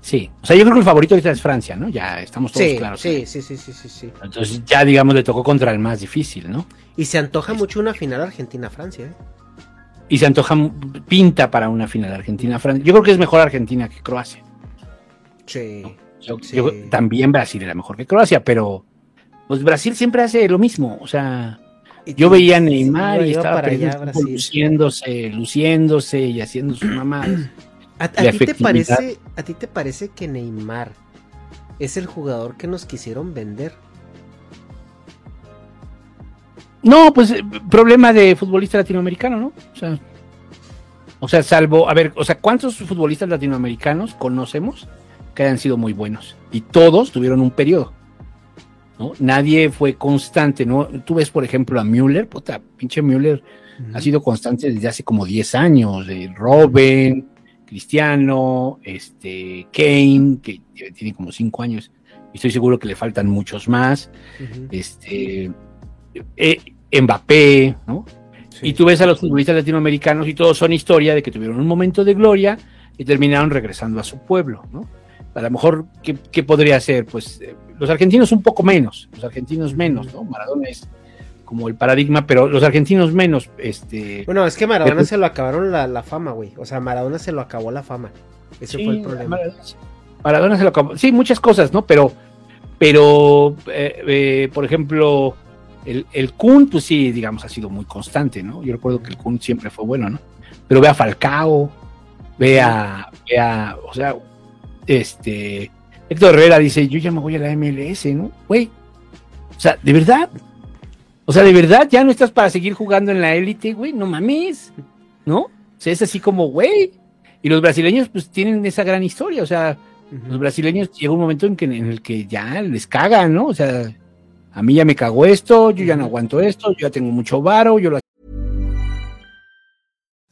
Sí. O sea, yo creo que el favorito ahorita es Francia, ¿no? Ya estamos todos claros. Sí, sí, sí, sí, sí, sí. Entonces ya, digamos, le tocó contra el más difícil, ¿no? Y se antoja mucho una final Argentina-Francia, ¿eh? Y se antoja, pinta para una final Argentina-Francia. Yo creo que es mejor Argentina que Croacia. Sí, también Brasil era mejor que Croacia, pero pues Brasil siempre hace lo mismo. O sea, yo veía a Neymar y estaba luciéndose, luciéndose y haciendo sus mamadas. <clears throat> ¿A, ti te parece, ¿A ti te parece que Neymar es el jugador que nos quisieron vender? No, pues eh, problema de futbolista latinoamericano, ¿no? O sea, o sea, salvo, a ver, o sea, ¿cuántos futbolistas latinoamericanos conocemos que hayan sido muy buenos? Y todos tuvieron un periodo. ¿No? Nadie fue constante, ¿no? Tú ves, por ejemplo, a Müller, puta, pinche Müller ha sido constante desde hace como 10 años, de Robin, Cristiano, este, Kane, que tiene como 5 años, y estoy seguro que le faltan muchos más, este, eh, Mbappé, ¿no? Y tú ves a los futbolistas latinoamericanos y todos son historia de que tuvieron un momento de gloria y terminaron regresando a su pueblo, ¿no? A lo mejor, ¿qué, podría ser? Pues eh, los argentinos un poco menos, los argentinos menos, ¿no? Maradona es como el paradigma, pero los argentinos menos, este... Bueno, es que Maradona se lo acabaron la, fama, güey. O sea, Maradona se lo acabó la fama. Ese fue el problema. Maradona, se lo acabó. Sí, muchas cosas, ¿no? Pero, pero, eh, eh, por ejemplo, el, el Kun, pues sí, digamos, ha sido muy constante, ¿no? Yo recuerdo que el Kun siempre fue bueno, ¿no? Pero ve a Falcao, ve a, ve a o sea, este, Héctor Herrera dice, yo ya me voy a la MLS, ¿no? Güey, o sea, de verdad, o sea, de verdad, ya no estás para seguir jugando en la élite, güey, no mames, ¿no? O sea, es así como, güey, Y los brasileños pues tienen esa gran historia, o sea, los brasileños llega un momento en, que, en el que ya les cagan, ¿no? O sea, a mí ya me cagó esto, yo ya no aguanto esto, yo ya tengo mucho varo, yo lo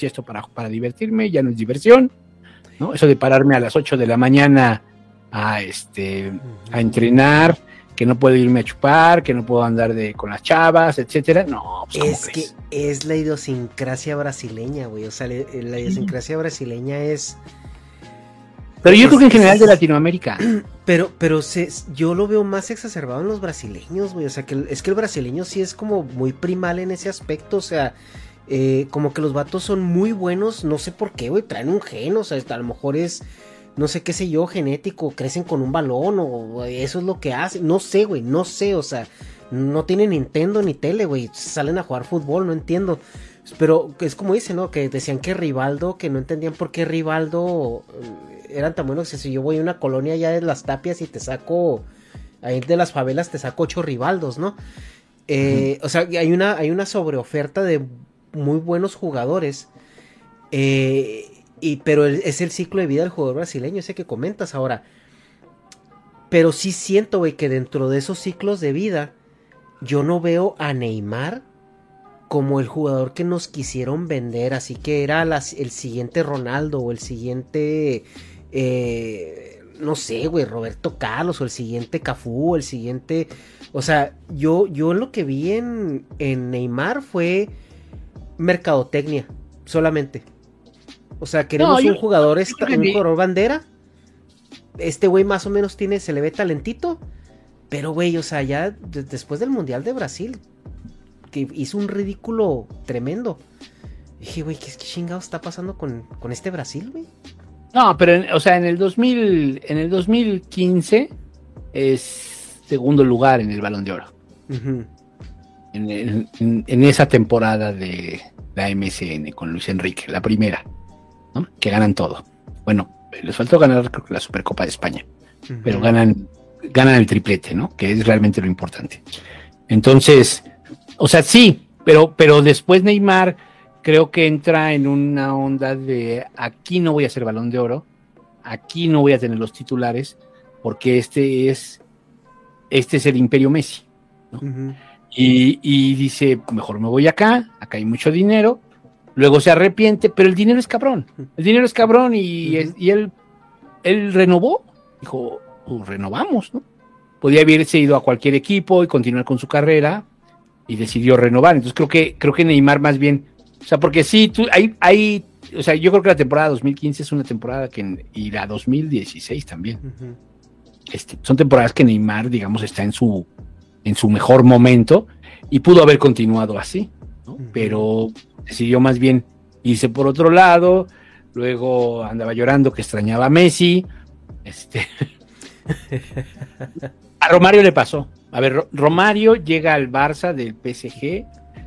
Si esto para, para divertirme ya no es diversión, ¿no? Eso de pararme a las 8 de la mañana a, este, a entrenar, que no puedo irme a chupar, que no puedo andar de, con las chavas, etcétera. No, pues, Es que es la idiosincrasia brasileña, güey. O sea, le- la idiosincrasia brasileña es. Pero yo creo que en es- general de es- Latinoamérica. <clears throat> Pero, pero se, yo lo veo más exacerbado en los brasileños, güey. O sea, que es que el brasileño sí es como muy primal en ese aspecto. O sea, eh, como que los vatos son muy buenos. No sé por qué, güey. Traen un gen. O sea, a lo mejor es, no sé qué sé yo, genético. Crecen con un balón o eso es lo que hacen. No sé, güey. No sé. O sea, no tienen Nintendo ni tele, güey. Salen a jugar fútbol, no entiendo. Pero es como dicen, ¿no? Que decían que Rivaldo, que no entendían por qué Rivaldo eh, eran tan buenos que si yo voy a una colonia ya de las tapias y te saco, ahí de las favelas te saco ocho Rivaldos, ¿no? Eh, O sea, hay una, hay una sobreoferta de muy buenos jugadores. eh, y, pero es el ciclo de vida del jugador brasileño, ese que comentas ahora. Pero sí siento, güey, que dentro de esos ciclos de vida, yo no veo a Neymar como el jugador que nos quisieron vender, así que era el siguiente Ronaldo o el siguiente, eh, no sé, güey, Roberto Carlos o el siguiente Cafú o el siguiente, o sea, yo, yo lo que vi en, en Neymar fue mercadotecnia, solamente. O sea, queremos No, yo- un jugador, yo que un jugador bandera. Este güey más o menos tiene, se le ve talentito. Pero, güey, o sea, ya de- después del Mundial de Brasil, que hizo un ridículo tremendo. Dije, güey, ¿qué, qué chingado está pasando con, con este Brasil, güey? No, pero, en- o sea, en el 2000, en el 2015 es segundo lugar en el Balón de Oro. En, en- en- en esa temporada de la MSN con Luis Enrique, la primera, ¿no? Que ganan todo. Bueno, les faltó ganar creo que la Supercopa de España, pero ganan, ganan el triplete, ¿no? Que es realmente lo importante. Entonces, o sea, sí, pero, pero después Neymar creo que entra en una onda de aquí no voy a ser balón de oro, aquí no voy a tener los titulares, porque este es, este es el imperio Messi. Ujú. Y, y dice, mejor me voy acá, acá hay mucho dinero. Luego se arrepiente, pero el dinero es cabrón. El dinero es cabrón y, y él, él renovó. Dijo, pues renovamos, ¿no? Podía haberse ido a cualquier equipo y continuar con su carrera y decidió renovar. Entonces creo que, creo que Neymar más bien, o sea, porque sí, tú, hay, hay, o sea, yo creo que la temporada 2015 es una temporada que, y la 2016 también este, son temporadas que Neymar, digamos, está en su, en su mejor momento y pudo haber continuado así, pero decidió más bien irse por otro lado, luego andaba llorando que extrañaba a Messi, este, <laughs> a Romario le pasó, A ver, Romario llega al Barça del PSG,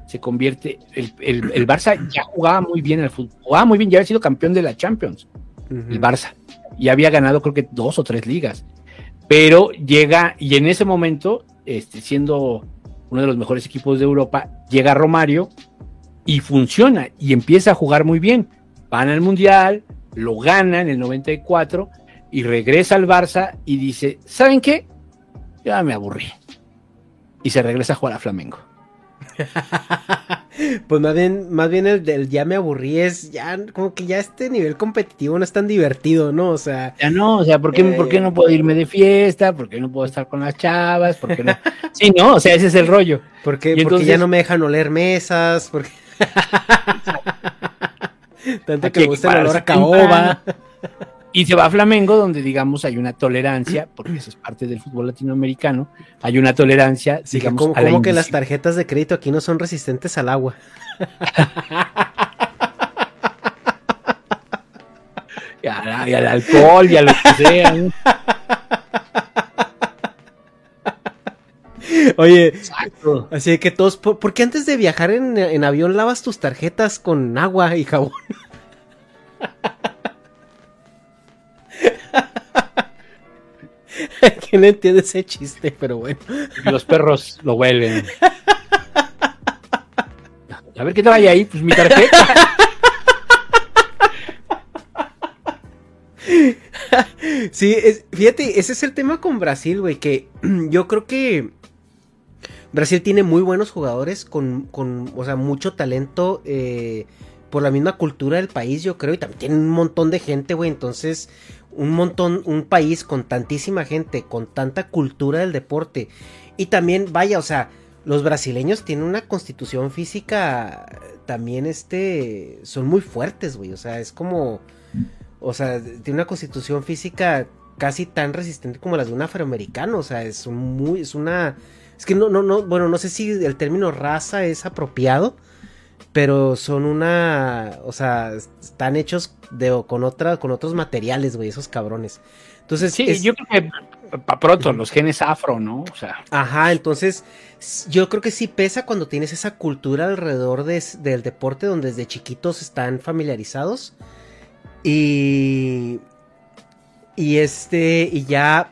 se convierte, el, el, Barça ya jugaba muy bien el fútbol, jugaba muy bien, ya había sido campeón de la Champions, el Barça, y había ganado creo que dos o tres ligas, pero llega, y en ese momento, este, siendo uno de los mejores equipos de Europa, llega Romario y funciona, y empieza a jugar muy bien, van al Mundial, lo gana en el 94, y regresa al Barça y dice, ¿saben qué? Ya me aburrí y se regresa a jugar a Flamengo. <laughs> pues más bien, más bien el del ya me aburrí es ya como que ya este nivel competitivo no es tan divertido, ¿no? O sea. Ya no, o sea, ¿por qué, ¿por qué no puedo irme de fiesta? ¿Por qué no puedo estar con las chavas? ¿Por qué no? <laughs> sí, no, o sea, ese es el rollo. Porque, porque ya no me dejan oler mesas, porque. <laughs> <laughs> Tanto que me gusta el olor a caoba. Y se va a Flamengo, donde digamos hay una tolerancia, porque eso es parte del fútbol latinoamericano, hay una tolerancia, digamos, como, que las tarjetas de crédito aquí no son resistentes al agua. <laughs> y, al, alcohol y a lo que sea. Oye, así que todos, ¿por, qué antes de viajar en, en avión lavas tus tarjetas con agua y jabón? <laughs> <laughs> ¿Quién entiende ese chiste? Pero bueno. los perros lo huelen. A ver qué trae ahí, pues mi tarjeta. Sí, fíjate, ese es el tema con Brasil, güey, que <clears throat> yo creo que Brasil tiene muy buenos jugadores con, con o sea, mucho talento eh, por la misma cultura del país, yo creo, y también tiene un montón de gente, güey, entonces un montón, un país con tantísima gente, con tanta cultura del deporte. Y también, vaya, o sea, los brasileños tienen una constitución física también, este, son muy fuertes, güey. O sea, es como, o sea, tiene una constitución física casi tan resistente como las de un afroamericano. O sea, es muy, es una, es que no, no, no, bueno, no sé si el término raza es apropiado pero son una, o sea, están hechos de con otra, con otros materiales, güey, esos cabrones. Entonces, sí, yo creo que para pronto los genes afro, ¿no? O sea, ajá, entonces yo creo que sí pesa cuando tienes esa cultura alrededor del deporte donde desde chiquitos están familiarizados y y este y ya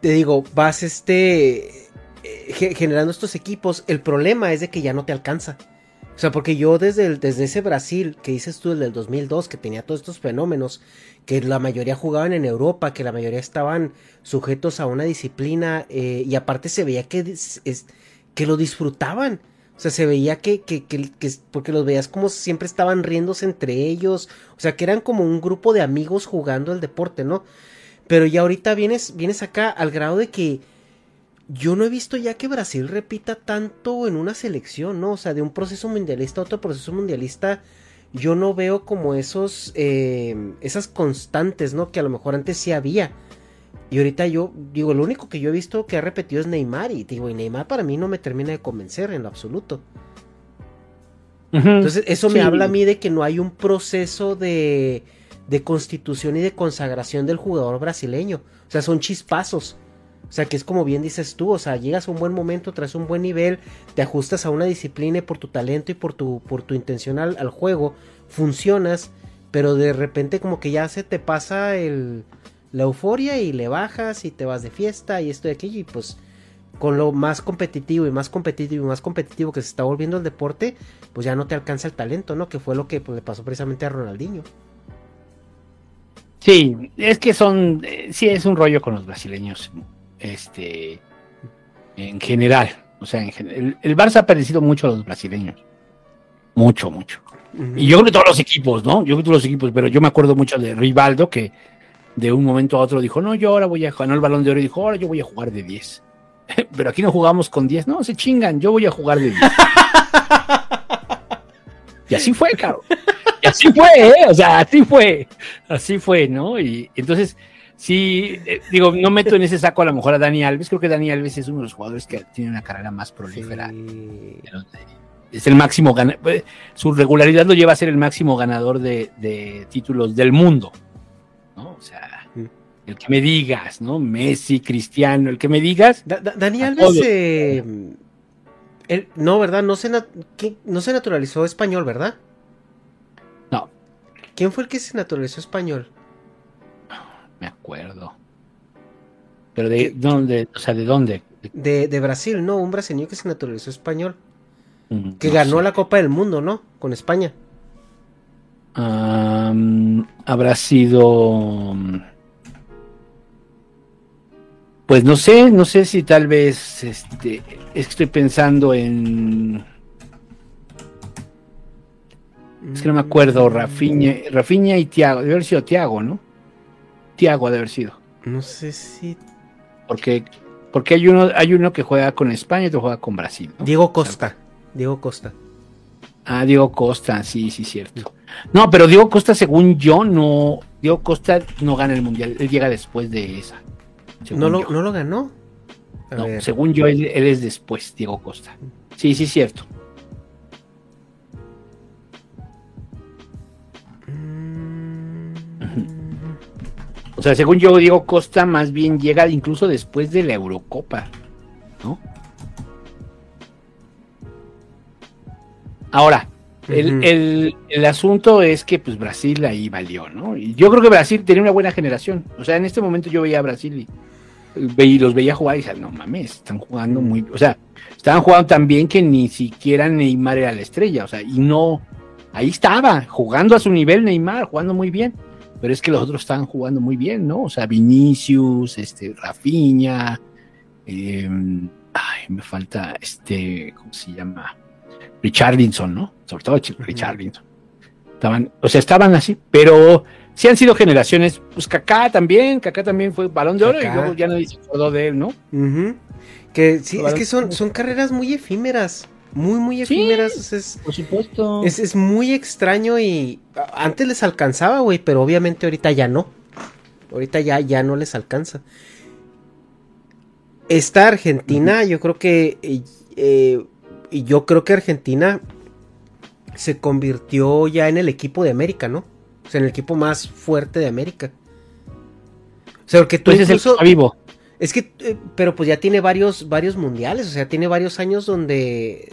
te digo, vas este eh, generando estos equipos, el problema es de que ya no te alcanza. O sea, porque yo desde, desde ese Brasil que dices tú, el del 2002, que tenía todos estos fenómenos, que la mayoría jugaban en Europa, que la mayoría estaban sujetos a una disciplina, eh, y aparte se veía que, es, que lo disfrutaban. O sea, se veía que, que, que, que, porque los veías como siempre estaban riéndose entre ellos. O sea, que eran como un grupo de amigos jugando el deporte, ¿no? Pero ya ahorita vienes, vienes acá al grado de que yo no he visto ya que Brasil repita tanto en una selección, ¿no? O sea, de un proceso mundialista a otro proceso mundialista, yo no veo como esos, eh, esas constantes, ¿no? Que a lo mejor antes sí había. Y ahorita yo, digo, lo único que yo he visto que ha repetido es Neymar. Y digo, y Neymar para mí no me termina de convencer en lo absoluto. Entonces, eso me habla a mí de que no hay un proceso de, de constitución y de consagración del jugador brasileño. O sea, son chispazos. O sea, que es como bien dices tú, o sea, llegas a un buen momento, traes un buen nivel, te ajustas a una disciplina y por tu talento y por tu, por tu intención al, juego, funcionas, pero de repente como que ya se te pasa el, la euforia y le bajas y te vas de fiesta y esto y aquello y pues con lo más competitivo y más competitivo y más competitivo que se está volviendo el deporte, pues ya no te alcanza el talento, ¿no? Que fue lo que pues, le pasó precisamente a Ronaldinho. Sí, es que son, eh, sí es un rollo con los brasileños este, en general. O sea, el, Barça ha parecido mucho a los brasileños. Mucho, mucho. Y yo creo que todos los equipos, ¿no? Yo creo que todos los equipos, pero yo me acuerdo mucho de Rivaldo que de un momento a otro dijo, no, yo ahora voy a jugar, el balón de oro y dijo, ahora yo voy a jugar de 10. <laughs> pero aquí no jugamos con 10, no, se chingan, yo voy a jugar de 10. y así fue, cabrón. Y así fue, ¿eh? O sea, así fue. Así fue, ¿no? Y entonces, Sí, eh, digo, no meto en ese saco a lo mejor a Dani Alves. Creo que Dani Alves es uno de los jugadores que tiene una carrera más prolífera. Es el máximo ganador. Pues, su regularidad lo lleva a ser el máximo ganador de, títulos del mundo. ¿no? O sea, mm. El que me digas, ¿no? Messi, Cristiano, el que me digas. Da- da- Dani Alves, eh, él- no, ¿verdad? No se, no se naturalizó español, ¿verdad? No, ¿Quién fue el que se naturalizó español? Me acuerdo. Pero de dónde, o sea, ¿de dónde? De, de Brasil, no, un brasileño que se naturalizó español. Mm, Que no ganó sé. la Copa del Mundo, ¿no? Con España. Habrá sido. mm, Pues no sé, no sé si tal vez este. Es que estoy pensando en. Es que no me acuerdo, Rafinha, Rafinha y Tiago. Debe haber sido Tiago, ¿no? Tiago ha de haber sido. No sé si. Porque, porque hay uno, hay uno que juega con España y otro juega con Brasil. ¿no? Diego Costa. Diego Costa. Ah, Diego Costa, sí, sí, cierto. No, pero Diego Costa, según yo, no. Diego Costa no gana el mundial. Él llega después de esa. ¿No lo. ¿No lo ganó? A No, ver. según yo, él, él es después, Diego Costa. Sí, sí, cierto. O sea, según yo, Diego Costa más bien llega incluso después de la Eurocopa, ¿no? Ahora, el, el- el asunto es que pues Brasil ahí valió, ¿no? Y yo creo que Brasil tenía una buena generación. O sea, en este momento yo veía a Brasil y, y los veía jugar y decía, no mames, están jugando muy... O sea, estaban jugando tan bien que ni siquiera Neymar era la estrella. O sea, y no... Ahí estaba, jugando a su nivel Neymar, jugando muy bien. Pero es que los otros estaban jugando muy bien, ¿no? O sea, Vinicius, este, Rafinha, eh, ay, me falta este, ¿cómo se llama? Richardinson, ¿no? Sobre todo Ch- Richardinson. Estaban, o sea, estaban así, pero sí han sido generaciones, pues Kaká también, Kaká también fue balón de oro Kaká. y luego ya nadie se acordó de él, ¿no? Que sí, es que son, son carreras muy efímeras. Muy, muy efímeras. es, Por supuesto. es, es muy extraño y antes les alcanzaba, güey, pero obviamente ahorita ya no. Ahorita ya, ya no les alcanza. Esta Argentina, yo creo que. eh, eh, yo creo que Argentina se convirtió ya en el equipo de América, ¿no? O sea, en el equipo más fuerte de América. O sea, porque tú Pues es el que incluso- está vivo. Es que, eh, pero pues ya tiene varios, varios mundiales, o sea, tiene varios años donde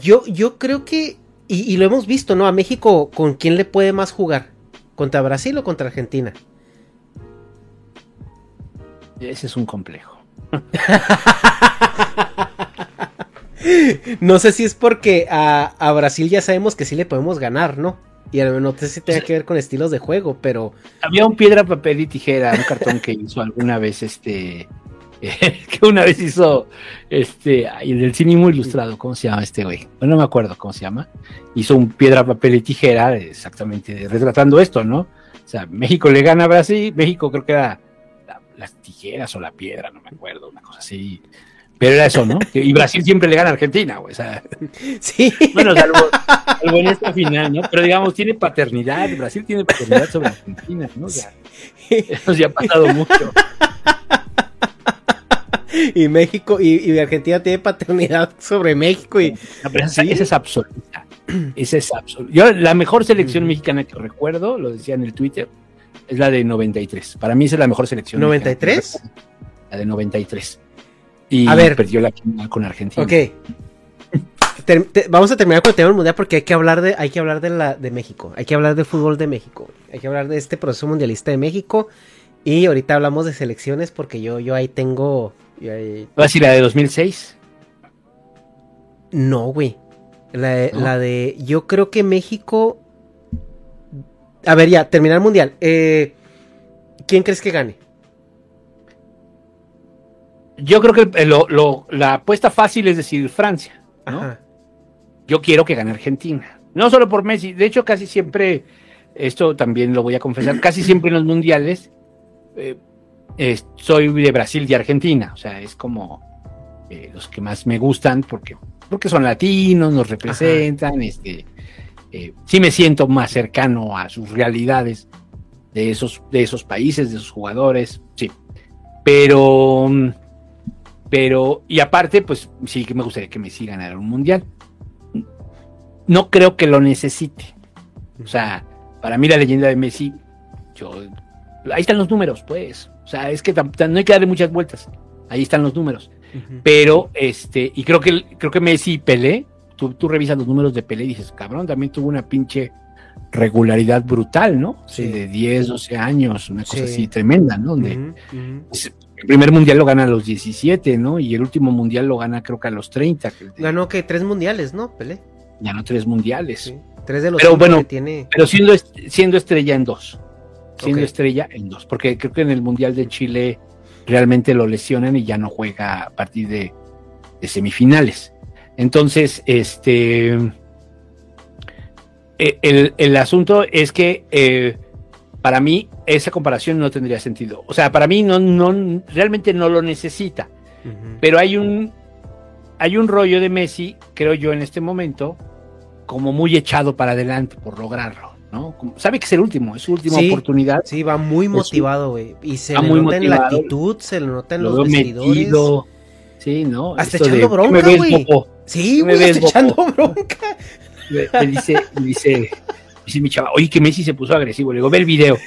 yo, yo creo que, y, y lo hemos visto, ¿no? A México, ¿con quién le puede más jugar? ¿Contra Brasil o contra Argentina? Ese es un complejo. <laughs> No sé si es porque a, a Brasil ya sabemos que sí le podemos ganar, ¿no? Y a lo- no sé si tenga que ver con estilos de juego, pero Había un piedra, papel y tijera, un cartón que hizo alguna vez este. <laughs> que una vez hizo este. el del cinismo ilustrado, ¿cómo se llama este güey? Bueno, no me acuerdo cómo se llama. Hizo un piedra, papel y tijera, exactamente retratando esto, ¿no? O sea, México le gana a Brasil, México creo que era la- las tijeras o la piedra, no me acuerdo, una cosa así. Pero era eso, ¿no? Y Brasil siempre le gana a Argentina, güey. O sea, <laughs> sí. bueno, salvo, salvo en esta final, ¿no? Pero digamos, tiene paternidad, Brasil tiene paternidad sobre Argentina, ¿no? O sea, eso ya ha pasado mucho. y México y, y Argentina tiene paternidad sobre México y No, pero esa, esa es absoluta. Esa es absoluta. Yo, la mejor selección mexicana que recuerdo, lo decía en el Twitter, es la de 93. Para mí esa es la mejor selección. mexicana que ¿93? recuerdo. La de 93. Y A ver. perdió la final con Argentina. Ok. Te- vamos a terminar con el tema del mundial porque hay que hablar de, hay que hablar de la de México, hay que hablar de fútbol de México, hay que hablar de este proceso mundialista de México y ahorita hablamos de selecciones porque yo, yo ahí tengo, yo ahí- ¿Va a decir la de 2006? no, güey, la de, ¿No? la de, yo creo que México, a ver ya, terminar el mundial, eh, ¿quién crees que gane? Yo creo que lo- lo- la apuesta fácil es decir Francia, ¿no? Ajá. Yo quiero que gane Argentina. No solo por Messi, de hecho casi siempre, esto también lo voy a confesar, casi siempre en los mundiales eh, eh, soy de Brasil y Argentina, o sea, es como eh, los que más me gustan porque, porque son latinos, nos representan, este, eh, sí me siento más cercano a sus realidades de esos, de esos países, de esos jugadores, sí. Pero, mm, pero, y aparte, pues sí que me gustaría que Messi ganara un mundial no creo que lo necesite. O sea, para mí la leyenda de Messi, yo Ahí están los números, pues. O sea, es que no hay que darle muchas vueltas. Ahí están los números. Pero, este, y creo que, creo que Messi y Pelé, tú, tú revisas los números de Pelé y dices, cabrón, también tuvo una pinche regularidad brutal, ¿no? Sí. De 10, 12 años, una cosa así tremenda, ¿no? Donde el primer mundial lo gana a los 17, ¿no? Y el último mundial lo gana creo que a los 30. Ganó que tres mundiales, ¿no? Pelé. Ganó tres mundiales. Tres de los pero bueno, que tiene. Pero siendo, siendo estrella en dos. Siendo estrella en dos. Porque creo que en el mundial de Chile realmente lo lesionan y ya no juega a partir de, de semifinales. Entonces, este eh, el, asunto es que eh, para mí esa comparación no tendría sentido. O sea, para mí no, no realmente no lo necesita. Pero hay un hay un rollo de Messi, creo yo, en este momento, como muy echado para adelante por lograrlo, ¿no? sabe que es el último, es su última oportunidad. Sí, va muy motivado, güey. Y se le nota en la actitud, se le nota en los vestidores. Sí, ¿no? Hasta echando bronca, güey. Sí, güey, hasta echando bronca me, dice, me dice, dice mi chava, oye, que Messi se puso agresivo. Le digo, ve el video.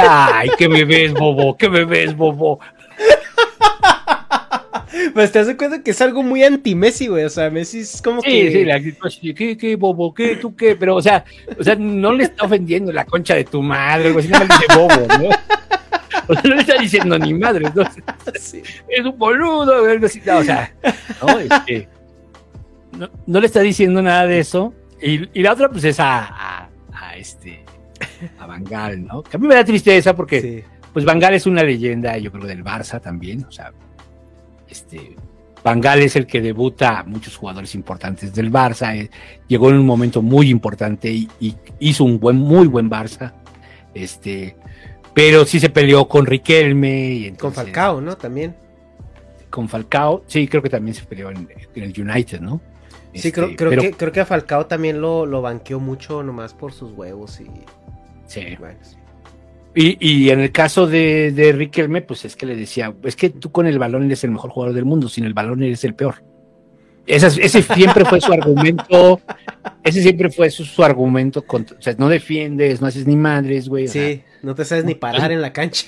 Ay, que me ves, bobo, que me ves, bobo. <laughs> Pues te das cuenta que es algo muy anti-Messi, güey. O sea, Messi es como sí, que. Sí, la actitud ¿qué, qué, bobo? ¿Qué, tú qué? Pero, o sea, o sea, no le está ofendiendo la concha de tu madre, algo así, no le dice bobo, ¿no? O sea, no le está diciendo ni madre, ¿no? Es un boludo, algo así. No, o sea, no, este, no, no le está diciendo nada de eso. Y, la otra, pues es a, este, a Bangal, ¿no? Que a mí me da tristeza porque, pues Bangal es una leyenda, yo creo, del Barça también, o sea, este, Bangal es el que debuta a muchos jugadores importantes del Barça, eh, llegó en un momento muy importante y, hizo un buen, muy buen Barça, este, pero sí se peleó con Riquelme. Y con Falcao, ¿no? También. Con Falcao, sí, creo que también se peleó en el United, ¿no? Sí, creo, este, creo, que, creo que a Falcao también lo, lo banqueó mucho nomás por sus huevos y... Sí. Y, en el caso de, de Riquelme, pues es que le decía, es que tú con el balón eres el mejor jugador del mundo, sin el balón eres el peor. ese siempre fue su argumento, ese siempre fue su, argumento, o sea, no defiendes, no haces ni madres, güey. Sí, no te sabes ni parar en la cancha.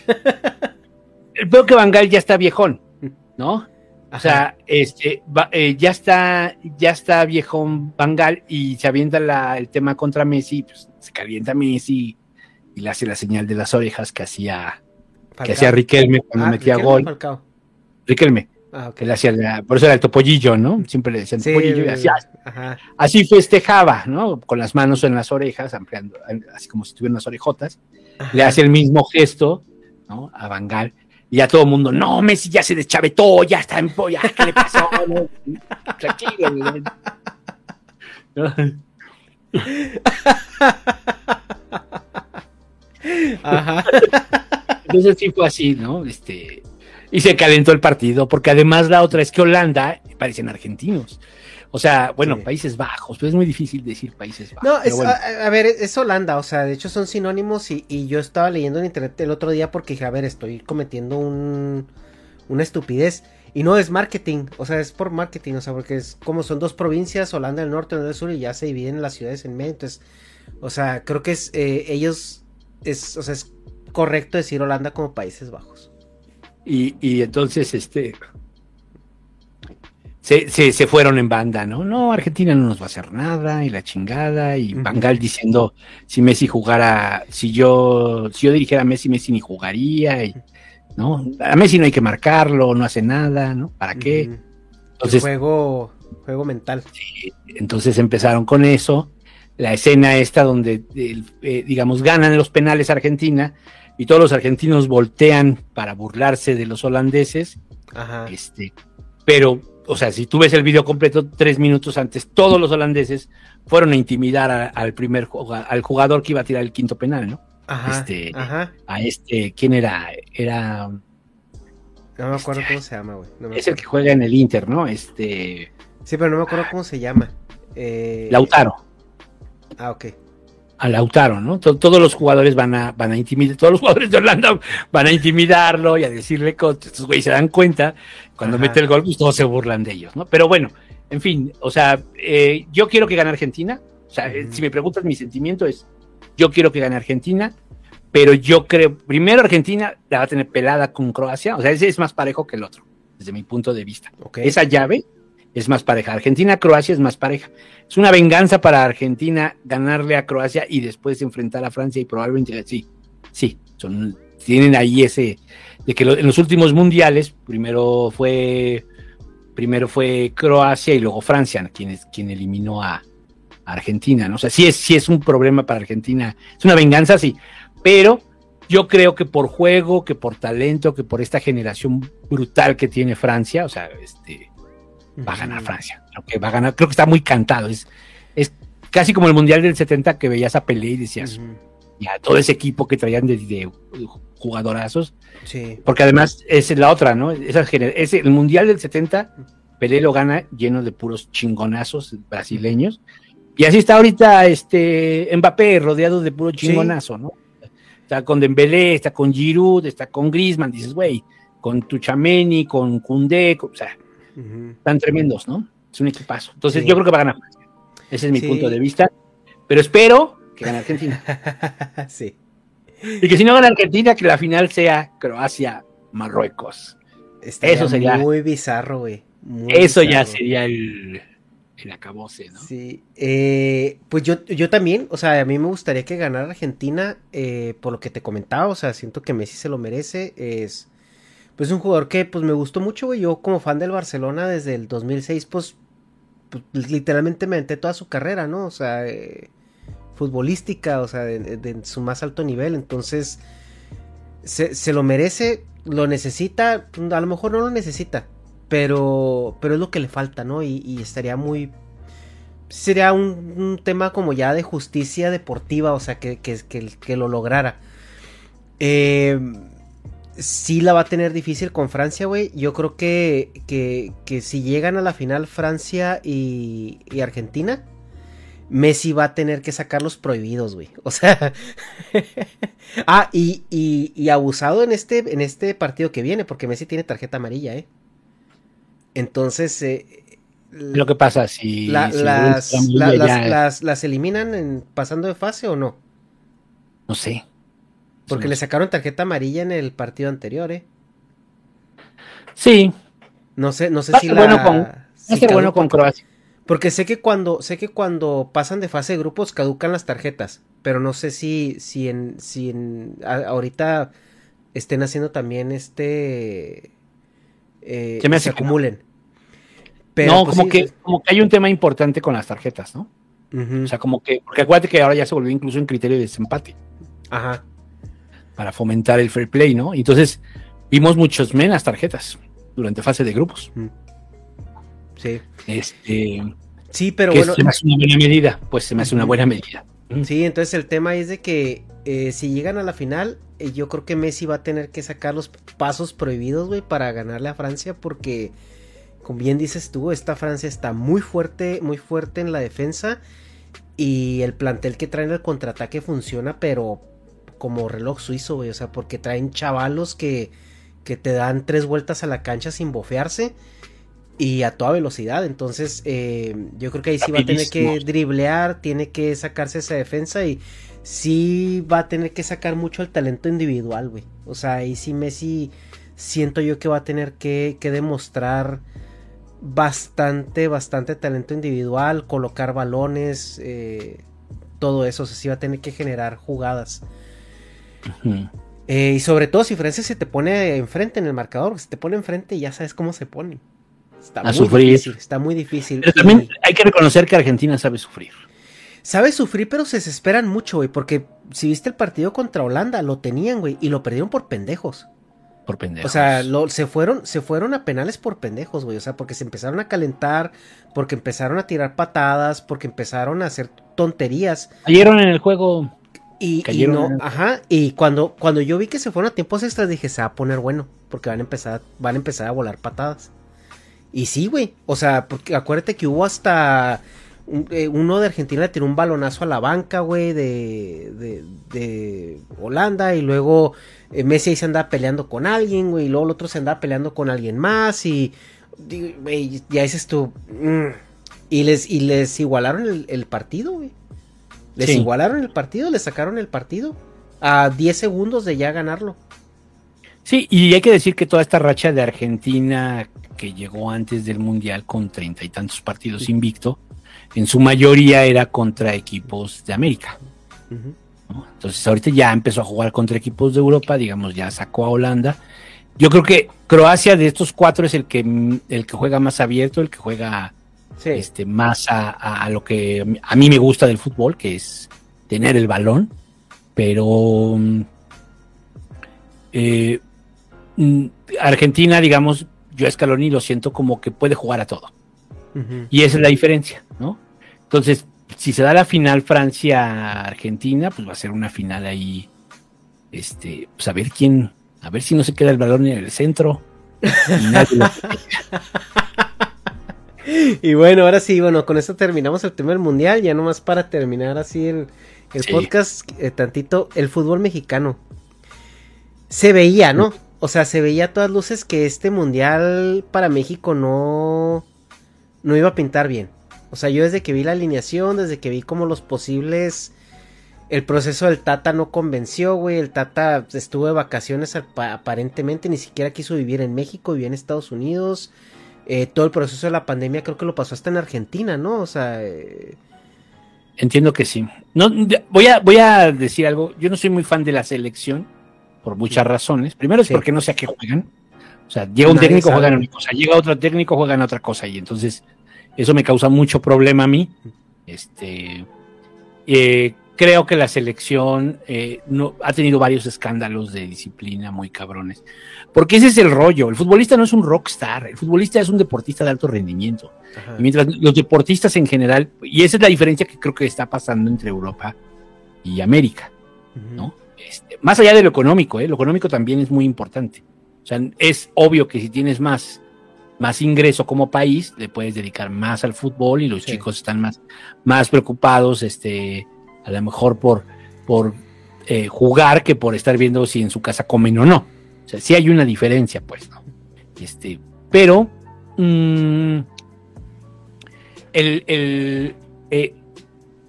el peor que Bangal ya está viejón, ¿no? O sea, este, eh, ya está, ya está viejón Bangal y se avienta el tema contra Messi, pues se calienta Messi y le hace la señal de las orejas que hacía, que hacía Riquelme cuando ah, metía gol. Riquelme. Ah, le hacía por eso era el topollillo, ¿no? Siempre le decían topollillo y hacía, así festejaba, ¿no? Con las manos en las orejas, ampliando, así como si tuvieran unas orejotas. Le hace el mismo gesto, ¿no? A Bangal y ya todo el mundo, no, Messi ya se deschavetó, ya está en polla, ¿qué le pasó? <laughs> Tranquilo. Ajá. Entonces sí fue así, ¿no? Este, y se calentó el partido, porque además la otra es que Holanda parecen argentinos. O sea, bueno, Países Bajos, pero es muy difícil decir Países Bajos. No, es, a, ver, es Holanda, o sea, de hecho son sinónimos y, yo estaba leyendo en internet el otro día porque dije, a ver, estoy cometiendo un, una estupidez. Y no es marketing, o sea, es por marketing, o sea, porque es como son dos provincias, Holanda del norte y del sur, y ya se dividen las ciudades en medio. Entonces, o sea, creo que es, eh, ellos, es, o sea, es correcto decir Holanda como Países Bajos. Y, y entonces, este, se, se, fueron en banda, ¿no? No, Argentina no nos va a hacer nada y la chingada y Bangal diciendo si Messi jugara, si yo, si yo dirigiera a Messi, Messi ni jugaría y, ¿no? A Messi no hay que marcarlo, no hace nada, ¿no? ¿Para qué? Entonces, juego, juego mental. entonces empezaron con eso, la escena esta donde, eh, digamos, ganan los penales Argentina y todos los argentinos voltean para burlarse de los holandeses, Ajá. este, pero o sea, si tú ves el video completo, tres minutos antes, todos los holandeses fueron a intimidar al primer al jugador que iba a tirar el quinto penal, ¿no? Ajá, este, ajá. A este, ¿quién era? Era. No me acuerdo cómo se llama, güey. es el que juega en el Inter, ¿no? Este. Sí, pero no me acuerdo cómo se llama. Eh... Lautaro. Ah, ok a Lautaro, ¿no? Todos los jugadores van a, van a intimidar, todos los jugadores de Holanda van a intimidarlo y a decirle cosas. Estos güeyes se dan cuenta, cuando mete el gol, pues todos se burlan de ellos, ¿no? Pero bueno, en fin, o sea, eh, yo quiero que gane Argentina. O sea, si me preguntas mi sentimiento es, yo quiero que gane Argentina, pero yo creo, primero Argentina la va a tener pelada con Croacia, o sea, ese es más parejo que el otro, desde mi punto de vista. Esa llave es más pareja. Argentina-Croacia es más pareja. Es una venganza para Argentina ganarle a Croacia y después enfrentar a Francia y probablemente sí, sí, son, tienen ahí ese, de que en los últimos mundiales, primero fue, primero fue Croacia y luego Francia, quien, es, quien eliminó a, Argentina, ¿no? O sea, sí es, sí es un problema para Argentina, es una venganza, sí, pero yo creo que por juego, que por talento, que por esta generación brutal que tiene Francia, o sea, este, va a ganar Francia. Creo que va a ganar, creo que está muy cantado. Es, es casi como el Mundial del 70 que veías a Pelé y decías, ya todo ese equipo que traían de, jugadorazos. Sí. Porque además es la otra, ¿no? Esa, es el Mundial del 70, Pelé lo gana lleno de puros chingonazos brasileños. Y así está ahorita este Mbappé rodeado de puro chingonazo, ¿no? Está con Dembélé, está con Giroud, está con Griezmann, dices, güey, con Tuchameni, con Koundé, o sea, tan tremendos, ¿no? Es un equipazo. Entonces yo creo que va a ganar Ese es mi punto de vista. Pero espero que gane Argentina. <laughs> sí. Y que si no gana Argentina, que la final sea Croacia-Marruecos. Eso sería muy bizarro, güey. Eso ya sería el, el acabose, ¿no? Sí. Eh, pues yo, yo también, o sea, a mí me gustaría que ganara Argentina eh, por lo que te comentaba, o sea, siento que Messi se lo merece. Es pues un jugador que pues me gustó mucho, güey. Yo como fan del Barcelona desde el 2006, pues, pues literalmente me entré toda su carrera, ¿no? O sea, eh, futbolística, o sea, de, su más alto nivel. Entonces, se, lo merece, lo necesita, a lo mejor no lo necesita, pero, pero es lo que le falta, ¿no? Y, estaría muy... Sería un, tema como ya de justicia deportiva, o sea, que, que, que, que lo lograra. Eh, sí la va a tener difícil con Francia, güey. Yo creo que, que, si llegan a la final Francia y, Argentina, Messi va a tener que sacar los prohibidos, güey. O sea. <laughs> ah, y, y, abusado en este, en este partido que viene, porque Messi tiene tarjeta amarilla, ¿eh? Entonces. Eh, Lo que pasa, si. las, las, las, eliminan en, pasando de fase o no? No sé. Porque le sacaron tarjeta amarilla en el partido anterior, ¿eh? Sí. No sé, no sé si la. Bueno con, bueno con Croacia. Porque sé que cuando, sé que cuando pasan de fase de grupos caducan las tarjetas. Pero no sé si, si en, si en ahorita estén haciendo también este. Eh, se, se acumulen. Pero, no, pues como, que, como que hay un tema importante con las tarjetas, ¿no? O sea, como que, porque acuérdate que ahora ya se volvió incluso un criterio de desempate. Ajá para fomentar el fair play, ¿no? entonces vimos muchos menos tarjetas durante fase de grupos. Mm. Sí. Este, sí, pero bueno. Se me hace una buena medida, pues se me hace una buena medida. Sí, entonces el tema es de que eh, si llegan a la final, eh, yo creo que Messi va a tener que sacar los pasos prohibidos, güey, para ganarle a Francia, porque, como bien dices tú, esta Francia está muy fuerte, muy fuerte en la defensa. Y el plantel que traen el contraataque funciona, pero como reloj suizo, güey. O sea, porque traen chavalos que, que te dan tres vueltas a la cancha sin bofearse y a toda velocidad. Entonces, eh, yo creo que ahí sí va a tener que driblear, tiene que sacarse esa defensa y sí va a tener que sacar mucho el talento individual, güey. O sea, ahí sí Messi siento yo que va a tener que, que demostrar bastante, bastante talento individual, colocar balones, eh, todo eso. O sea, sí va a tener que generar jugadas. Eh, y sobre todo si Francia se te pone enfrente en el marcador, se te pone enfrente y ya sabes cómo se pone. Está muy difícil, está muy difícil. también hay que reconocer que Argentina sabe sufrir. Sabe sufrir, pero se desesperan mucho, güey, porque si viste el partido contra Holanda, lo tenían, güey, y lo perdieron por pendejos. Por pendejos. O sea, se, fueron, se fueron a penales por pendejos, güey. O sea, porque se empezaron a calentar, porque empezaron a tirar patadas, porque empezaron a hacer tonterías. Cayeron en el juego y, no, ajá, y cuando, cuando yo vi que se fueron a tiempos extras dije, se va a poner bueno, porque van a empezar, van a empezar a volar patadas. Y sí, güey, o sea, porque acuérdate que hubo hasta eh, uno de Argentina le tiró un balonazo a la banca, güey, de, de, Holanda, y luego eh, Messi ahí se andaba peleando con alguien, güey, y luego el otro se andaba peleando con alguien más, y, ya dices tú, mm, y les, y les igualaron el, el partido, güey. Les igualaron el partido, les sacaron el partido. a 10 segundos de ya ganarlo. Sí, y hay que decir que toda esta racha de Argentina que llegó antes del Mundial con treinta y tantos partidos invicto, en su mayoría era contra equipos de América. Entonces ahorita ya empezó a jugar contra equipos de Europa, digamos, ya sacó a Holanda. Yo creo que Croacia de estos cuatro es el que, el que juega más abierto, el que juega este, más a, lo que a mí me gusta del fútbol, que es tener el balón. Pero eh, mm, Argentina, digamos, yo a Scaloni lo siento como que puede jugar a todo. Y esa es la diferencia, ¿no? Entonces, si se da la final Francia-Argentina, pues va a ser una final ahí, este, pues a ver quién, a ver si no se queda el balón en el centro. Y, <laughs> <laughs> bueno, ahora sí, bueno, con esto terminamos el del mundial, ya nomás para terminar así el, podcast, eh, tantito, el fútbol mexicano. Se veía, ¿no? o sea, se veía a todas luces que este mundial para México no, no iba a pintar bien. O sea, yo desde que vi la alineación, desde que vi como los posibles... El proceso del Tata no convenció, güey. El Tata estuvo de vacaciones aparentemente, ni siquiera quiso vivir en México, vivía en Estados Unidos. Eh, todo el proceso de la pandemia creo que lo pasó hasta en Argentina, ¿no? O sea... Eh, Entiendo que sí. No, voy, a, voy a decir algo. Yo no soy muy fan de la selección por muchas razones. Primero es porque no sé a qué juegan. O sea, llega un técnico, juegan una cosa, llega otro técnico, juegan otra cosa. Y entonces, eso me causa mucho problema a mí. Este, eh, creo que la selección eh, no, ha tenido varios escándalos de disciplina muy cabrones. Porque ese es el rollo. El futbolista no es un rockstar. El futbolista es un deportista de alto rendimiento. Y mientras los deportistas en general, y esa es la diferencia que creo que está pasando entre Europa y América, ¿no? Este, más allá de lo económico, ¿eh? lo económico también es muy importante. O sea, es obvio que si tienes más, más ingreso como país, le puedes dedicar más al fútbol y los chicos están más, más preocupados, este, a lo mejor por, por eh, jugar que por estar viendo si en su casa comen o no. O sea, sí hay una diferencia, pues, ¿no? Este, pero mm, el, el eh,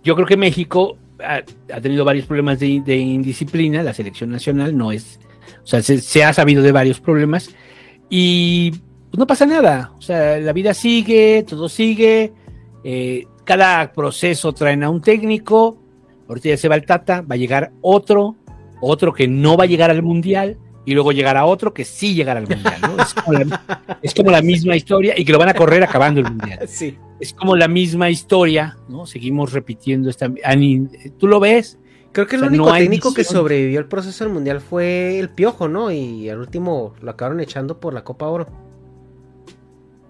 yo creo que México ha, tenido varios problemas de, indisciplina, la selección nacional no es, o sea, se, ha sabido de varios problemas y pues no pasa nada, o sea, la vida sigue, todo sigue, eh, cada proceso traen a un técnico, ahorita ya se va el Tata, va a llegar otro, otro que no va a llegar al Mundial, y luego llegará otro que sí llegará al mundial, ¿no? Es como, la, misma historia y que lo van a correr acabando el mundial. <laughs> Sí. Es como la misma historia, ¿no? Seguimos repitiendo esta. ¿Tú lo ves? Creo que el único técnico que sobrevivió al proceso del mundial fue el Piojo, ¿no? Y al último lo acabaron echando por la Copa Oro.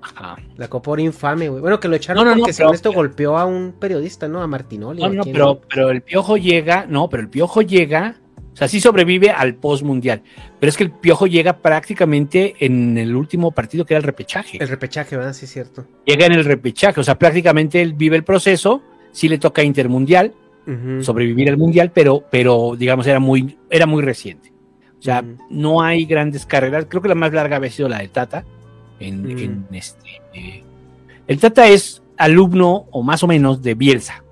Ajá. La Copa Oro infame, güey. Bueno, que lo echaron porque según esto golpeó a un periodista, ¿no? A Martinoli. No, no, pero, pero el Piojo llega, no, pero el Piojo llega o sea, sí sobrevive al post mundial. Pero es que el Piojo llega prácticamente en el último partido que era el repechaje. El repechaje, ¿verdad? Sí, es cierto. Llega en el repechaje. O sea, prácticamente él vive el proceso. Sí le toca intermundial, sobrevivir al mundial, pero, pero digamos, era muy, era muy reciente. O sea, no hay grandes carreras. Creo que la más larga había sido la de Tata. En, este, eh, el Tata es alumno, o más o menos, de Bielsa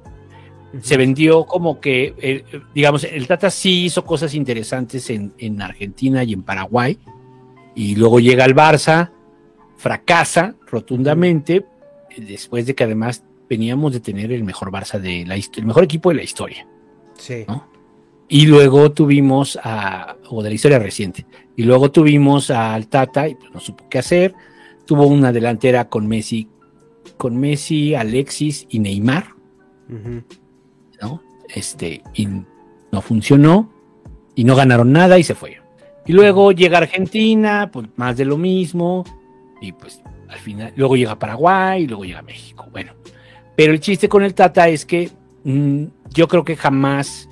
se vendió como que, eh, digamos, el Tata sí hizo cosas interesantes en, Argentina y en Paraguay, y luego llega al Barça, fracasa rotundamente, después de que además veníamos de tener el mejor Barça de la el mejor equipo de la historia. Sí. Y luego tuvimos a, o de la historia reciente, y luego tuvimos al Tata, y pues no supo qué hacer, tuvo una delantera con Messi, con Messi, Alexis y Neymar. ¿no? Este, y no funcionó, y no ganaron nada y se fue. Y luego llega Argentina, pues más de lo mismo, y pues al final, luego llega Paraguay, y luego llega México. Bueno, pero el chiste con el Tata es que mm, yo creo que jamás,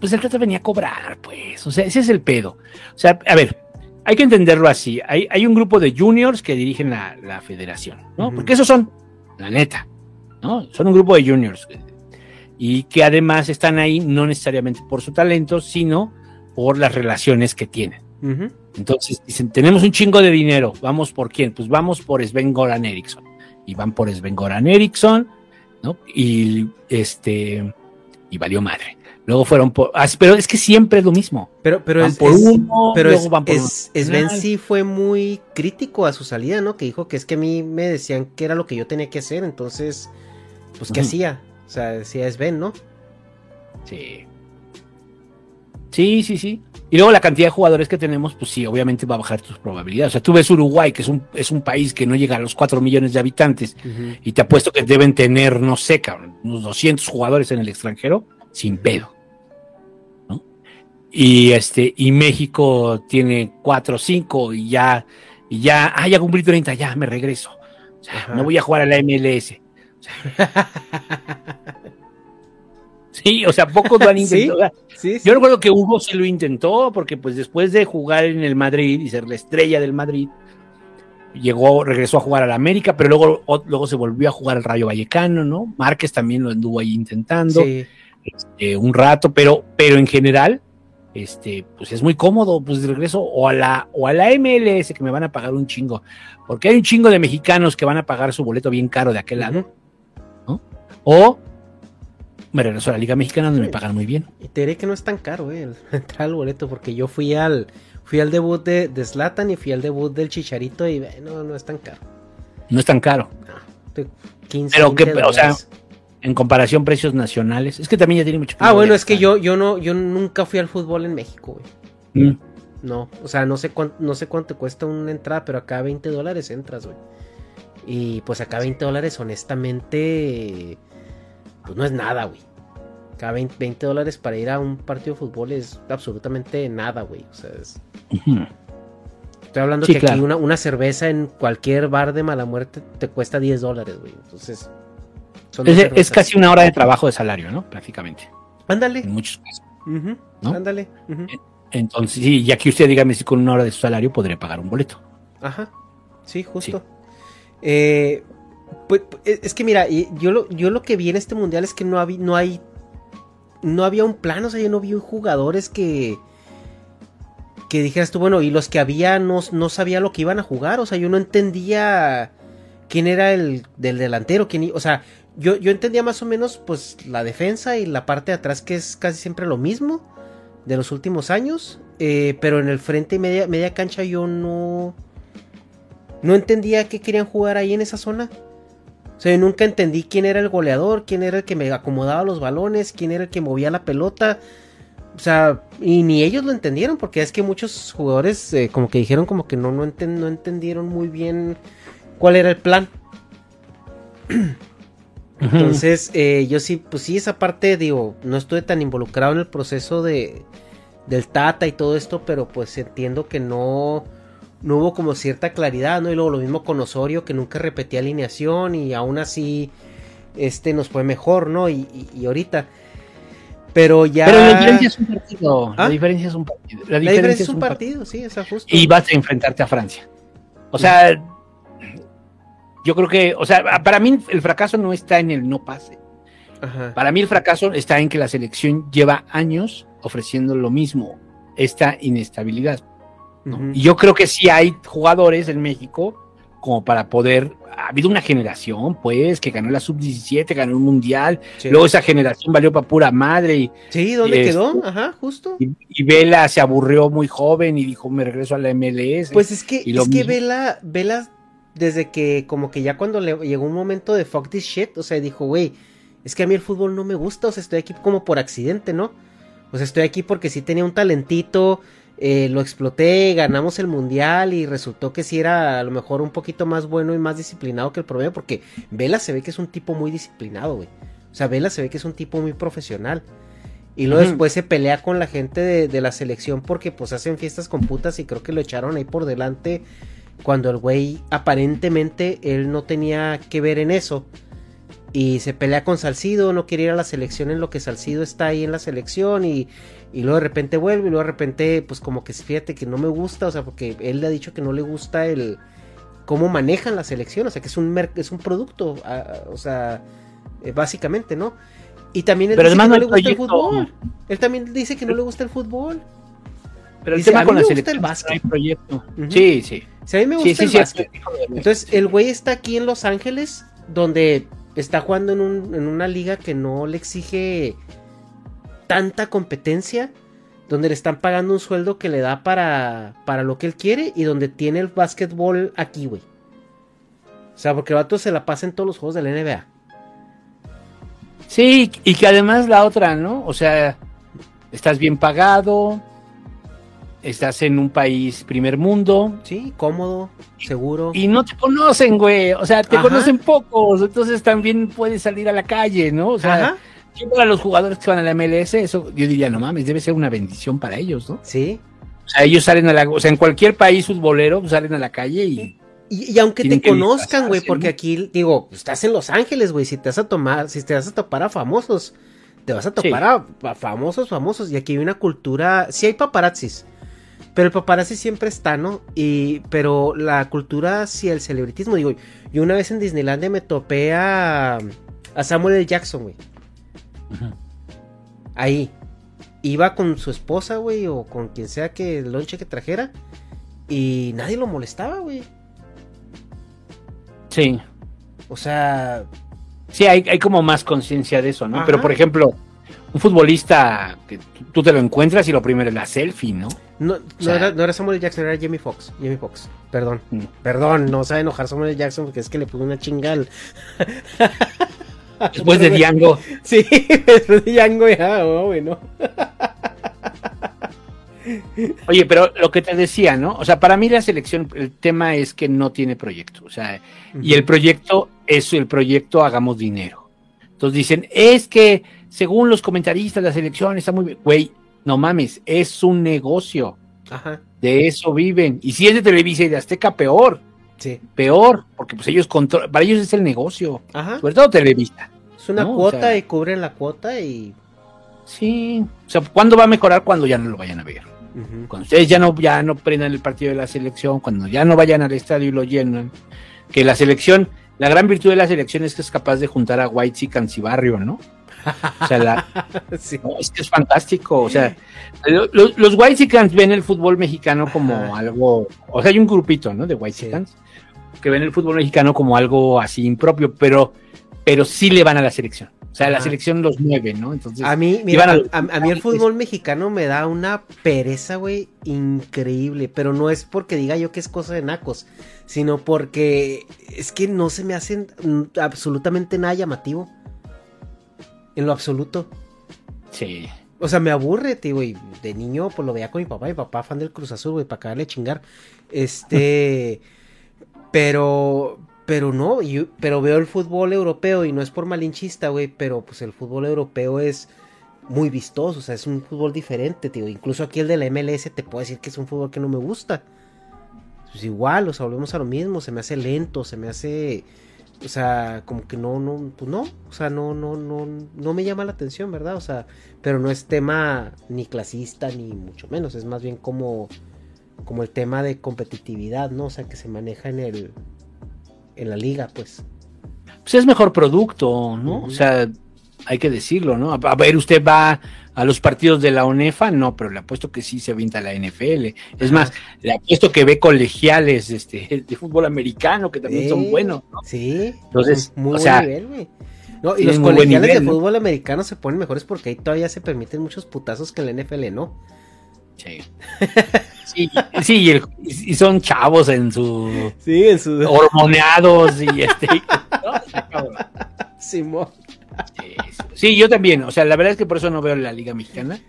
pues el Tata venía a cobrar, pues, o sea, ese es el pedo. O sea, a ver, hay que entenderlo así. Hay, hay un grupo de juniors que dirigen la, federación, ¿no? Porque esos son, la neta, ¿no? Son un grupo de juniors y que además están ahí no necesariamente por su talento, sino por las relaciones que tienen. Entonces dicen, tenemos un chingo de dinero, ¿vamos por quién? Pues vamos por Sven Goran Eriksson. Y van por Sven Goran Eriksson, ¿no? Y este, y valió madre. Luego fueron por. ah, Pero es que siempre es lo mismo. Pero, pero Van es, por es- uno, pero luego es, van por es, uno. Sven sí fue muy crítico a su salida, ¿no? Que dijo que es que a mí me decían que era lo que yo tenía que hacer, entonces, pues, ¿qué hacía? O sea, decía Sven, ¿no? Sí. Sí, sí, sí. Y luego la cantidad de jugadores que tenemos, pues sí, obviamente va a bajar tus probabilidades. O sea, tú ves Uruguay, que es un, es un país que no llega a los 4 millones de habitantes, y te apuesto que deben tener, no sé, cabrón, unos 200 jugadores en el extranjero, sin pedo. Y este, y México tiene 4 o 5 y ya, y ya, ah, ya cumplí 30, ya me regreso. O sea, no voy a jugar a la MLS. <laughs> O sea, sí, o sea, pocos lo han intentado. Sí, sí. yo recuerdo que Hugo sí lo intentó, porque pues después de jugar en el Madrid y ser la estrella del Madrid, llegó, regresó a jugar al América, pero luego, o- luego se volvió a jugar al Rayo Vallecano, ¿no? Márquez también lo anduvo ahí intentando este, un rato, pero, pero en general, este, pues es muy cómodo, pues de regreso o a la, o a la MLS que me van a pagar un chingo, porque hay un chingo de mexicanos que van a pagar su boleto bien caro de aquel lado. ¿no? O me regreso a la Liga Mexicana donde me pagan muy bien. Y te diré que no es tan caro, eh, <laughs> entrar al boleto, porque yo fui al fui al debut de, de Zlatan y fui al debut del Chicharito y no, no es tan caro. No es tan caro. De 15, Pero que, 20 o sea. En comparación precios nacionales, es que también ya tiene mucho. Ah, bueno, es que yo, yo no, yo nunca fui al fútbol en México, güey. Mm. No, o sea, no sé cuánto, no sé cuánto cuesta una entrada, pero acá 20 dólares entras, güey. Y pues acá 20 dólares, honestamente, pues no es nada, güey. Acá 20, 20 dólares para ir a un partido de fútbol es absolutamente nada, güey. O sea, es- estoy hablando Sí, que aquí una, una cerveza en cualquier bar de mala muerte te cuesta 10 dólares, güey. Entonces, Es, casi una hora de trabajo de salario, ¿no? Prácticamente. Ándale. En muchos casos. ¿No? Ándale. Entonces, sí, ya que usted dígame si con una hora de su salario podría pagar un boleto. Ajá, sí, justo. Eh, pues, pues, es que mira, yo lo, yo lo que vi en este mundial es que no, había, no hay. No había un plan, o sea, yo no vi jugadores que. Que dijeras tú, bueno, y los que había no, no sabía lo que iban a jugar, o sea, yo no entendía quién era el del delantero, quién, o sea, yo, yo entendía más o menos, pues, la defensa y la parte de atrás, que es casi siempre lo mismo de los últimos años, eh, pero en el frente y media, media cancha yo no. No entendía qué querían jugar ahí en esa zona. O sea, yo nunca entendí quién era el goleador, quién era el que me acomodaba los balones, quién era el que movía la pelota. O sea, y ni ellos lo entendieron, porque es que muchos jugadores eh, como que dijeron como que no, no, enten- no entendieron muy bien cuál era el plan. <clears throat> Entonces, eh, yo sí, pues sí, esa parte, digo, no estuve tan involucrado en el proceso de del Tata y todo esto, pero pues entiendo que no, no hubo como cierta claridad, ¿no? Y luego lo mismo con Osorio, que nunca repetía alineación y aún así, este nos fue mejor, ¿no? Y, y- y ahorita. Pero ya... Pero la diferencia es un partido. ¿Ah? La diferencia es un partido. La La diferencia, es un partido, sí, sea, justo. Y vas a enfrentarte a Francia. O sea, yo creo que, o sea, para mí el fracaso no está en el no pase. Ajá. Para mí el fracaso está en que la selección lleva años ofreciendo lo mismo, esta inestabilidad. Y yo creo que sí hay jugadores en México como para poder. Ha habido una generación, pues, que ganó la sub-17, ganó un mundial. Sí. Luego esa generación valió para pura madre y, Sí, ¿dónde y quedó? Ajá, justo. y, y Vela se aburrió muy joven y dijo: Me regreso a la MLS. Pues es que, es que. Vela, Vela, desde que como que ya cuando le llegó un momento de fuck this shit, o sea, dijo, güey, es que a mí el fútbol no me gusta, o sea, estoy aquí como por accidente, ¿no? O sea, estoy aquí porque sí tenía un talentito, eh, lo exploté, ganamos el mundial y resultó que sí era a lo mejor un poquito más bueno y más disciplinado que el promedio, porque Vela se ve que es un tipo muy disciplinado, güey. O sea, Vela se ve que es un tipo muy profesional. Y luego después se pelea con la gente de, de la selección porque pues hacen fiestas con putas y creo que lo echaron ahí por delante cuando el güey aparentemente él no tenía que ver en eso. Y se pelea con Salcido, no quiere ir a la selección en lo que Salcido está ahí en la selección y, y luego de repente vuelve y luego de repente pues como que fíjate que no me gusta, o sea, porque él le ha dicho que no le gusta el cómo manejan la selección, o sea, que es un, es un producto, o sea, eh, básicamente, ¿no? Y también él Pero dice que no le gusta el fútbol. Él también dice que no le gusta el fútbol. Pero el dice, tema "A con mí la me gusta selección el básquet". proyecto. Sí, sí. Si a mí me Sí, gusta sí, el sí, básquet. Entonces, el güey está aquí en Los Ángeles, donde está jugando en, un- en una liga que no le exige tanta competencia, donde le están pagando un sueldo que le da para, para lo que él quiere y donde tiene el básquetbol aquí, güey. O sea, porque el vato se la pasa en todos los juegos de la NBA. Sí, y que además la otra, ¿no? O sea, estás bien pagado, estás en un país primer mundo. Sí, cómodo, seguro. Y no te conocen, güey. O sea, te conocen pocos. Entonces también puedes salir a la calle, ¿no? O sea, para los jugadores que van a la MLS, eso yo diría, no mames, debe ser una bendición para ellos, ¿no? Sí. O sea, ellos salen a la. O sea, en cualquier país futbolero pues, salen a la calle y. Y, aunque te conozcan, güey, porque aquí, digo, estás en Los Ángeles, güey, si te vas a tomar, si te vas a topar a famosos, te vas a topar a, famosos, famosos, y aquí hay una cultura, sí hay paparazzis, pero el paparazzi siempre está, ¿no? Y, pero la cultura, sí, el celebritismo, digo, yo una vez en Disneylandia me topé a, a Samuel L. Jackson, güey. Ahí. Iba con su esposa, güey, o con quien sea que el lonche que trajera, y nadie lo molestaba, güey. Sí. O sea. Sí, hay, hay como más conciencia de eso, ¿no? Pero por ejemplo, un futbolista que tú te lo encuentras y lo primero es la selfie, ¿no? No, no, era, no, era, Samuel Jackson, era Jamie Foxx. Jamie Foxx, perdón. Mm. Perdón, no sabe enojar Samuel Jackson porque es que le puso una chingal. <laughs> Después de Django. <laughs> Sí, después de Django ya, oh, bueno. <laughs> Oye, pero lo que te decía, ¿no? O sea, para mí la selección, el tema es que no tiene proyecto. O sea, y el proyecto es el proyecto Hagamos Dinero. Entonces dicen, es que según los comentaristas, la selección está muy bien. Güey, no mames, es un negocio. Ajá. De eso viven. Y si es de Televisa y de Azteca, peor. Sí. Peor, porque pues ellos controlan, para ellos es el negocio. Ajá. Sobre todo Televisa. Es una cuota y cubren la cuota y. Sí. O sea, ¿cuándo va a mejorar? Cuando ya no lo vayan a ver. Cuando ustedes ya no, ya no prendan el partido de la selección, cuando ya no vayan al estadio y lo llenan, que la selección, la gran virtud de la selección es que es capaz de juntar a White y Barrio, ¿no? O sea, la, <laughs> es que es fantástico. O sea, los, los White ven el fútbol mexicano como algo, o sea, hay un grupito, ¿no? De White que ven el fútbol mexicano como algo así impropio, pero, pero sí le van a la selección. O sea, la selección los mueve, ¿no? Entonces, a mí, mira, a, mí el fútbol mexicano me da una pereza, güey, increíble. Pero no es porque diga yo que es cosa de nacos, sino porque es que no se me hacen absolutamente nada llamativo. En lo absoluto. Sí. O sea, me aburre, tío, güey. De niño, pues lo veía con mi papá. Mi papá, fan del Cruz Azul, güey, para acabarle chingar. Este. <laughs> pero, pero no, pero veo el fútbol europeo y no es por malinchista, güey, pero pues el fútbol europeo es muy vistoso, o sea, es un fútbol diferente, tío. Incluso aquí el de la MLS te puedo decir que es un fútbol que no me gusta. Pues igual, o sea, volvemos a lo mismo, se me hace lento, se me hace o sea, como que no, no, pues no, o sea, no, no, no, no me llama la atención, ¿verdad? O sea, pero no es tema ni clasista ni mucho menos, es más bien como, como el tema de competitividad, ¿no? O sea, que se maneja en el, en la liga, pues. Pues es mejor producto, ¿no? O sea, hay que decirlo, ¿no? A, ver, usted va a los partidos de la UNEFA, no, pero le apuesto que sí se avienta la NFL. Es más, le apuesto que ve colegiales este, <laughs> de fútbol americano, que también son buenos, ¿no? Sí. Entonces, muy o sea, nivel, güey. No, y los colegiales de fútbol americano se ponen mejores porque ahí todavía se permiten muchos putazos que en la NFL no. Sí. Sí, sí y, son chavos en su. Sí, en su. Hormoneados y este. <laughs> Simón. Sí, yo también. O sea, la verdad es que por eso no veo la Liga Mexicana.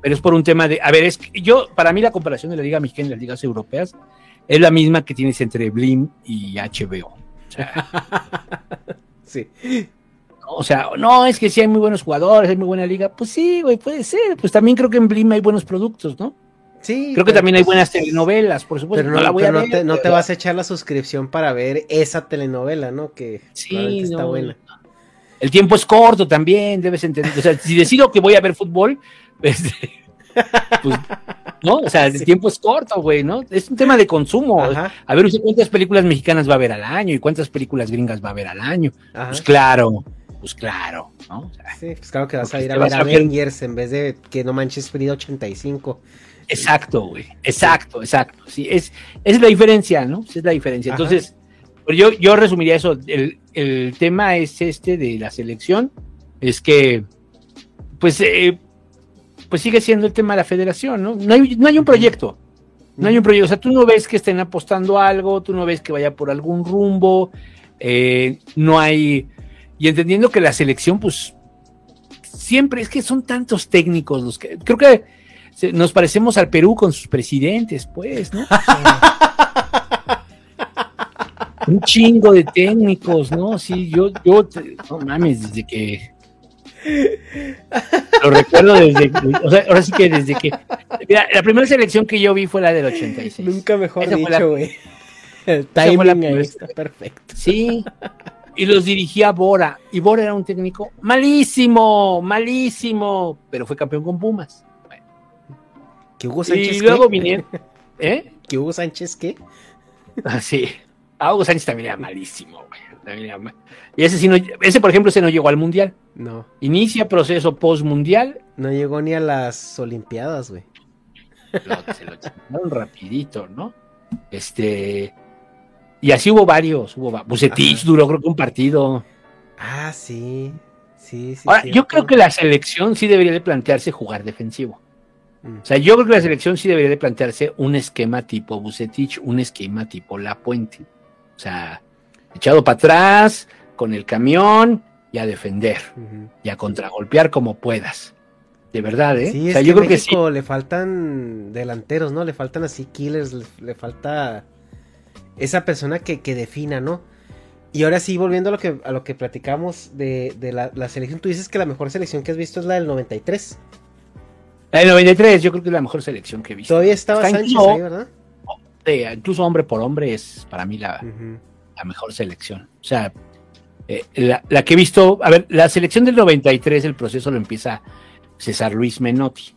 Pero es por un tema de. A ver, es que yo, para mí, la comparación de la Liga Mexicana y las ligas europeas es la misma que tienes entre Blim y HBO. O sea, <laughs> sí. O sea, no, es que sí hay muy buenos jugadores, hay muy buena liga. Pues sí, güey, puede ser. Pues también creo que en Blim hay buenos productos, ¿no? Sí. Creo que también hay buenas telenovelas, por supuesto. Pero no, te, vas a echar la suscripción para ver esa telenovela, ¿no? Que sí, está buena. El tiempo es corto también, debes entender. O sea, si decido que voy a ver fútbol, <laughs> este, pues, ¿no? O sea, el tiempo es corto, güey, ¿no? Es un tema de consumo. A ver, cuántas películas mexicanas va a ver al año y cuántas películas gringas va a ver al año. Pues claro, pues claro, ¿no? sí, pues claro que vas a ir a ver Avengers en vez de que no manches Frida 85. Exacto, güey. Exacto, exacto. Sí, es, es la diferencia, ¿no? Es la diferencia. Entonces, pues yo, yo resumiría eso. El, tema es este de la selección. Es que, pues, eh, pues sigue siendo el tema de la federación, ¿no? No hay, no hay un proyecto. No hay un proyecto. O sea, tú no ves que estén apostando algo, tú no ves que vaya por algún rumbo, eh, no hay. Y entendiendo que la selección, pues, siempre es que son tantos técnicos los que. Creo que nos parecemos al Perú con sus presidentes, pues, ¿no? <laughs> un chingo de técnicos, ¿no? Sí, yo, yo, no mames, desde que lo recuerdo desde, o sea, ahora sí que desde que, mira, la primera selección que yo vi fue la del 86. Nunca mejor dicho, güey. <laughs> El timing ahí está perfecto. Sí, y los dirigía Bora, y Bora era un técnico malísimo, malísimo, pero fue campeón con Pumas. ¿Que Hugo Sánchez y luego vinieron, ¿eh? ¿Que Hugo Sánchez qué? Ah, sí. Ah, Hugo Sánchez también era malísimo, güey. Y ese sí no, ese por ejemplo, ese no llegó al mundial. No. Inicia proceso post mundial. No llegó ni a las Olimpiadas, güey. se lo chingaron rapidito, ¿no? Este. Y así hubo varios. Hubo Bucetich duró creo que un partido. Ah, sí. Sí, sí. Ahora, yo creo que la selección sí debería de plantearse jugar defensivo. Mm. O sea, yo creo que la selección sí debería de plantearse un esquema tipo Bucetich, un esquema tipo La Puente. O sea, echado para atrás, con el camión y a defender y a contragolpear como puedas. De verdad, ¿eh? Sí, o sea, yo creo que sí. le faltan delanteros, ¿no? Le faltan así killers, le, falta esa persona que, que, defina, ¿no? Y ahora sí, volviendo a lo que, a lo que platicamos de, de la, la, selección, tú dices que la mejor selección que has visto es la del 93. La del 93, yo creo que es la mejor selección que he visto. Todavía estaba Sánchez ahí, ¿verdad? Incluso hombre por hombre es para mí la, la mejor selección. O sea, eh, la, que he visto, a ver, la selección del 93, el proceso lo empieza César Luis Menotti.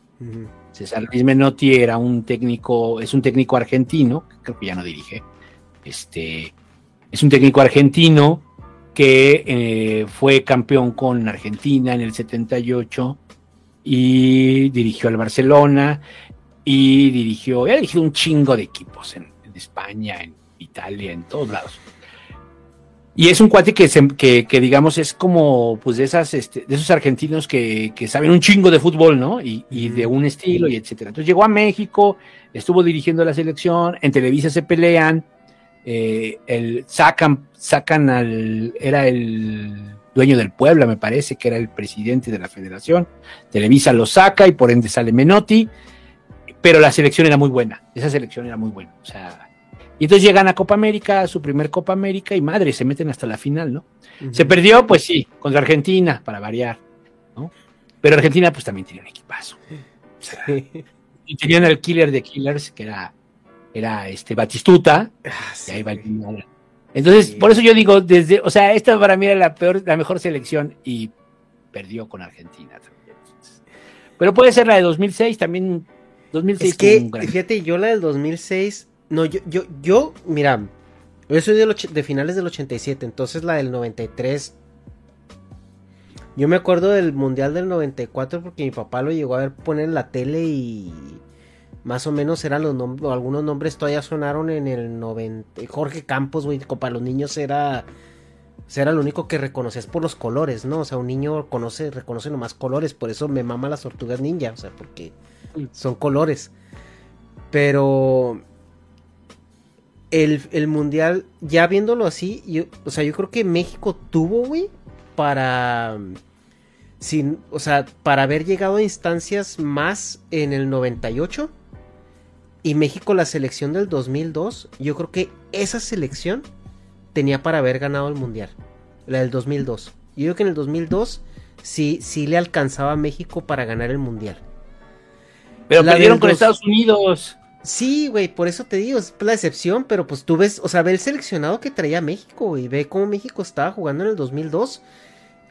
César Luis Menotti era un técnico, es un técnico argentino, creo que ya no dirige, este, es un técnico argentino que eh, fue campeón con Argentina en el 78 y dirigió al Barcelona y dirigió, ha dirigido un chingo de equipos en España, en Italia, en todos lados. Y es un cuate que, que, digamos, es como, pues, de esas, este, de esos argentinos que, saben un chingo de fútbol, ¿no? Y, de un estilo y etcétera. Entonces llegó a México, estuvo dirigiendo la selección, en Televisa se pelean, eh, el, sacan, sacan al, era el dueño del Puebla, me parece, que era el presidente de la federación. Televisa lo saca y por ende sale Menotti, pero la selección era muy buena, esa selección era muy buena, o sea, y entonces llegan a Copa América, a su primer Copa América, y madre, se meten hasta la final, ¿no? Se perdió, pues sí, contra Argentina, para variar, ¿no? Pero Argentina, pues también tenía un equipazo. Y tenían al killer de killers, que era, era este Batistuta. Ah, y ahí va Entonces, por eso yo digo, desde, o sea, esta para mí era la peor, la mejor selección, y perdió con Argentina también. Pero puede ser la de 2006, también 2006 es que, fíjate, yo la del 2006 no, yo, yo, yo, mira, yo soy de, de finales del 87, entonces la del 93. Yo me acuerdo del Mundial del 94 porque mi papá lo llegó a ver poner en la tele y más o menos eran los nombres, algunos nombres todavía sonaron en el 90. Jorge Campos, güey, para los niños era, era lo único que reconoces por los colores, ¿no? O sea, un niño conoce, reconoce nomás colores, por eso me mama las tortugas ninja, o sea, porque son colores. Pero el, mundial, ya viéndolo así, yo, o sea, yo creo que México tuvo, para. Sin, o sea, para haber llegado a instancias más en el 98 y México la selección del 2002, yo creo que esa selección tenía para haber ganado el mundial, la del 2002. Yo creo que en el 2002 sí, sí le alcanzaba a México para ganar el mundial. Pero perdieron con Estados Unidos. Sí, güey, por eso te digo, es la decepción, pero pues tú ves, o sea, ve el seleccionado que traía México, y ve cómo México estaba jugando en el 2002.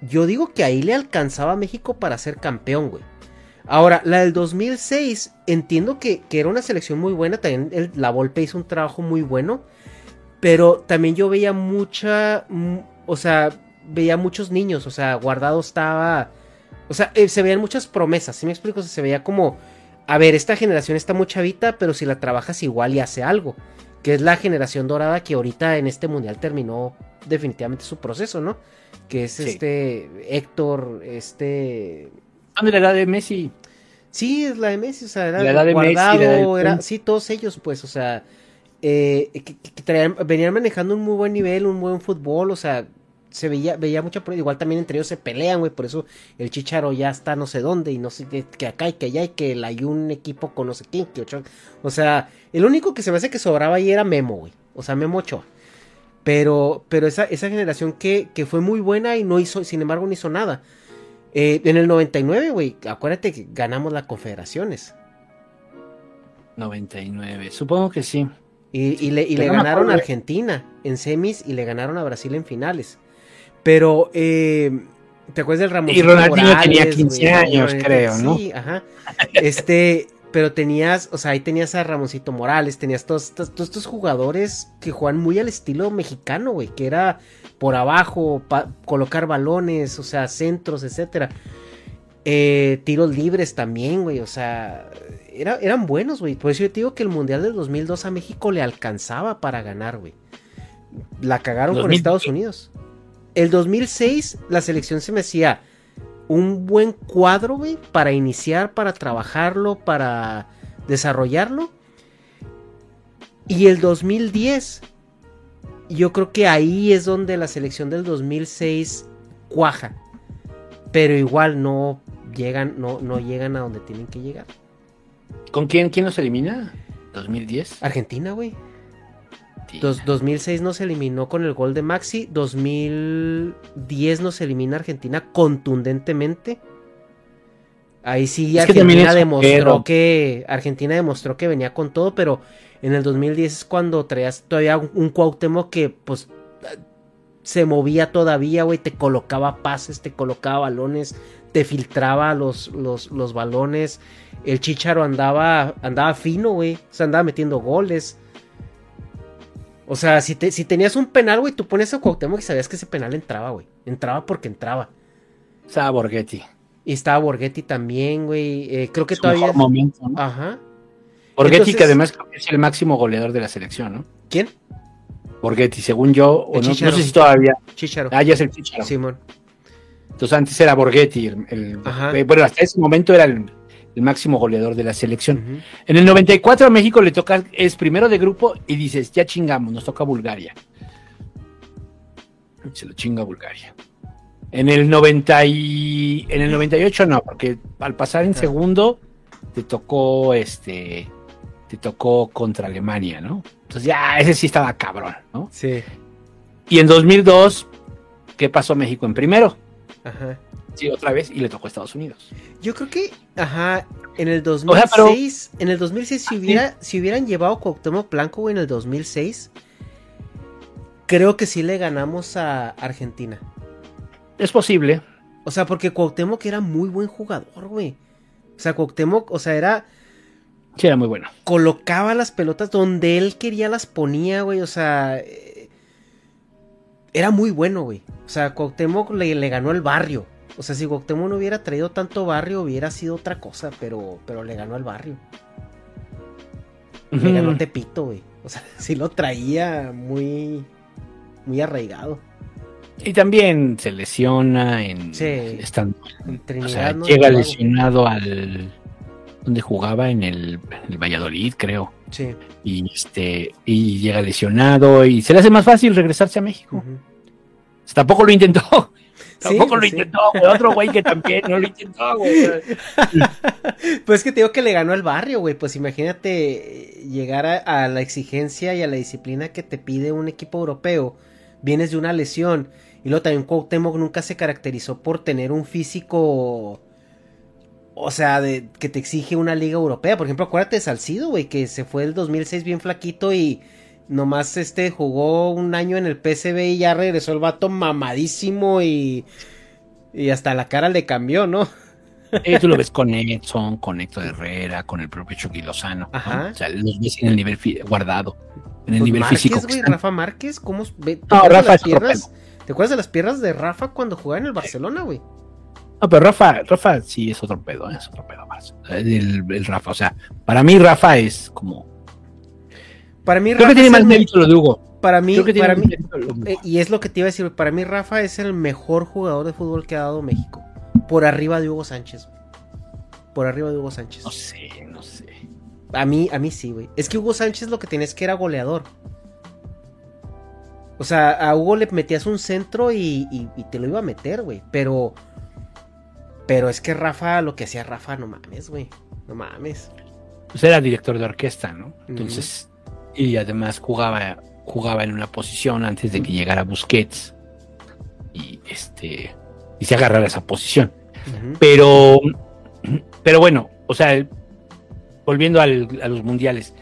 Yo digo que ahí le alcanzaba a México para ser campeón, güey. Ahora, la del 2006, entiendo que, era una selección muy buena, también la Volpe hizo un trabajo muy bueno, pero también yo veía mucha, mm, o sea, veía muchos niños, o sea, guardado estaba, o sea, eh, se veían muchas promesas, ¿sí me explico? se veía como a ver, esta generación está muy chavita, pero si la trabajas igual y hace algo. Que es la generación dorada que ahorita en este mundial terminó definitivamente su proceso, ¿no? Que es este Héctor, este. de la edad de Messi. Sí, es la de Messi, o sea, era La edad de Messi, la edad era, sí, todos ellos, pues, o sea, eh, que traían- venían manejando un muy buen nivel, un buen fútbol, o sea, se veía, veía mucha, igual también entre ellos se pelean, güey, por eso el Chicharo ya está no sé dónde, y no sé, que- acá y que allá, y que el- hay un equipo con no sé quién, que ocho, o sea, el único que se me hace que sobraba ahí era Memo, güey, o sea, Memo Ochoa. Pero, pero esa, esa generación que, que fue muy buena y no hizo, sin embargo, no hizo nada. Eh, en el 99, güey, acuérdate que ganamos las confederaciones. 99. Supongo que sí. Y, y le, y le no ganaron a. Argentina en semis y le ganaron a Brasil en finales. Pero, eh, ¿te acuerdas del Ramón? Y Ronaldinho tenía 15 años, creo, ¿no? Sí, ajá. Este, pero tenías, o sea, ahí tenías a Ramoncito Morales, tenías todos, estos- todos estos jugadores que juegan muy al estilo mexicano, güey, que era por abajo, colocar balones, o sea, centros, etcétera. Eh, tiros libres también, güey, o sea, era- eran buenos, güey. Por eso yo te digo que el Mundial del 2002 a México le alcanzaba para ganar, güey. La cagaron con 2000. Estados Unidos. El 2006 la selección se me hacía un buen cuadro, güey, para iniciar, para trabajarlo, para desarrollarlo. Y el 2010, yo creo que ahí es donde la selección del 2006 cuaja. Pero igual no llegan, no, no llegan a donde tienen que llegar. ¿Con quién, quién nos elimina? 2010. Argentina, güey. Dos- 2006 nos eliminó con el gol de Maxi. 2010 nos elimina Argentina contundentemente. Ahí sí Es que Argentina demostró que Argentina demostró que venía con todo, pero en el 2010 es cuando traías todavía un, un Cuauhtémoc que pues se movía todavía, güey, te colocaba pases, te colocaba balones, te filtraba los, los, los balones. El Chicharo andaba andaba fino, güey, o sea, andaba metiendo goles. O sea, si, te- si tenías un penal, güey, tú pones a Cuauhtémoc y sabías que ese penal entraba, güey. Entraba porque entraba. Estaba Borghetti. Y estaba Borghetti también, güey. Eh, creo que Su todavía... mejor momento, ¿no? Ajá. Borghetti, Entonces- que además creo que es el máximo goleador de la selección, ¿no? ¿Quién? Borghetti, según yo, o no, no sé si todavía. Chicharo. Ah, ya es el Chicharo. Simón. Entonces antes era Borghetti. El, eh, bueno, hasta ese momento era el, el máximo goleador de la selección. En el 94 a México le toca, es primero de grupo y dices, ya chingamos, nos toca Bulgaria. Se lo chinga Bulgaria. En el 90 y, en el 98 no, porque al pasar en Ah. segundo te tocó este te tocó contra Alemania, ¿no? Entonces ya ese sí estaba cabrón, ¿no? Sí. Y en 2002 ¿qué pasó México en primero? Ajá. Sí, otra vez y le tocó a Estados Unidos. Yo creo que, ajá, en el sea, pero- 2006, en el 2006 si hubiera, si hubieran llevado Cuauhtémoc Blanco, güey, en el 2006, creo que sí le ganamos a Argentina. Es posible. O sea, porque Cuauhtémoc era muy buen jugador, güey. O sea, Cuauhtémoc, o sea, era Sí, era muy bueno. colocaba las pelotas donde él quería las ponía, güey. O sea, eh, era muy bueno, güey. O sea, Cuauhtémoc le, le ganó el barrio. O sea, si Cuauhtémoc no hubiera traído tanto barrio, hubiera sido otra cosa, pero, pero le ganó el barrio. Le ganó. Tepito, güey. O sea, <laughs> sí lo traía muy, muy arraigado. Y también se lesiona en Sí. estando, En o Trinidad, sea, ¿no? llega lesionado al donde jugaba en el, en el Valladolid, creo. Sí. Y este y llega lesionado y se le hace más fácil regresarse a México. ujú. Tampoco lo intentó. <laughs> Sí, Tampoco lo pues sí. intentó, güey. Otro güey que también no lo <laughs> intentó, güey. Pues es que te digo que le ganó el barrio, güey. Pues imagínate llegar a, a la exigencia y a la disciplina que te pide un equipo europeo. Vienes de una lesión. Y luego también Cuauhtémoc nunca se caracterizó por tener un físico. O sea, de, que te exige una liga europea. Por ejemplo, acuérdate de Salcido, güey, que se fue el 2006 bien flaquito y nomás este jugó un año en el PSV y ya regresó el vato mamadísimo y. Y hasta la cara le cambió, ¿no? Eh, tú lo ves con Edson, con Héctor Herrera, con el propio Chucky Lozano. ¿no? Ajá. O sea, los ves en el nivel guardado, en el Pues nivel Márquez, físico. güey. Rafa Márquez, ¿cómo ve- ¿te No, acuerdas de Rafa las piernas? ¿Te acuerdas de las piernas de Rafa cuando jugaba en el Barcelona, güey? No, pero Rafa, Rafa sí es otro pedo, es otro pedo más. El, el Rafa, o sea, para mí Rafa es como. Para mí Creo Rafa que tiene es más mérito lo de Hugo. Para mí, que para eh, y es lo que te iba a decir, para mí Rafa es el mejor jugador de fútbol que ha dado México. Por arriba de Hugo Sánchez. por arriba de Hugo Sánchez. No sé, no sé. A mí, a mí sí, güey. Es que Hugo Sánchez lo que tenés que era goleador. O sea, a Hugo le metías un centro y, y- y te lo iba a meter, güey. Pero. Pero es que Rafa, lo que hacía Rafa, no mames, güey. No mames. Pues era director de orquesta, ¿no? Entonces, y además jugaba, jugaba en una posición antes de que llegara Busquets. Y este. Y se agarrara esa posición. Pero, pero bueno, o sea, volviendo al- a los mundiales,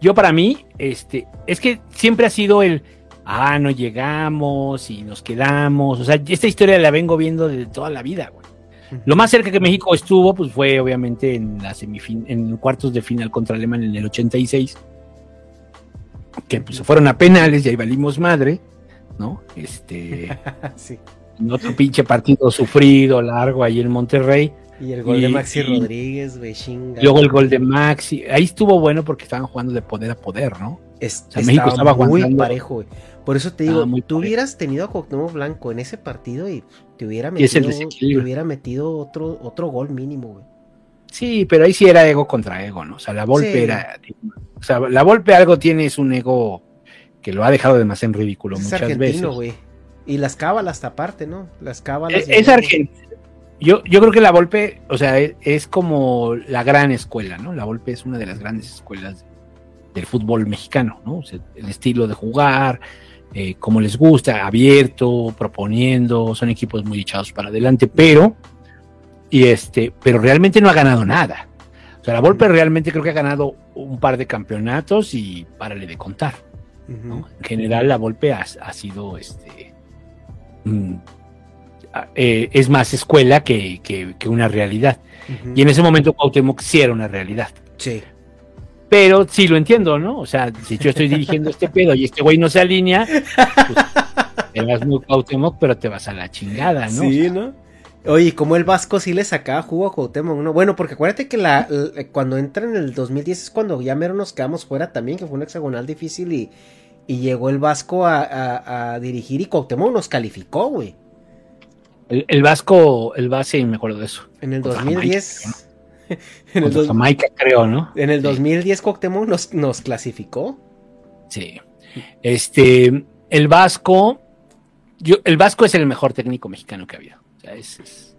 yo para mí, este, es que siempre ha sido el, ah, no llegamos y nos quedamos, o sea, esta historia la vengo viendo desde toda la vida, güey. Lo más cerca que México estuvo, pues fue obviamente en la en cuartos de final contra Alemania en el 86, que pues se fueron a penales y ahí valimos madre, ¿no? Este, <laughs> sí. en otro pinche partido sufrido, largo ahí en Monterrey. Y el gol de Maxi y- Rodríguez, güey, chinga. Luego el gol de Maxi. Ahí estuvo bueno porque estaban jugando de poder a poder, ¿no? Es- O sea, México estaba muy parejo, güey. Por eso te digo, muy tú parejo. hubieras tenido a Cuauhtémoc Blanco en ese partido y te hubiera metido, te hubiera metido otro, otro gol mínimo, güey. Sí, pero ahí sí era ego contra ego, ¿no? O sea, la Volpe Sí. era. O sea, la Volpe algo tiene, es un ego que lo ha dejado demasiado en ridículo Es muchas argentino, veces. Y las cábalas aparte, ¿no? Las cábalas. Es, es argentino. Yo, yo creo que la Volpe, o sea, es, es como la gran escuela, ¿no? La Volpe es una de las grandes escuelas del fútbol mexicano, ¿no? O sea, el estilo de jugar, eh, como les gusta, abierto, proponiendo, son equipos muy echados para adelante, pero, y este, pero realmente no ha ganado nada. O sea, la Volpe realmente creo que ha ganado un par de campeonatos y párale de contar. En general, la Volpe ha, ha sido este. mm, eh, es más escuela que, que- que una realidad. Y en ese momento Cuauhtémoc sí era una realidad. Sí. Pero sí lo entiendo, ¿no? O sea, si yo estoy dirigiendo este pedo y este güey no se alinea, pues, eras muy Cuauhtémoc, pero te vas a la chingada, ¿no? Sí, ¿no? Oye, ¿y como el Vasco sí le sacaba jugo a Cuauhtémoc, ¿no? Bueno, porque acuérdate que la, la- cuando entra en el 2010 es cuando ya mero nos quedamos fuera también, que fue un hexagonal difícil y, y llegó el Vasco a, a- a dirigir y Cuauhtémoc nos calificó, güey. El, el Vasco, el base, me acuerdo de eso. En el Contra 2010... <laughs> en, el dos- Jamaica, creo, ¿no? en el Sí. 2010 Cuauhtémoc nos, nos clasificó. Sí. Este, el Vasco, yo, el Vasco es el mejor técnico mexicano que ha habido. Sea, es, es-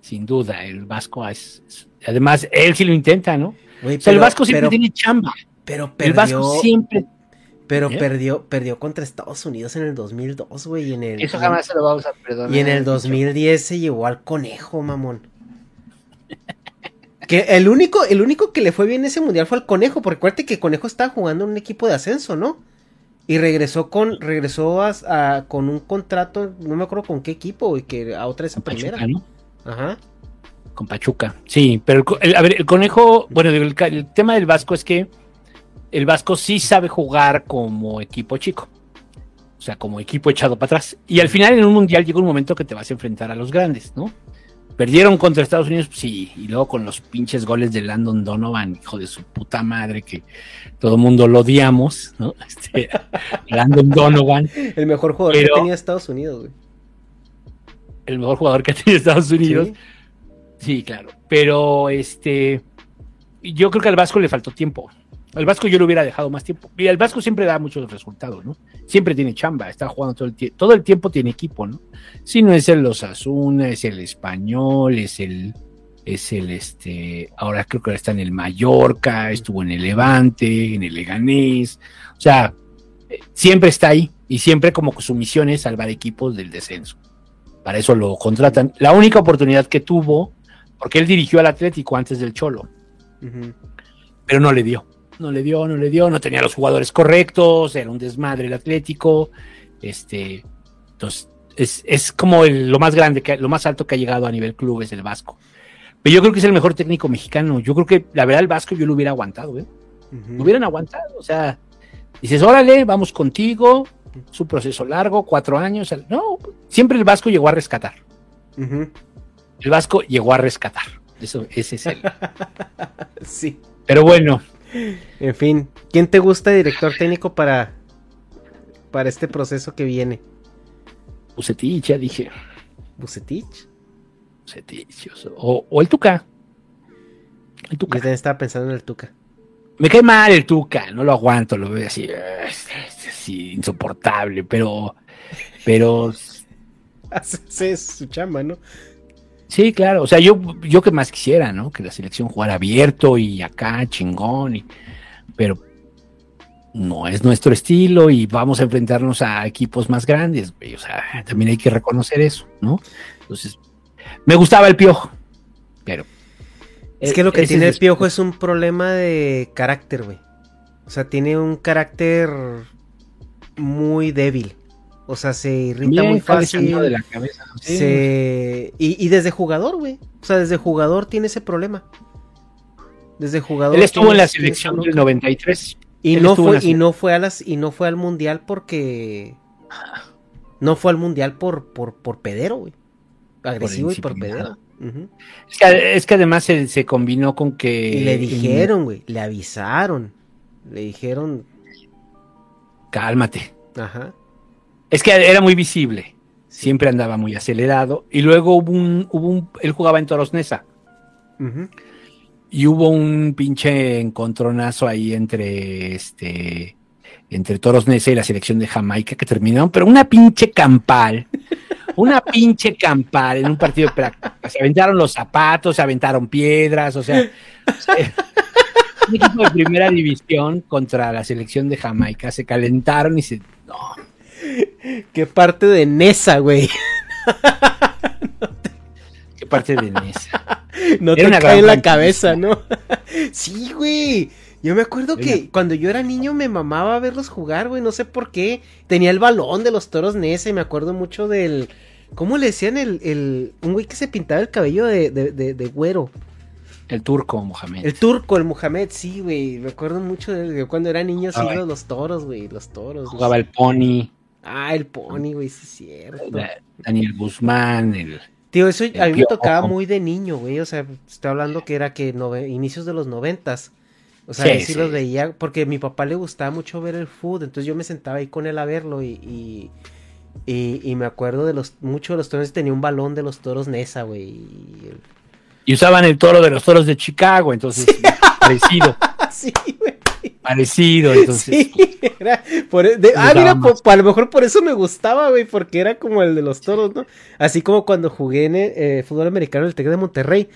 sin duda, el Vasco es, es- además, él sí lo intenta, ¿no? Güey, O sea, el pero- Vasco siempre pero- tiene chamba. Pero El perdió, Vasco siempre. pero ¿Eh? perdió, perdió contra Estados Unidos en el 2002, güey, y en el... Eso jamás se lo vamos a perdonar. Y en el 2010 se llevó al conejo, mamón. Que el único, el único que le fue bien ese mundial fue al conejo, porque acuérdate que conejo estaba jugando en un equipo de ascenso, ¿no? Y regresó con, regresó a, a- con un contrato, no me acuerdo con qué equipo, güey, que a otra esa primera. Pachuca, ¿no? Ajá. Con Pachuca. Sí, pero el, a ver, el conejo, bueno, el tema del Vasco es que el Vasco sí sabe jugar como equipo chico. O sea, como equipo echado para atrás. Y al final en un mundial llega un momento que te vas a enfrentar a los grandes, ¿no? Perdieron contra Estados Unidos, pues sí, y luego con los pinches goles de Landon Donovan, hijo de su puta madre, que todo el mundo lo odiamos, ¿no? <laughs> Este, Landon Donovan, El mejor jugador Pero- que tenía Estados Unidos, güey. el mejor jugador que <laughs> tenido Estados Unidos. Sí. Sí, claro. Pero este, yo creo que al Vasco le faltó tiempo. Al Vasco yo lo hubiera dejado más tiempo. Y al Vasco siempre da muchos resultados, ¿no? Siempre tiene chamba, está jugando todo el tiempo. Todo el tiempo tiene equipo, ¿no? Si no es el Osasuna, es el Español, es el, es el este, ahora creo que ahora está en el Mallorca, estuvo en el Levante, en el Leganés. O sea, eh, siempre está ahí y siempre como que su misión es salvar equipos del descenso. Para eso lo contratan. La única oportunidad que tuvo, porque él dirigió al Atlético antes del Cholo, pero no le dio. No le dio, no le dio, no tenía los jugadores correctos, era un desmadre el Atlético. Este, entonces, es, es como el- lo más grande, que, lo más alto que ha llegado a nivel club es el Vasco. Pero yo creo que es el mejor técnico mexicano. Yo creo que la verdad el Vasco yo lo hubiera aguantado, ¿eh? Lo hubieran aguantado. O sea, dices, órale, vamos contigo. Su proceso largo, cuatro años. No, siempre el Vasco llegó a rescatar. El Vasco llegó a rescatar. Eso, ese es el. <laughs> Sí. Pero bueno, En fin, ¿quién te gusta director técnico para, para este proceso que viene? Bucetich, ya dije. ¿Bucetich? Bucetich, o, o el Tuca. El Yo Tuca. también estaba pensando en el Tuca. Me cae mal el Tuca, no lo aguanto, lo veo así, eh, es- así insoportable, pero, pero <laughs> Hace su chamba, ¿no? Sí, claro, o sea, yo, yo que más quisiera, ¿no? Que la selección jugara abierto y acá chingón, y, pero no es nuestro estilo y vamos a enfrentarnos a equipos más grandes, güey, o sea, también hay que reconocer eso, ¿no? Entonces, me gustaba el piojo, pero Es que lo que ese tiene el piojo es un problema de carácter, güey. O sea, tiene un carácter muy débil. O sea, se irrita Bien, muy fácil. desandado de la cabeza, ¿no? Sí. se... y, y desde jugador, güey. O sea, desde jugador tiene ese problema. Desde jugador. Él estuvo en la selección del 93. Y Él no fue, y no fue a las, y no fue al mundial porque no fue al mundial por, por, por pedero, güey. Agresivo y por pedero. Es que, es que además se, se combinó con que. Y le dijeron, güey, le avisaron. Le dijeron, Cálmate. ajá. Es que era muy visible. Siempre andaba muy acelerado. Y luego hubo un. Hubo un él jugaba en Toros ujú. Y hubo un pinche encontronazo ahí entre este. Entre Toros Neza y la selección de Jamaica que terminaron, pero una pinche campal. Una pinche campal en un partido de práctica. Se aventaron los zapatos, se aventaron piedras, o sea. se- <laughs> un equipo de primera división contra la selección de Jamaica. Se calentaron y se. No, ¿Qué parte de Nesa, güey? qué parte de Nesa. No Era te cae en la cabeza, ¿no? <laughs> sí, güey. Yo me acuerdo Era- que cuando yo era niño me mamaba verlos jugar, güey. No sé por qué. Tenía el balón de los toros Nesa y me acuerdo mucho del. ¿Cómo le decían el. el un güey que se pintaba el cabello de, de, de- de güero? El turco, Mohamed. El turco, el Mohamed, sí, güey. Me acuerdo mucho de de cuando era niño, sí, los, los toros, güey. Los toros. Jugaba el Pony, Ah, el pony, güey, sí es cierto. Da- Daniel Guzmán, el. Tío, eso El a mí me tocaba muy de niño, güey. O sea, estoy hablando que era que nove- inicios de los noventas. O sea, Sí, sí, sí. los veía porque a mi papá le gustaba mucho ver el food. Entonces yo me sentaba ahí con él a verlo y, y, y- y me acuerdo de los mucho de los toros. Tenía un balón de los toros Nesa, güey. y el- Y usaban el toro de los toros de Chicago, entonces. parecido, <laughs> sí, güey. Parecido. <laughs> Entonces, Sí, era por e- de- ah, mira, a lo mejor por eso me gustaba, güey, porque era como el de los toros, ¿no? Así como cuando jugué en eh, fútbol americano en el Tec de Monterrey,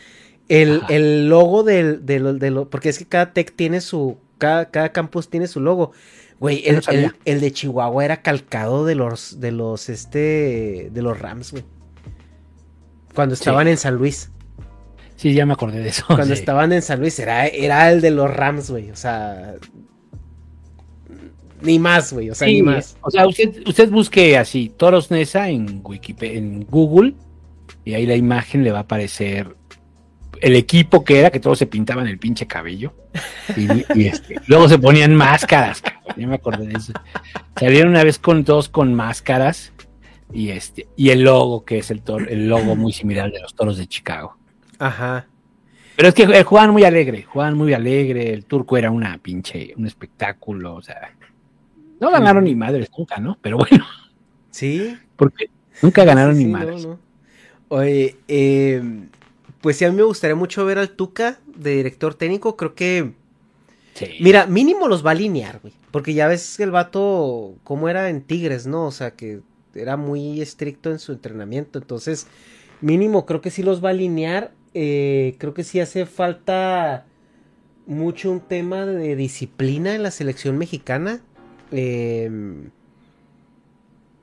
el, el logo del, de lo- de lo- porque es que cada Tec tiene su, cada, cada campus tiene su logo. Güey, el, no el- el de Chihuahua era calcado de los, de los, este, de los Rams, güey. Cuando estaban en San Luis. Sí, ya me acordé de eso. <laughs> Cuando sí. estaban en San Luis, era, era el de los Rams, güey. O sea. Ni más, güey. O sea, Sí, ni más. O sea, usted, usted busque así Toros Nesa en Wikipedia, en Google, y ahí la imagen le va a aparecer el equipo que era, que todos se pintaban el pinche cabello. Y, y, este, <laughs> luego se ponían máscaras, cabrón, ya me acordé de eso. Salieron una vez con todos con máscaras y este, y el logo, que es el, toro- el logo muy similar de los toros de Chicago. Ajá. Pero es que eh, jugaban muy alegre, jugaban muy alegre, el turco era una pinche, un espectáculo, o sea, no ganaron ni madres nunca, ¿no? Pero bueno, Sí. porque nunca ganaron Sí, ni sí, madres. no, no. Oye, eh, pues sí, a mí me gustaría mucho ver al Tuca de director técnico. Creo que. Sí. Mira, mínimo los va a alinear, güey. Porque ya ves el vato, cómo era en Tigres, ¿no? O sea, que era muy estricto en su entrenamiento. Entonces, mínimo creo que sí los va a alinear. Eh, creo que sí hace falta mucho un tema de disciplina en la selección mexicana. Eh,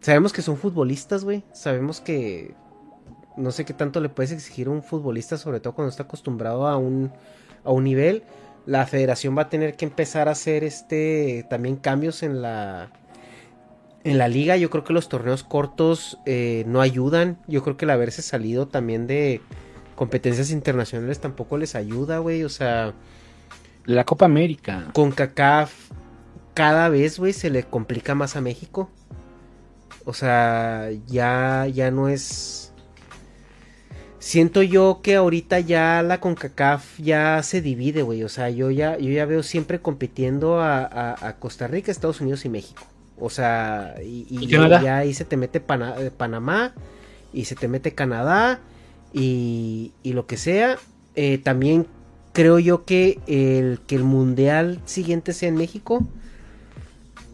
sabemos que son futbolistas, güey. Sabemos que no sé qué tanto le puedes exigir a un futbolista, sobre todo cuando está acostumbrado a un, a un nivel. La federación va a tener que empezar a hacer este también cambios en la en la liga. Yo creo que los torneos cortos eh, no ayudan. Yo creo que el haberse salido también de competencias internacionales tampoco les ayuda, güey. O sea, La Copa América. con CACAF cada vez, güey, se le complica más a México. O sea, ya, ya no es. Siento yo que ahorita ya la CONCACAF ya se divide, güey. O sea, yo ya, yo ya veo siempre compitiendo a, a- a Costa Rica, Estados Unidos y México. O sea, y, y ¿Y ya, ahí se te mete Pana- eh, Panamá y se te mete Canadá y, lo que sea. Eh, también creo yo que el, que el mundial siguiente sea en México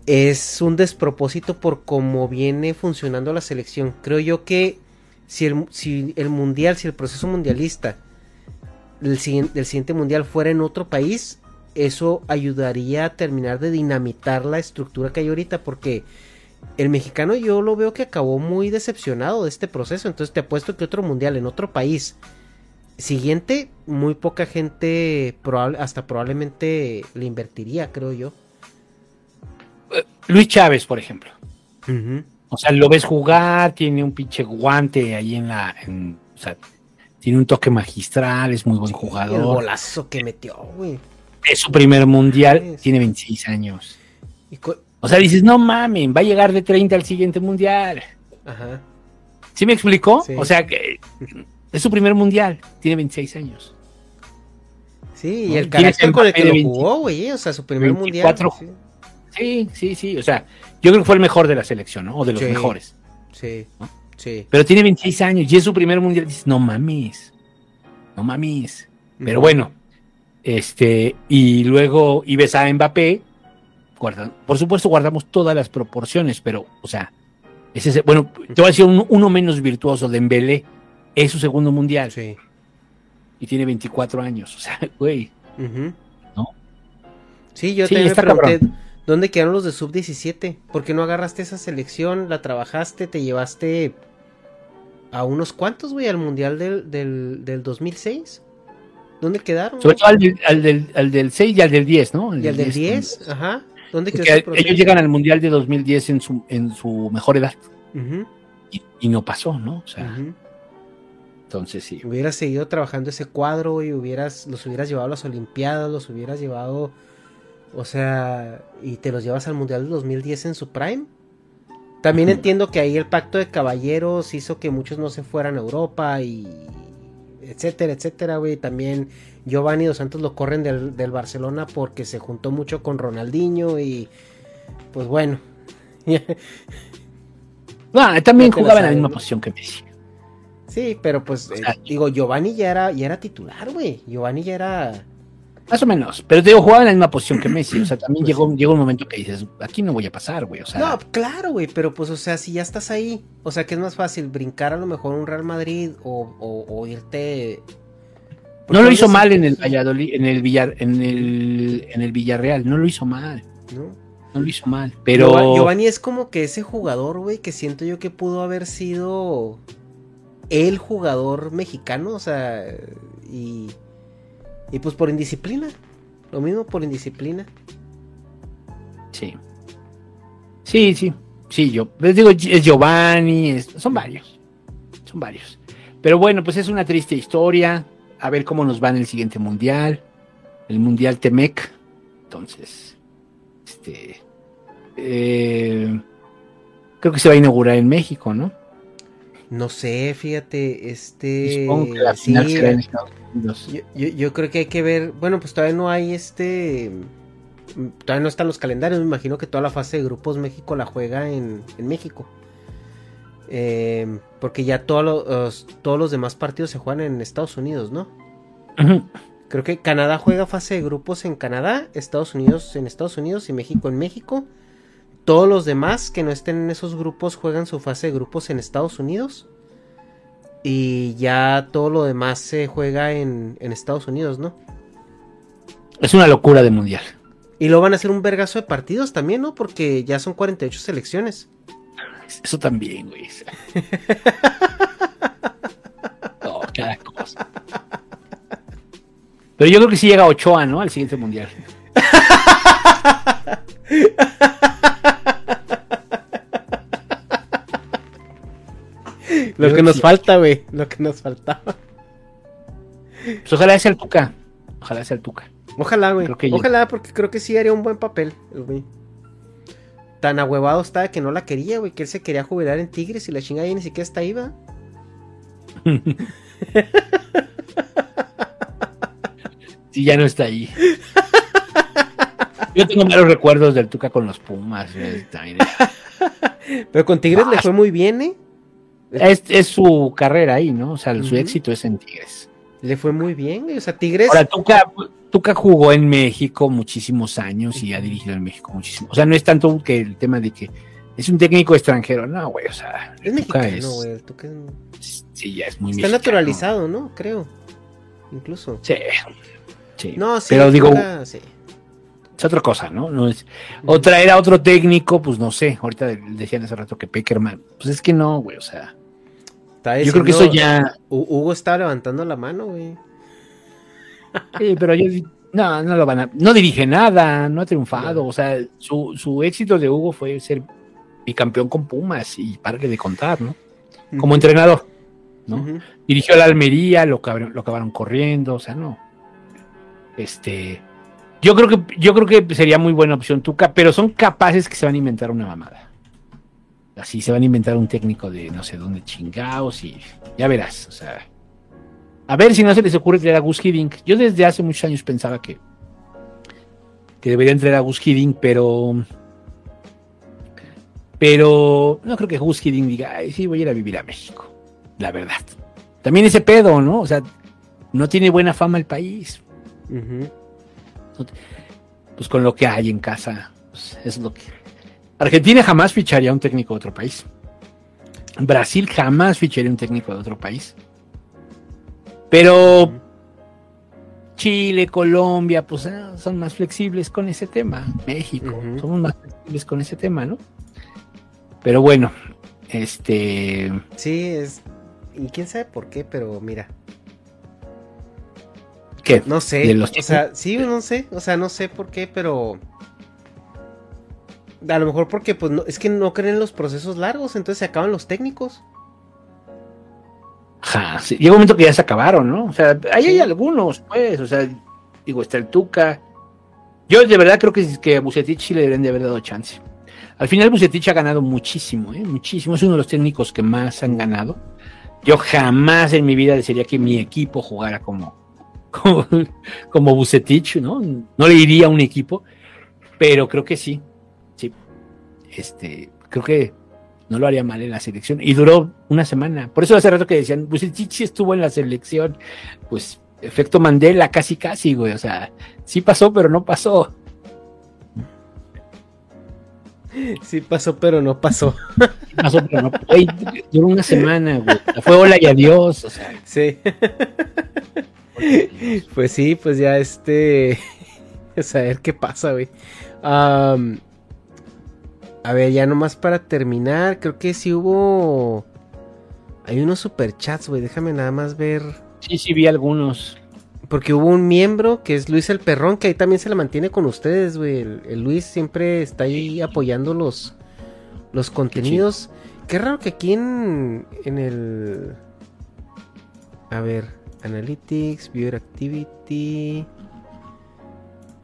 es un despropósito por cómo viene funcionando la selección. Creo yo que si el, si el mundial, si el proceso mundialista del siguiente, siguiente mundial fuera en otro país, eso ayudaría a terminar de dinamitar la estructura que hay ahorita porque el mexicano yo lo veo que acabó muy decepcionado de este proceso, entonces te apuesto que otro mundial en otro país siguiente, muy poca gente probable, hasta probablemente le invertiría, creo yo. Eh, Luis Chávez, por ejemplo. O sea, lo ves jugar, tiene un pinche guante ahí en la. o sea, tiene un toque magistral, es muy buen jugador. El golazo que metió, güey. Es su primer mundial, tiene 26 años. O sea, dices, no mames, va a llegar de 30 al siguiente mundial. Ajá. ¿Sí me explicó? O sea, que es su primer mundial, tiene 26 años. Sí, y el carácter con el que lo jugó, güey, o sea, su primer mundial. Sí. sí, sí, o sea, yo creo que fue el mejor de la selección, ¿no? O de los mejores. Sí, sí. Pero tiene 26 años y es su primer mundial, dices, no mames, no mames. Pero bueno, este, y luego, y ves a Mbappé, por supuesto guardamos todas las proporciones, pero, o sea, es ese, bueno, te voy a decir uno menos virtuoso, de Dembélé, es su segundo mundial. Sí. Y tiene 24 años, o sea, <laughs> güey. ¿No? Sí, yo te pregunté, ¿dónde quedaron los de sub-17? ¿Por qué no agarraste esa selección, la trabajaste, te llevaste a unos cuantos, güey, al mundial del, del, del 2006? ¿Dónde quedaron? Sobre todo al, del, al, del, 6 y al del 10, ¿no? y al del 10, ajá. ¿Dónde quedó Ellos llegan al Mundial de 2010 en su, en su mejor edad. y, no pasó, ¿no? O sea. Entonces sí. Hubieras seguido trabajando ese cuadro y hubieras, los hubieras llevado a las Olimpiadas, los hubieras llevado. O sea, y te los llevas al Mundial de 2010 en su prime. También entiendo que ahí el pacto de caballeros hizo que muchos no se fueran a Europa y etcétera, etcétera, güey. También Giovanni Dos Santos lo corren del, Barcelona porque se juntó mucho con Ronaldinho y pues bueno. <laughs> Ah, también jugaba en la misma posición que Messi. Sí, pero pues eh, digo, Giovanni ya era, ya era titular, güey. Giovanni ya era. Más o menos, pero te digo, jugaba en la misma posición que <clears throat> Messi. O sea, también pues llegó, llegó un momento que dices, aquí no voy a pasar, güey. O sea, no, claro, güey, pero pues, o sea, si ya estás ahí, o sea, que es más fácil brincar a lo mejor un Real Madrid o, irte. No lo hizo mal en el Valladolid, en el Villar, en el, en el Villarreal, no lo hizo mal. No. No lo hizo mal, pero. Giovanni es como que ese jugador, güey, que siento yo que pudo haber sido el jugador mexicano, o sea, y, y pues por indisciplina, lo mismo por indisciplina. Sí. Sí, sí, sí, yo les digo, es Giovanni, son varios, son varios. Pero bueno, pues es una triste historia, a ver cómo nos va en el siguiente mundial, el mundial Temec, entonces, este, eh, creo que se va a inaugurar en México, ¿no? No sé, fíjate, este. Yo, creo que hay que ver. Bueno, pues todavía no hay este. Todavía no están los calendarios. Me imagino que toda la fase de grupos México la juega en, México. Em, porque ya todos los, todos los demás partidos se juegan en Estados Unidos, ¿no? Creo que Canadá juega fase de grupos en Canadá, Estados Unidos en Estados Unidos y México en México. Todos los demás que no estén en esos grupos juegan su fase de grupos en Estados Unidos. Y ya todo lo demás se juega en, Estados Unidos, ¿no? Es una locura de mundial. Y lo van a hacer un vergazo de partidos también, ¿no? Porque ya son 48 selecciones. Eso también, güey. <laughs> no, cada cosa. Pero yo creo que sí llega Ochoa, ¿no? Al siguiente mundial. Lo que nos falta, güey. Lo que nos faltaba. Pues ojalá sea el Tuca. Ojalá sea el Tuca. Ojalá, güey. Ojalá, porque creo que sí haría un buen papel, güey. Tan ahuevado estaba que no la quería, güey. Que él se quería jubilar en Tigres y la chingada ya ni siquiera está ahí, va. <laughs> sí, ya no está ahí. Yo tengo malos recuerdos del Tuca con los Pumas. Pero con Tigres le fue muy bien, ¿eh? Es, su carrera ahí, ¿no? O sea, su éxito es en Tigres. Le fue muy bien, güey. O sea, Tigres. Ahora, Tuca, Tuca jugó en México muchísimos años y ha dirigido en México muchísimo. O sea, no es tanto que el tema de que es un técnico extranjero, no, güey. O sea, es Tuca mexicano, güey. el Tuca es- Sí, ya es muy Está mexicano. naturalizado, ¿no? Creo. Incluso. Sí. sí. No, sí. Pero digo, Tuca, sí. es otra cosa, ¿no? No es. O traer a otro técnico, pues no sé. Ahorita decían hace rato que Peckerman. Pues es que no, güey. O sea, yo creo que eso ya. Hu- Hugo estaba levantando la mano, güey. Sí, pero yo no, no lo van a, no dirige nada, no ha triunfado, o sea, su, su éxito de Hugo fue ser bicampeón con Pumas y parque de contar, ¿no? Como entrenador, ¿no? Dirigió a la Almería, lo, lo acabaron corriendo, o sea, no. Este, yo creo que, yo creo que sería muy buena opción Tuca, pero son capaces que se van a inventar una mamada. Así se van a inventar un técnico de no sé dónde chingados y ya verás, o sea. A ver si no se les ocurre traer a Gus Hiddink. Yo desde hace muchos años pensaba que, que deberían traer a Gus Hiddink, pero. Pero no creo que Gus Hiddink diga, ay, sí, voy a ir a vivir a México. La verdad. También ese pedo, ¿no? O sea, no tiene buena fama el país. Pues con lo que hay en casa, pues, es lo que. Argentina jamás ficharía a un técnico de otro país. Brasil jamás ficharía un técnico de otro país. Pero Chile, Colombia, pues ah, son más flexibles con ese tema. México, somos más flexibles con ese tema, ¿no? Pero bueno, este. Sí, es. Y quién sabe por qué, pero mira. ¿Qué? No sé. ¿De los o sea, sí, no sé. O sea, no sé por qué, pero. A lo mejor porque, pues, no, es que no creen en los procesos largos, entonces se acaban los técnicos. Sí, llega un momento que ya se acabaron, ¿no? O sea, ahí Sí. hay algunos, pues, o sea, digo, está el Tuca. Yo de verdad creo que, que a Bucetich sí le deberían de haber dado chance. Al final Bucetich ha ganado muchísimo, ¿eh? Muchísimo. Es uno de los técnicos que más han ganado. Yo jamás en mi vida desearía que mi equipo jugara como, <laughs> como, como Bucetich, ¿no? No le iría a un equipo, pero creo que sí. Sí. Este, creo que no lo haría mal en la selección. Y duró una semana. Por eso hace rato que decían, Bucetich sí estuvo en la selección. Pues, efecto Mandela, casi casi, güey. O sea, sí pasó, pero no pasó. Sí pasó, pero no pasó. Sí pasó, pero no. Güey, duró una semana, güey. Fue hola y adiós. O sea, Sí. pues sí, pues ya este. <laughs> A saber qué pasa, güey. Am, a ver, ya nomás para terminar, creo que sí hubo. Hay unos superchats, güey. Déjame nada más ver. sí, sí vi algunos. Porque hubo un miembro que es Luis el Perrón, que ahí también se la mantiene con ustedes, güey. El, el Luis siempre está ahí apoyando los, los contenidos. Qué, raro que aquí en, en el... A ver, Analytics, Viewer Activity...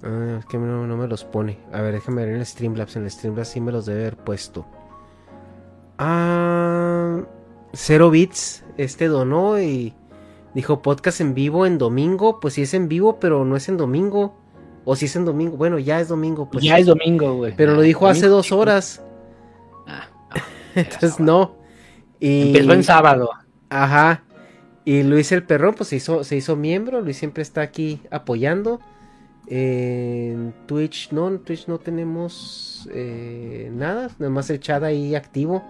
Ah, es que no, no me los pone. A ver, déjame ver en el Streamlabs. En el Streamlabs sí me los debe haber puesto. Ah... Cero Bits, este donó y... Dijo podcast en vivo en domingo. Pues sí es en vivo, pero no es en domingo. O si es en domingo. Bueno, ya es domingo. Pues ya es domingo, güey. Pero lo dijo hace dos horas. Ah, <laughs> Entonces no. Y... Empezó en sábado. Ajá. Y Luis el Perrón, pues se hizo, se hizo miembro. Luis siempre está aquí apoyando. En Twitch, no, en Twitch no tenemos eh, nada. Nada más el chat ahí activo.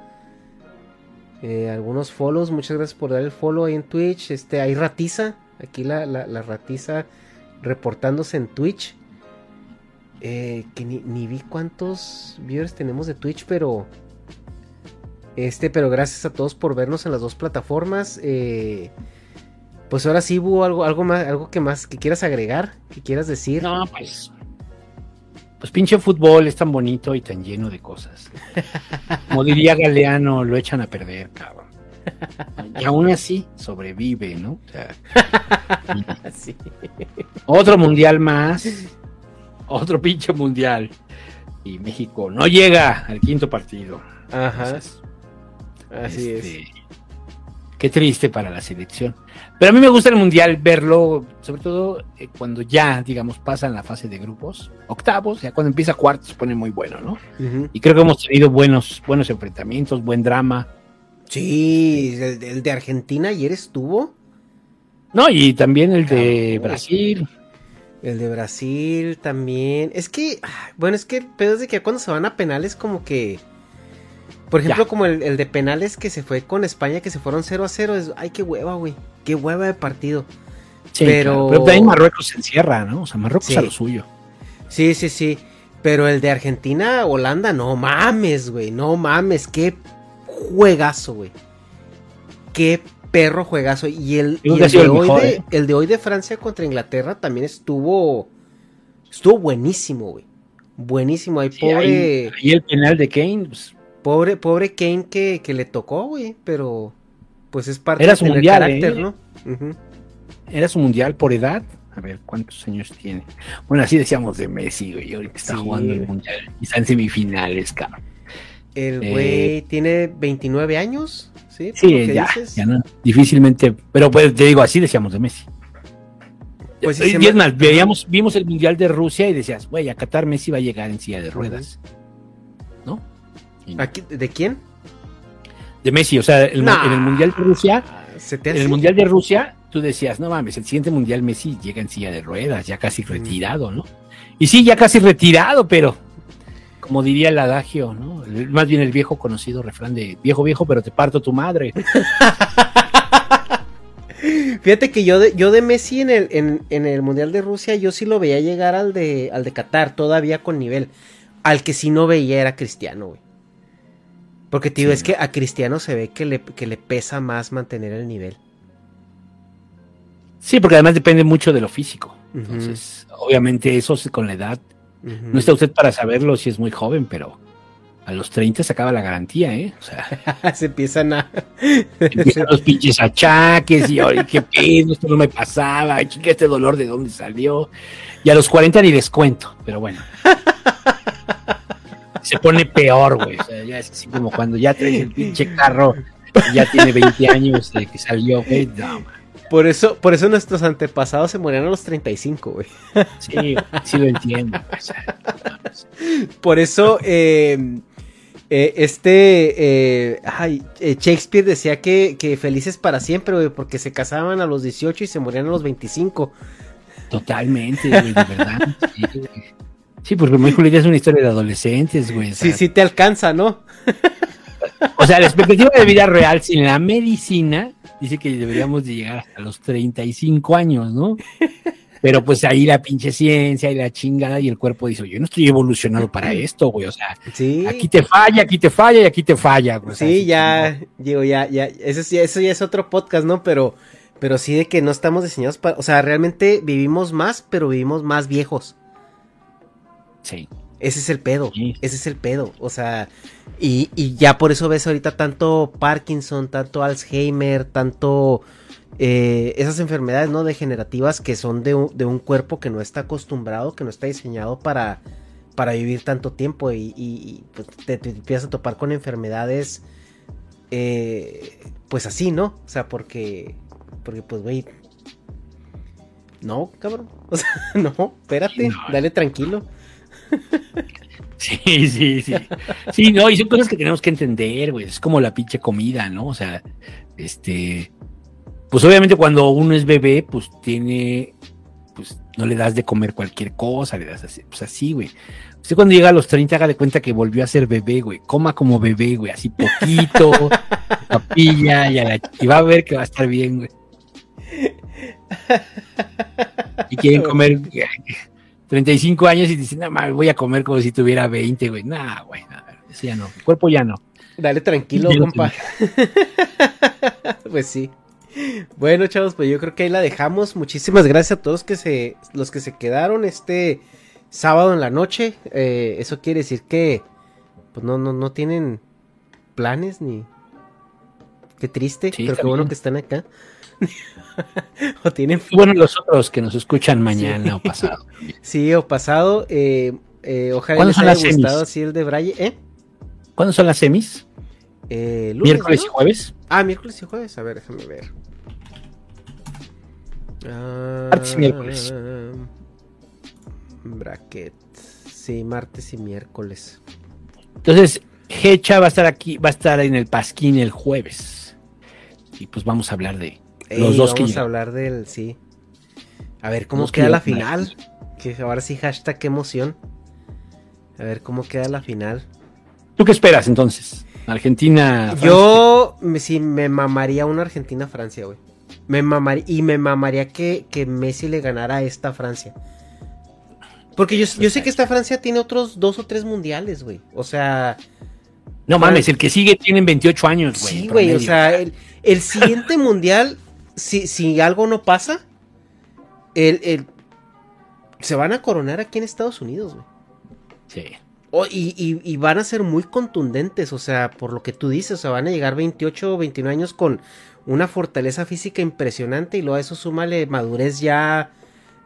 Eh, algunos follows, muchas gracias por dar el follow ahí en Twitch. Este, hay ratiza. Aquí la, la, ratiza reportándose en Twitch. Eh, que ni, ni vi cuántos viewers tenemos de Twitch, pero. Este, pero gracias a todos por vernos en las dos plataformas. Eh, pues ahora sí hubo algo, algo más, algo que más que quieras agregar, que quieras decir. No, pues. Pues pinche fútbol es tan bonito y tan lleno de cosas. <laughs> Como diría Galeano, lo echan a perder, cabrón. Y aún así sobrevive, ¿no? O sea, <laughs> Sí. otro mundial más. Otro pinche mundial. Y México no llega al quinto partido. Ajá. Entonces, Así es. Qué triste para la selección. Pero a mí me gusta el mundial verlo, sobre todo eh, cuando ya, digamos, pasan la fase de grupos, octavos, ya cuando empieza cuartos se pone muy bueno, ¿no? Y creo que hemos tenido buenos, buenos enfrentamientos, buen drama. Sí, el, el de Argentina ayer estuvo. No, y también el de Brasil. El de Brasil también. Es que, bueno, es que el pedo es de que cuando se van a penales como que... Por ejemplo, como el, de penales que se fue con España, que se fueron 0 a 0. Es, ay, qué hueva, güey. Qué hueva de partido. pero... pero también Marruecos se encierra, ¿no? O sea, Marruecos a lo suyo. Sí, sí, sí. Pero el de Argentina, Holanda, no mames, güey. No mames. Qué juegazo, güey. Qué perro juegazo. Y el, de, hoy de, ¿eh? el de hoy de Francia contra Inglaterra también estuvo. Estuvo buenísimo, güey. Buenísimo. Ahí, pobre. y el penal de Kane. Pues. Pobre, pobre Kane que, que le tocó, güey. Pero. Pues es parte Era su mundial, carácter, ¿eh? ¿no? Era su mundial por edad. A ver, ¿cuántos años tiene? Bueno, así decíamos de Messi, güey. Ahorita está jugando el mundial. Y está en semifinales, cabrón. El güey eh, tiene 29 años. Sí, sí ya, ya no, difícilmente, pero pues te digo, así decíamos de Messi. Pues sí, y es más, veíamos, vimos el Mundial de Rusia y decías, güey, a Qatar Messi va a llegar en silla de ruedas. ¿De quién? De Messi, o sea, en el Mundial de Rusia, en el Mundial de Rusia, tú decías, no mames, el siguiente Mundial Messi llega en silla de ruedas, ya casi retirado, ¿no? Y sí, ya casi retirado, pero como diría el adagio, ¿no? Más bien el viejo conocido refrán de viejo viejo, pero te parto tu madre. <laughs> Fíjate que yo de, yo de Messi en el, en, el Mundial de Rusia, yo sí lo veía llegar al de, al de Qatar, todavía con nivel. Al que sí no veía era Cristiano, güey. Porque, tío, es que a Cristiano se ve que le, que le pesa más mantener el nivel. Sí, porque además depende mucho de lo físico. Entonces, obviamente eso con la edad no está usted para saberlo si es muy joven, pero a los 30 se acaba la garantía, ¿eh? O sea, <laughs> se empiezan a. empiezan <laughs> los pinches achaques y, ay, qué pedo, esto no me pasaba, chica, este dolor de dónde salió. Y a los 40 ni les cuento, pero bueno. <laughs> se pone peor, güey. O sea, ya es así como cuando ya traes el pinche carro y ya tiene 20 años de que salió, güey. No, por eso, por eso nuestros antepasados se morían a los 35, güey. Sí, sí lo entiendo. por eso, eh, eh, este, eh, Shakespeare decía que, felices para siempre, güey, porque se casaban a los 18 y se morían a los 25. Totalmente, güey, de verdad. Sí, porque muy Julieta es una historia de adolescentes, güey. Sí, sí te alcanza, ¿no? <laughs> O sea, la expectativa de vida real sin la medicina dice que deberíamos de llegar hasta los 35 años, ¿no? Pero pues ahí la pinche ciencia y la chingada y el cuerpo dice, yo no estoy evolucionado para esto, güey, o sea, aquí te falla, aquí te falla y aquí te falla. Güey, sí, ya, digo, ya, ya, eso, eso ya es otro podcast, ¿no? Pero, pero sí de que no estamos diseñados para, o sea, realmente vivimos más, pero vivimos más viejos. Sí. Ese es el pedo, ese es el pedo, o sea, y, ya por eso ves ahorita tanto Parkinson, tanto Alzheimer, tanto eh, esas enfermedades no degenerativas que son de un, cuerpo que no está acostumbrado, que no está diseñado para, para vivir tanto tiempo y, pues, te, empiezas a topar con enfermedades eh, pues así, ¿no? O sea, porque, porque pues, güey, no, cabrón, <laughs> o sea, no, espérate, dale tranquilo. <laughs> Sí, sí, sí. Sí, no, y son cosas que tenemos que entender, güey. Es como la pinche comida, ¿no? O sea, este. Pues obviamente cuando uno es bebé, pues tiene. Pues no le das de comer cualquier cosa, le das así, pues así, güey. Usted cuando llega a los 30, haga de cuenta que volvió a ser bebé, güey. Coma como bebé, güey. Así poquito, <laughs> papilla, y, y va a ver que va a estar bien, güey. Y quieren comer 35 años y dicen, no, voy a comer como si tuviera 20, güey. Nah, güey, eso ya no. El cuerpo ya no. Dale tranquilo, compa. <laughs> pues sí. Bueno, chavos, pues yo creo que ahí la dejamos. Muchísimas gracias a todos que se, los que se quedaron este sábado en la noche. Eh, eso quiere decir que, pues no, no, no tienen planes ni. Qué triste, pero qué bueno que están acá. <laughs> <laughs> o tienen bueno los otros que nos escuchan mañana o pasado. <laughs> Sí, o pasado. Eh, eh, ojalá les haya gustado así el de Braille. ¿Eh? ¿Cuándo son las semis? Eh, miércoles y jueves. Ah, miércoles y jueves. A ver, déjame ver. martes y miércoles. Bracket. Sí, martes y miércoles. Entonces, Hecha va a estar aquí, va a estar en el Pasquín el jueves. Y pues vamos a hablar de Los dos que vamos a hablar del, sí. A ver cómo Los queda la final. Que ahora sí, hashtag qué emoción. A ver cómo queda la final. ¿Tú qué esperas entonces? Argentina. Francia. Yo sí me mamaría una Argentina-Francia, güey. Me mamaría, y me mamaría que, que Messi le ganara a esta Francia. Porque yo, yo sé que esta Francia tiene otros dos o tres mundiales, güey. O sea, No mames, el que sigue tienen 28 años, güey. sí, güey. O sea, el, el siguiente <laughs> mundial, si, si algo no pasa, el, el- se van a coronar aquí en Estados Unidos, güey. Sí. Y, y- y van a ser muy contundentes, o sea, por lo que tú dices, o sea, van a llegar 28 o 29 años con una fortaleza física impresionante y luego a eso súmale madurez ya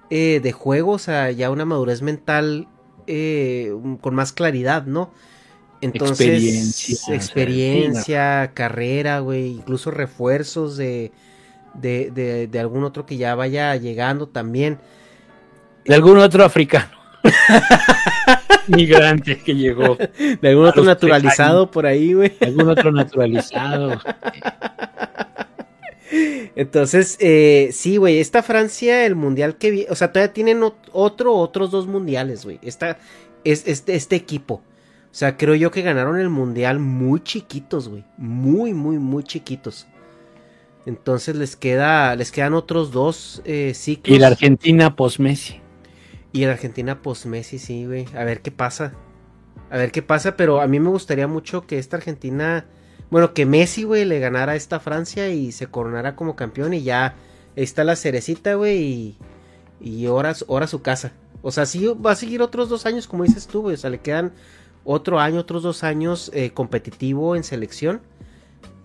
eh, de juego, o sea, ya una madurez mental eh, con más claridad, ¿no? Entonces, Experiencia, experiencia, carrera, güey, incluso refuerzos de, de, de, de algún otro que ya vaya llegando también. De algún otro africano. <laughs> Migrante que llegó. <laughs> De <laughs> algún otro naturalizado por ahí, güey. De algún otro naturalizado. Entonces, eh, sí, güey, esta Francia, el mundial que vi, o sea, todavía tienen ot- otro, otros dos mundiales, güey. Esta, es, este, este equipo. O sea, creo yo que ganaron el mundial muy chiquitos, güey. Muy, muy, muy chiquitos. Entonces les queda, les quedan otros dos eh, ciclos. Y la Argentina post-Messi. Y la Argentina post-Messi, sí, güey. A ver qué pasa. A ver qué pasa, pero a mí me gustaría mucho que esta Argentina, bueno, que Messi, güey, le ganara a esta Francia y se coronara como campeón y ya ahí está la cerecita, güey, y, y ahora, ahora su casa. O sea, sí va a seguir otros dos años, como dices tú, güey. O sea, le quedan otro año, otros dos años eh, competitivo en selección,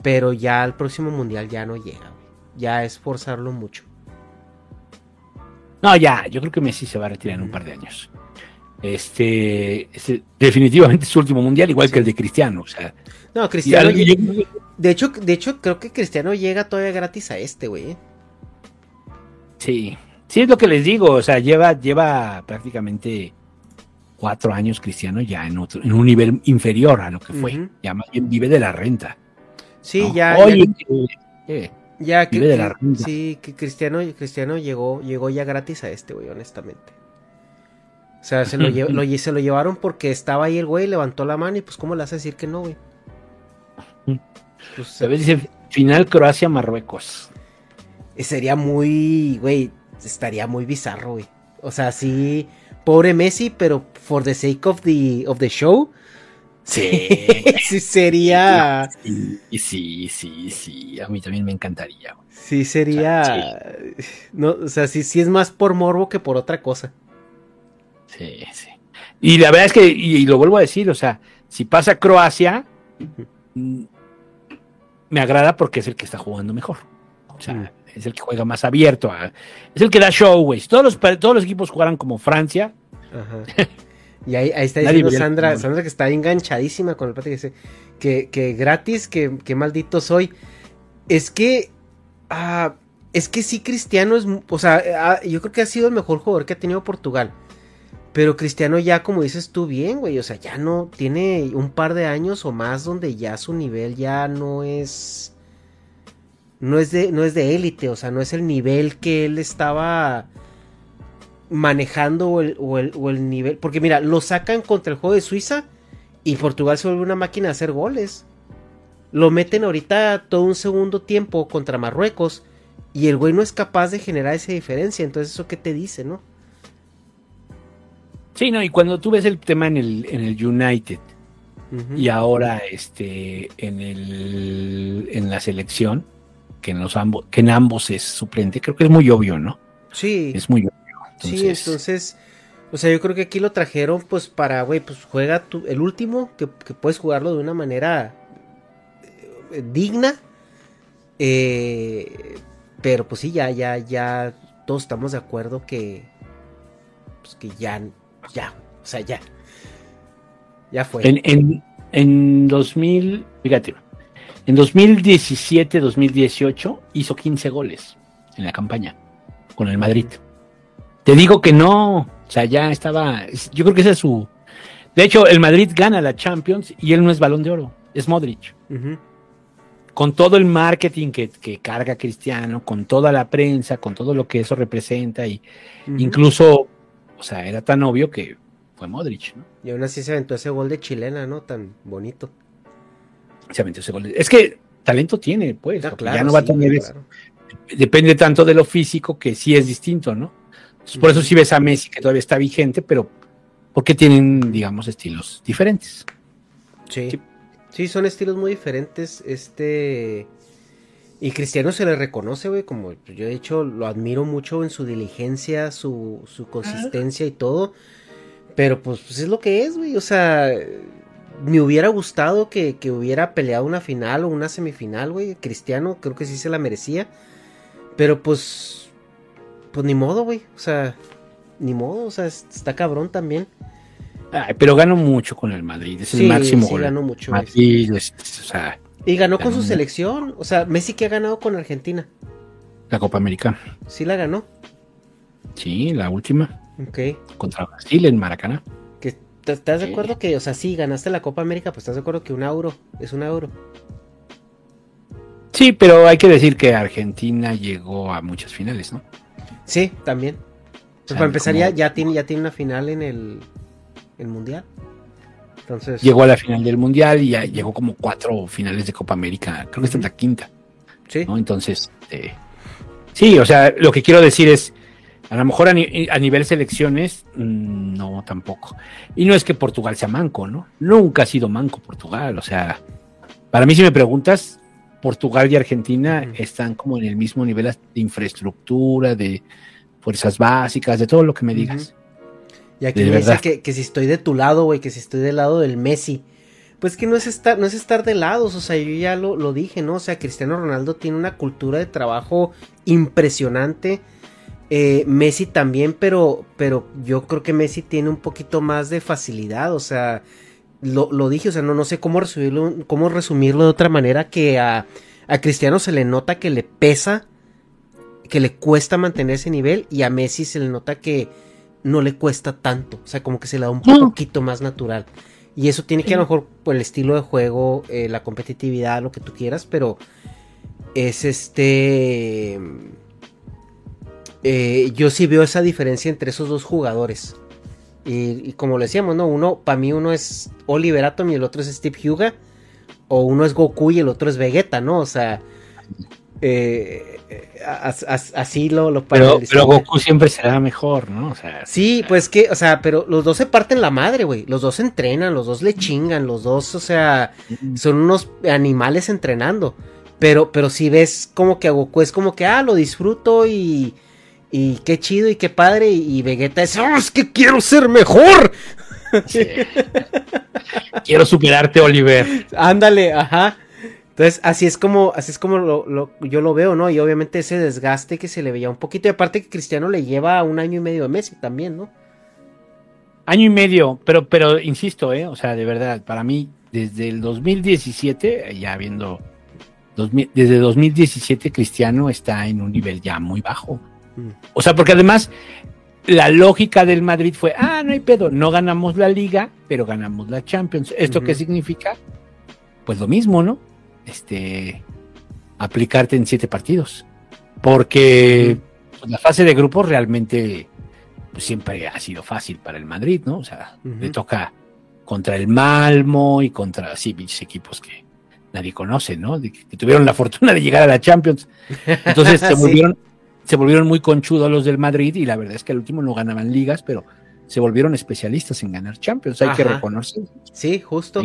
pero ya al próximo mundial ya no llega, güey. Ya es forzarlo mucho. No, ya, yo creo que Messi se va a retirar en un par de años. Este, este, definitivamente es su último mundial, igual que el de Cristiano. O sea, No, Cristiano. De hecho, de hecho, creo que Cristiano llega todavía gratis a este, güey. ¿eh? sí, sí es lo que les digo. O sea, lleva, lleva prácticamente cuatro años Cristiano ya en otro, en un nivel inferior a lo que fue. Ujú. Ya más bien vive de la renta. Sí, ¿no? ya. Oye, ya, eh, ya que, de la sí, que Cristiano, Cristiano llegó, llegó ya gratis a este, güey, honestamente. O sea, se lo, lle- lo <laughs> lle- se lo llevaron porque estaba ahí el güey, levantó la mano y pues, ¿cómo le vas a decir que no, güey? Pues, ¿sabes? Dice final Croacia-Marruecos. eh, sería muy, güey, estaría muy bizarro, güey. O sea, sí, pobre Messi, pero for the sake of the, of the show, <laughs> Sí. sí sería... Sí, sí, sí, sí. A mí también me encantaría. Sí, sería. No, o sea, sí, sí es más por morbo que por otra cosa. Sí, sí. Y la verdad es que, y, y lo vuelvo a decir, o sea, si pasa Croacia, mm, me agrada porque es el que está jugando mejor. O sea, es el que juega más abierto. a- es el que da show, güey. Todos los, todos los equipos jugaran como Francia, Ajá. <laughs> Y ahí, ahí está diciendo Sandra. Sandra que está enganchadísima con el que dice que, que gratis, que, que maldito soy. Es que. ah, es que sí, Cristiano es. O sea, ah, yo creo que ha sido el mejor jugador que ha tenido Portugal. Pero Cristiano ya, como dices tú bien, güey. O sea, ya no tiene un par de años o más donde ya su nivel ya no es. No es de, no es de élite. O sea, no es el nivel que él estaba manejando o el, o el- o el nivel. Porque mira, lo sacan contra el juego de Suiza y Portugal se vuelve una máquina de hacer goles. Lo meten ahorita todo un segundo tiempo contra Marruecos y el güey no es capaz de generar esa diferencia. Entonces, ¿eso qué te dice, no? sí, ¿no? Y cuando tú ves el tema en el, en el United y ahora este, en, el, en la selección, que en, los ambos, que en ambos es suplente, creo que es muy obvio, ¿no? Sí, Es muy obvio. Sí, Entonces. O sea, yo creo que aquí lo trajeron pues para, güey, pues juega tu- el último, que, que puedes jugarlo de una manera eh, digna. Eh, pero pues sí, ya, ya, ya, todos estamos de acuerdo que, pues que ya, ya, o sea, ya. Ya fue. En, en, en 2000, fíjate, en 2017-2018 hizo 15 goles en la campaña con el Madrid. Te digo que no, o sea, ya estaba, es- yo creo que ese es su... De hecho, el Madrid gana la Champions y él no es balón de oro, es Modric. Con todo el marketing que, que, carga Cristiano, con toda la prensa, con todo lo que eso representa, y incluso, o sea, era tan obvio que fue Modric, ¿no? Y aún así se aventó ese gol de chilena, ¿no? Tan bonito. Se aventó ese gol. Es que talento tiene, pues. Ah, ya no va a tener eso. Depende tanto de lo físico que sí es distinto, ¿no? Por eso sí ves a Messi que todavía está vigente, pero porque tienen, digamos, estilos diferentes. sí. Sí, son estilos muy diferentes. Este. Y Cristiano se le reconoce, güey, como yo he dicho, lo admiro mucho en su diligencia, su, su consistencia y todo. Pero pues, pues, es lo que es, güey. O sea, me hubiera gustado que, que, hubiera peleado una final o una semifinal, güey. Cristiano creo que sí se la merecía. Pero pues, pues ni modo, güey. O sea, ni modo, o sea, está cabrón también pero ganó mucho con el Madrid, es el máximo sí, ganó mucho. y ganó con su selección, o sea, Messi que ha ganado con Argentina. La Copa América. Sí la ganó. Sí, la última. Ok. Contra Brasil en Maracaná. Que, ¿Estás de acuerdo que, o sea, sí, ganaste la Copa América, pues estás de acuerdo que un euro es un euro? Sí, pero hay que decir que Argentina llegó a muchas finales, ¿no? Sí, también. Pues para empezar, ya, tiene, ya tiene una final en el, el Mundial. Entonces... Llegó a la final del Mundial y ya llegó como cuatro finales de Copa América. Creo que está en la quinta. Sí. Entonces, eh, sí, o sea, lo que quiero decir es, a lo mejor a, nivel selecciones, mm, no, tampoco. Y no es que Portugal sea manco, ¿no? Nunca ha sido manco Portugal. O sea, para mí si me preguntas, Portugal y Argentina están como en el mismo nivel de infraestructura, de fuerzas básicas, de todo lo que me digas. Y aquí me dice que, que, si estoy de tu lado, güey, que si estoy del lado del Messi. Pues que no es estar, no es estar de lados, o sea, yo ya lo, lo dije, ¿no? O sea, Cristiano Ronaldo tiene una cultura de trabajo impresionante. Eh, Messi también, pero, pero yo creo que Messi tiene un poquito más de facilidad, o sea, lo, lo dije, o sea, no, no sé cómo resumirlo, cómo resumirlo de otra manera que a, a Cristiano se le nota que le pesa, que le cuesta mantener ese nivel y a Messi se le nota que no le cuesta tanto. O sea, como que se le da un poquito más natural. Y eso tiene que a lo mejor por el estilo de juego, eh, la competitividad, lo que tú quieras, pero es este... Eh, yo sí veo esa diferencia entre esos dos jugadores. Y, como le decíamos, ¿no? Uno, para mí uno es Oliver Atom y el otro es Steve Huga. O uno es Goku y el otro es Vegeta, ¿no? O sea... Eh, así lo, lo pero, pero, Goku siempre será mejor, ¿no? O sea, sí, pues que, o sea, pero los dos se parten la madre, güey. Los dos entrenan, los dos le chingan, los dos, o sea, son unos animales entrenando. Pero, pero si ves como que a Goku es como que, ah, lo disfruto y, y qué chido y qué padre. Y, Vegeta es, oh, es que quiero ser mejor. quiero superarte, Oliver. Ándale, ajá. Entonces, así es como, así es como lo, yo lo veo, ¿no? Y obviamente ese desgaste que se le veía un poquito. Y aparte que Cristiano le lleva un año y medio de Messi también, ¿no? Año y medio, pero, pero insisto, ¿eh? O sea, de verdad, para mí, desde el 2017, ya viendo, desde 2017 Cristiano está en un nivel ya muy bajo. O sea, porque además la lógica del Madrid fue, ah, no hay pedo, no ganamos la liga, pero ganamos la Champions. ¿Esto qué significa? Pues lo mismo, ¿no? este, aplicarte en siete partidos. Porque pues, la fase de grupos realmente pues, siempre ha sido fácil para el Madrid, ¿no? O sea, le toca contra el Malmo y contra así equipos que nadie conoce, ¿no? que, tuvieron la fortuna de llegar a la Champions. Entonces <laughs> se volvieron, se volvieron muy conchudos los del Madrid y la verdad es que al último no ganaban ligas, pero se volvieron especialistas en ganar Champions. Hay que reconocerlos. Sí, justo.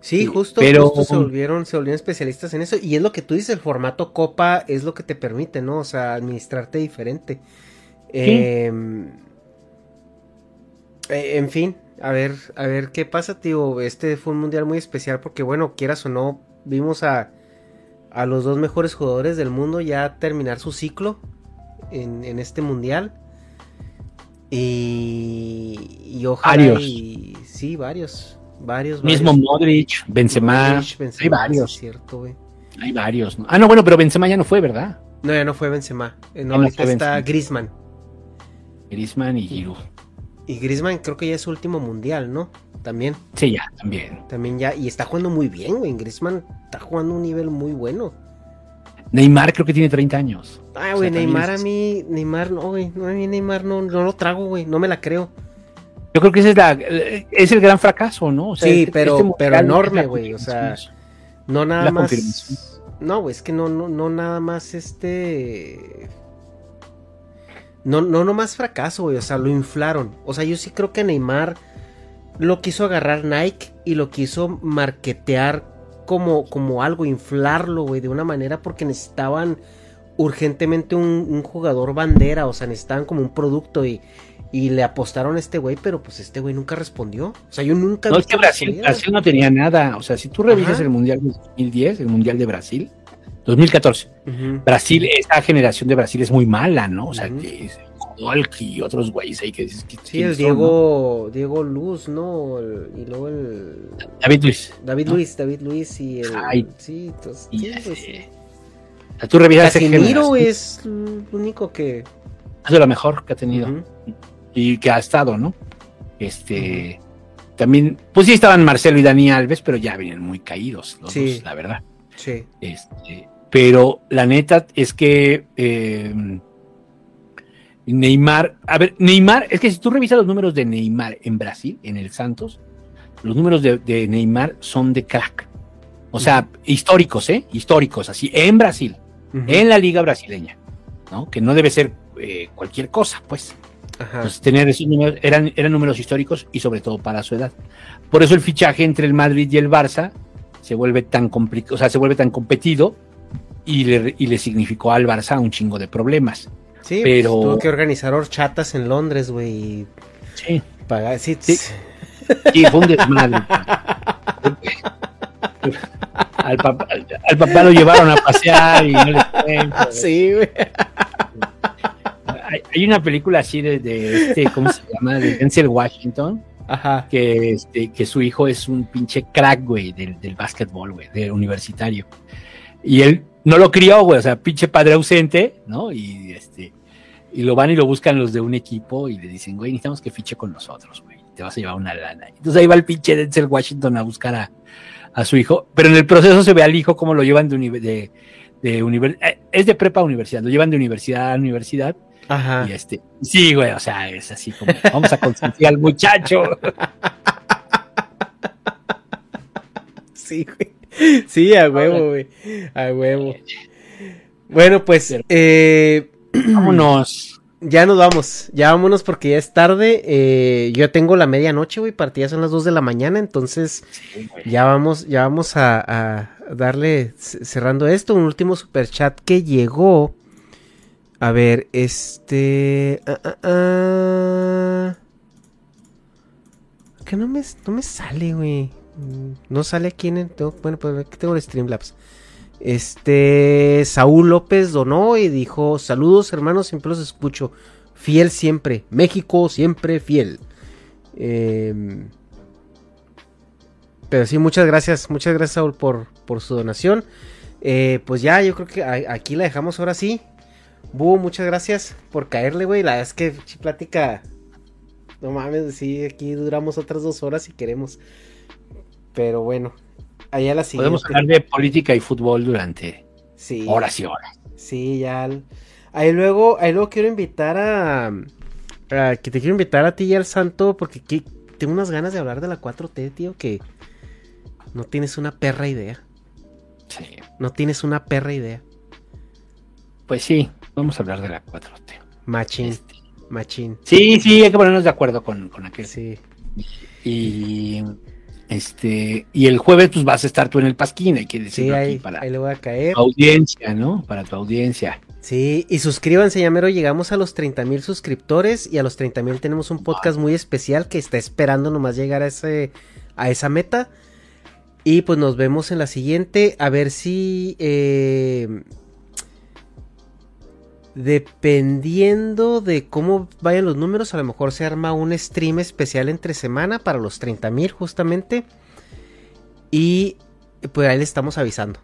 Sí, justo, pero... se volvieron, se volvieron especialistas en eso. Y es lo que tú dices, el formato copa es lo que te permite, ¿no? O sea, administrarte diferente. Em, eh, en fin, a ver, a ver qué pasa, tío. Este fue un mundial muy especial porque, bueno, quieras o no, vimos a, a los dos mejores jugadores del mundo ya terminar su ciclo en, en este mundial. Y, y ojalá. Y, sí, varios. Varios, Mismo Modric, Benzema, hay varios. cierto, Hay varios. Ah, no, bueno, pero Benzema ya no fue, ¿verdad? No, ya no fue Benzema. Eh, no, ahorita está Griezmann. Griezmann y Giroud. Y Griezmann creo que ya es su último mundial, ¿no? También. Sí, ya, también. También ya, y está jugando muy bien, güey. Griezmann está jugando un nivel muy bueno. Neymar creo que tiene 30 años. Ah, güey, Neymar a mí, Neymar no, güey. No, a mí Neymar no, no lo trago, güey. No me la creo. Yo creo que ese es, la, es el gran fracaso, ¿no? sí, este pero, pero enorme, güey. O sea, no nada más. No, güey, es que no, no, no nada más este. No, no, no más fracaso, güey. O sea, lo inflaron. O sea, yo sí creo que Neymar lo quiso agarrar Nike y lo quiso marketear como, como algo, inflarlo, güey, de una manera porque necesitaban urgentemente un, jugador bandera, o sea, necesitaban como un producto y, y le apostaron a este güey, pero pues este güey nunca respondió. O sea, yo nunca... No, es que Brasil, Brasil no tenía nada, o sea, si tú revisas el Mundial de 2010, el Mundial de Brasil, 2014, Brasil, esta generación de Brasil es muy mala, ¿no? O sea, que y otros güeyes ahí que dices que Sí, el Diego, Diego Luz, ¿no? y luego el David Luis. David Luis, David Luis y el Ay, sí, entonces, sí, pues, tú revisas Casimiro es el único que ha sido lo mejor que ha tenido y que ha estado, ¿no? Este también, pues sí estaban Marcelo y Dani Alves, pero ya venían muy caídos los dos, la verdad. Sí. Este, pero la neta es que eh, Neymar, a ver, Neymar, es que si tú revisas los números de Neymar en Brasil, en el Santos, los números de, Neymar son de crack. O sea, históricos, ¿eh? Históricos, así, en Brasil, en la liga brasileña, ¿no? Que no debe ser eh, cualquier cosa, pues. Entonces, tener esos números, eran, eran números históricos y sobre todo para su edad. Por eso el fichaje entre el Madrid y el Barça se vuelve tan complicado, o sea, se vuelve tan competido y le, y le significó al Barça un chingo de problemas. Sí, pues, pero. tuvo que organizar horchatas en Londres, güey. Sí. Pagar, sí, sí. sí fue un desmadre. al, papá, al, papá, lo llevaron a pasear y no le Sí, güey. Hay, una película así de, de, este, ¿cómo se llama? De Denzel Washington. Ajá. Que, este, que su hijo es un pinche crack, güey, del, del básquetbol, güey, del universitario. Y él no lo crió, güey, o sea, pinche padre ausente, ¿no? Y y lo van y lo buscan los de un equipo y le dicen, güey, necesitamos que fiche con nosotros, güey, te vas a llevar una lana. Entonces ahí va el pinche Denzel Washington a buscar a, a su hijo, pero en el proceso se ve al hijo cómo lo llevan de, de, de eh, es de prepa a universidad, lo llevan de universidad a universidad. Ajá. Y este, sí, güey, o sea, es así como, vamos a consentir al muchacho. <laughs> Sí, güey. Sí, a huevo, güey. A huevo. Bueno, pues, eh, vámonos. <clears throat> Ya nos vamos, ya vámonos porque ya es tarde. Eh, yo tengo la medianoche, güey, partidas son las 2 de la mañana, entonces ya vamos, ya vamos a, darle cerrando esto. Un último super chat que llegó. A ver, este. Ah, ah, ah. Que no me, no me sale, güey. No sale aquí en el. Bueno, pues aquí tengo el Streamlabs. Este. Saúl López donó y dijo: Saludos, hermanos, siempre los escucho. Fiel siempre. México siempre fiel. Em, pero sí, muchas gracias. Muchas gracias, Saúl, por, por su donación. Eh, pues ya, yo creo que aquí la dejamos ahora sí. Muchas gracias por caerle, güey. La verdad es que plática. No mames, sí, aquí duramos otras dos horas si queremos. Pero bueno, allá la siguiente. Podemos hablar de política y fútbol durante horas y horas. Sí, ya. Ahí luego, ahí luego quiero invitar a, que te quiero invitar a ti y al Santo porque tengo unas ganas de hablar de la 4T, tío, que no tienes una perra idea. Sí. No tienes una perra idea. Pues sí, vamos a hablar de la 4T. Machín. Este. Machín. Sí, sí, hay que ponernos de acuerdo con, con aquel. Sí. Y este, y el jueves, pues vas a estar tú en el Pasquín, hay que decirlo ahí, para ahí le voy a caer. audiencia, ¿no? Para tu audiencia. Sí, y suscríbanse, Yamero, llegamos a los 30 mil suscriptores y a los 30 mil tenemos un podcast muy especial que está esperando nomás llegar a, ese, a esa meta. Y pues nos vemos en la siguiente, a ver si... Eh, Dependiendo de cómo vayan los números, a lo mejor se arma un stream especial entre semana para los 30 mil justamente. Y pues ahí le estamos avisando.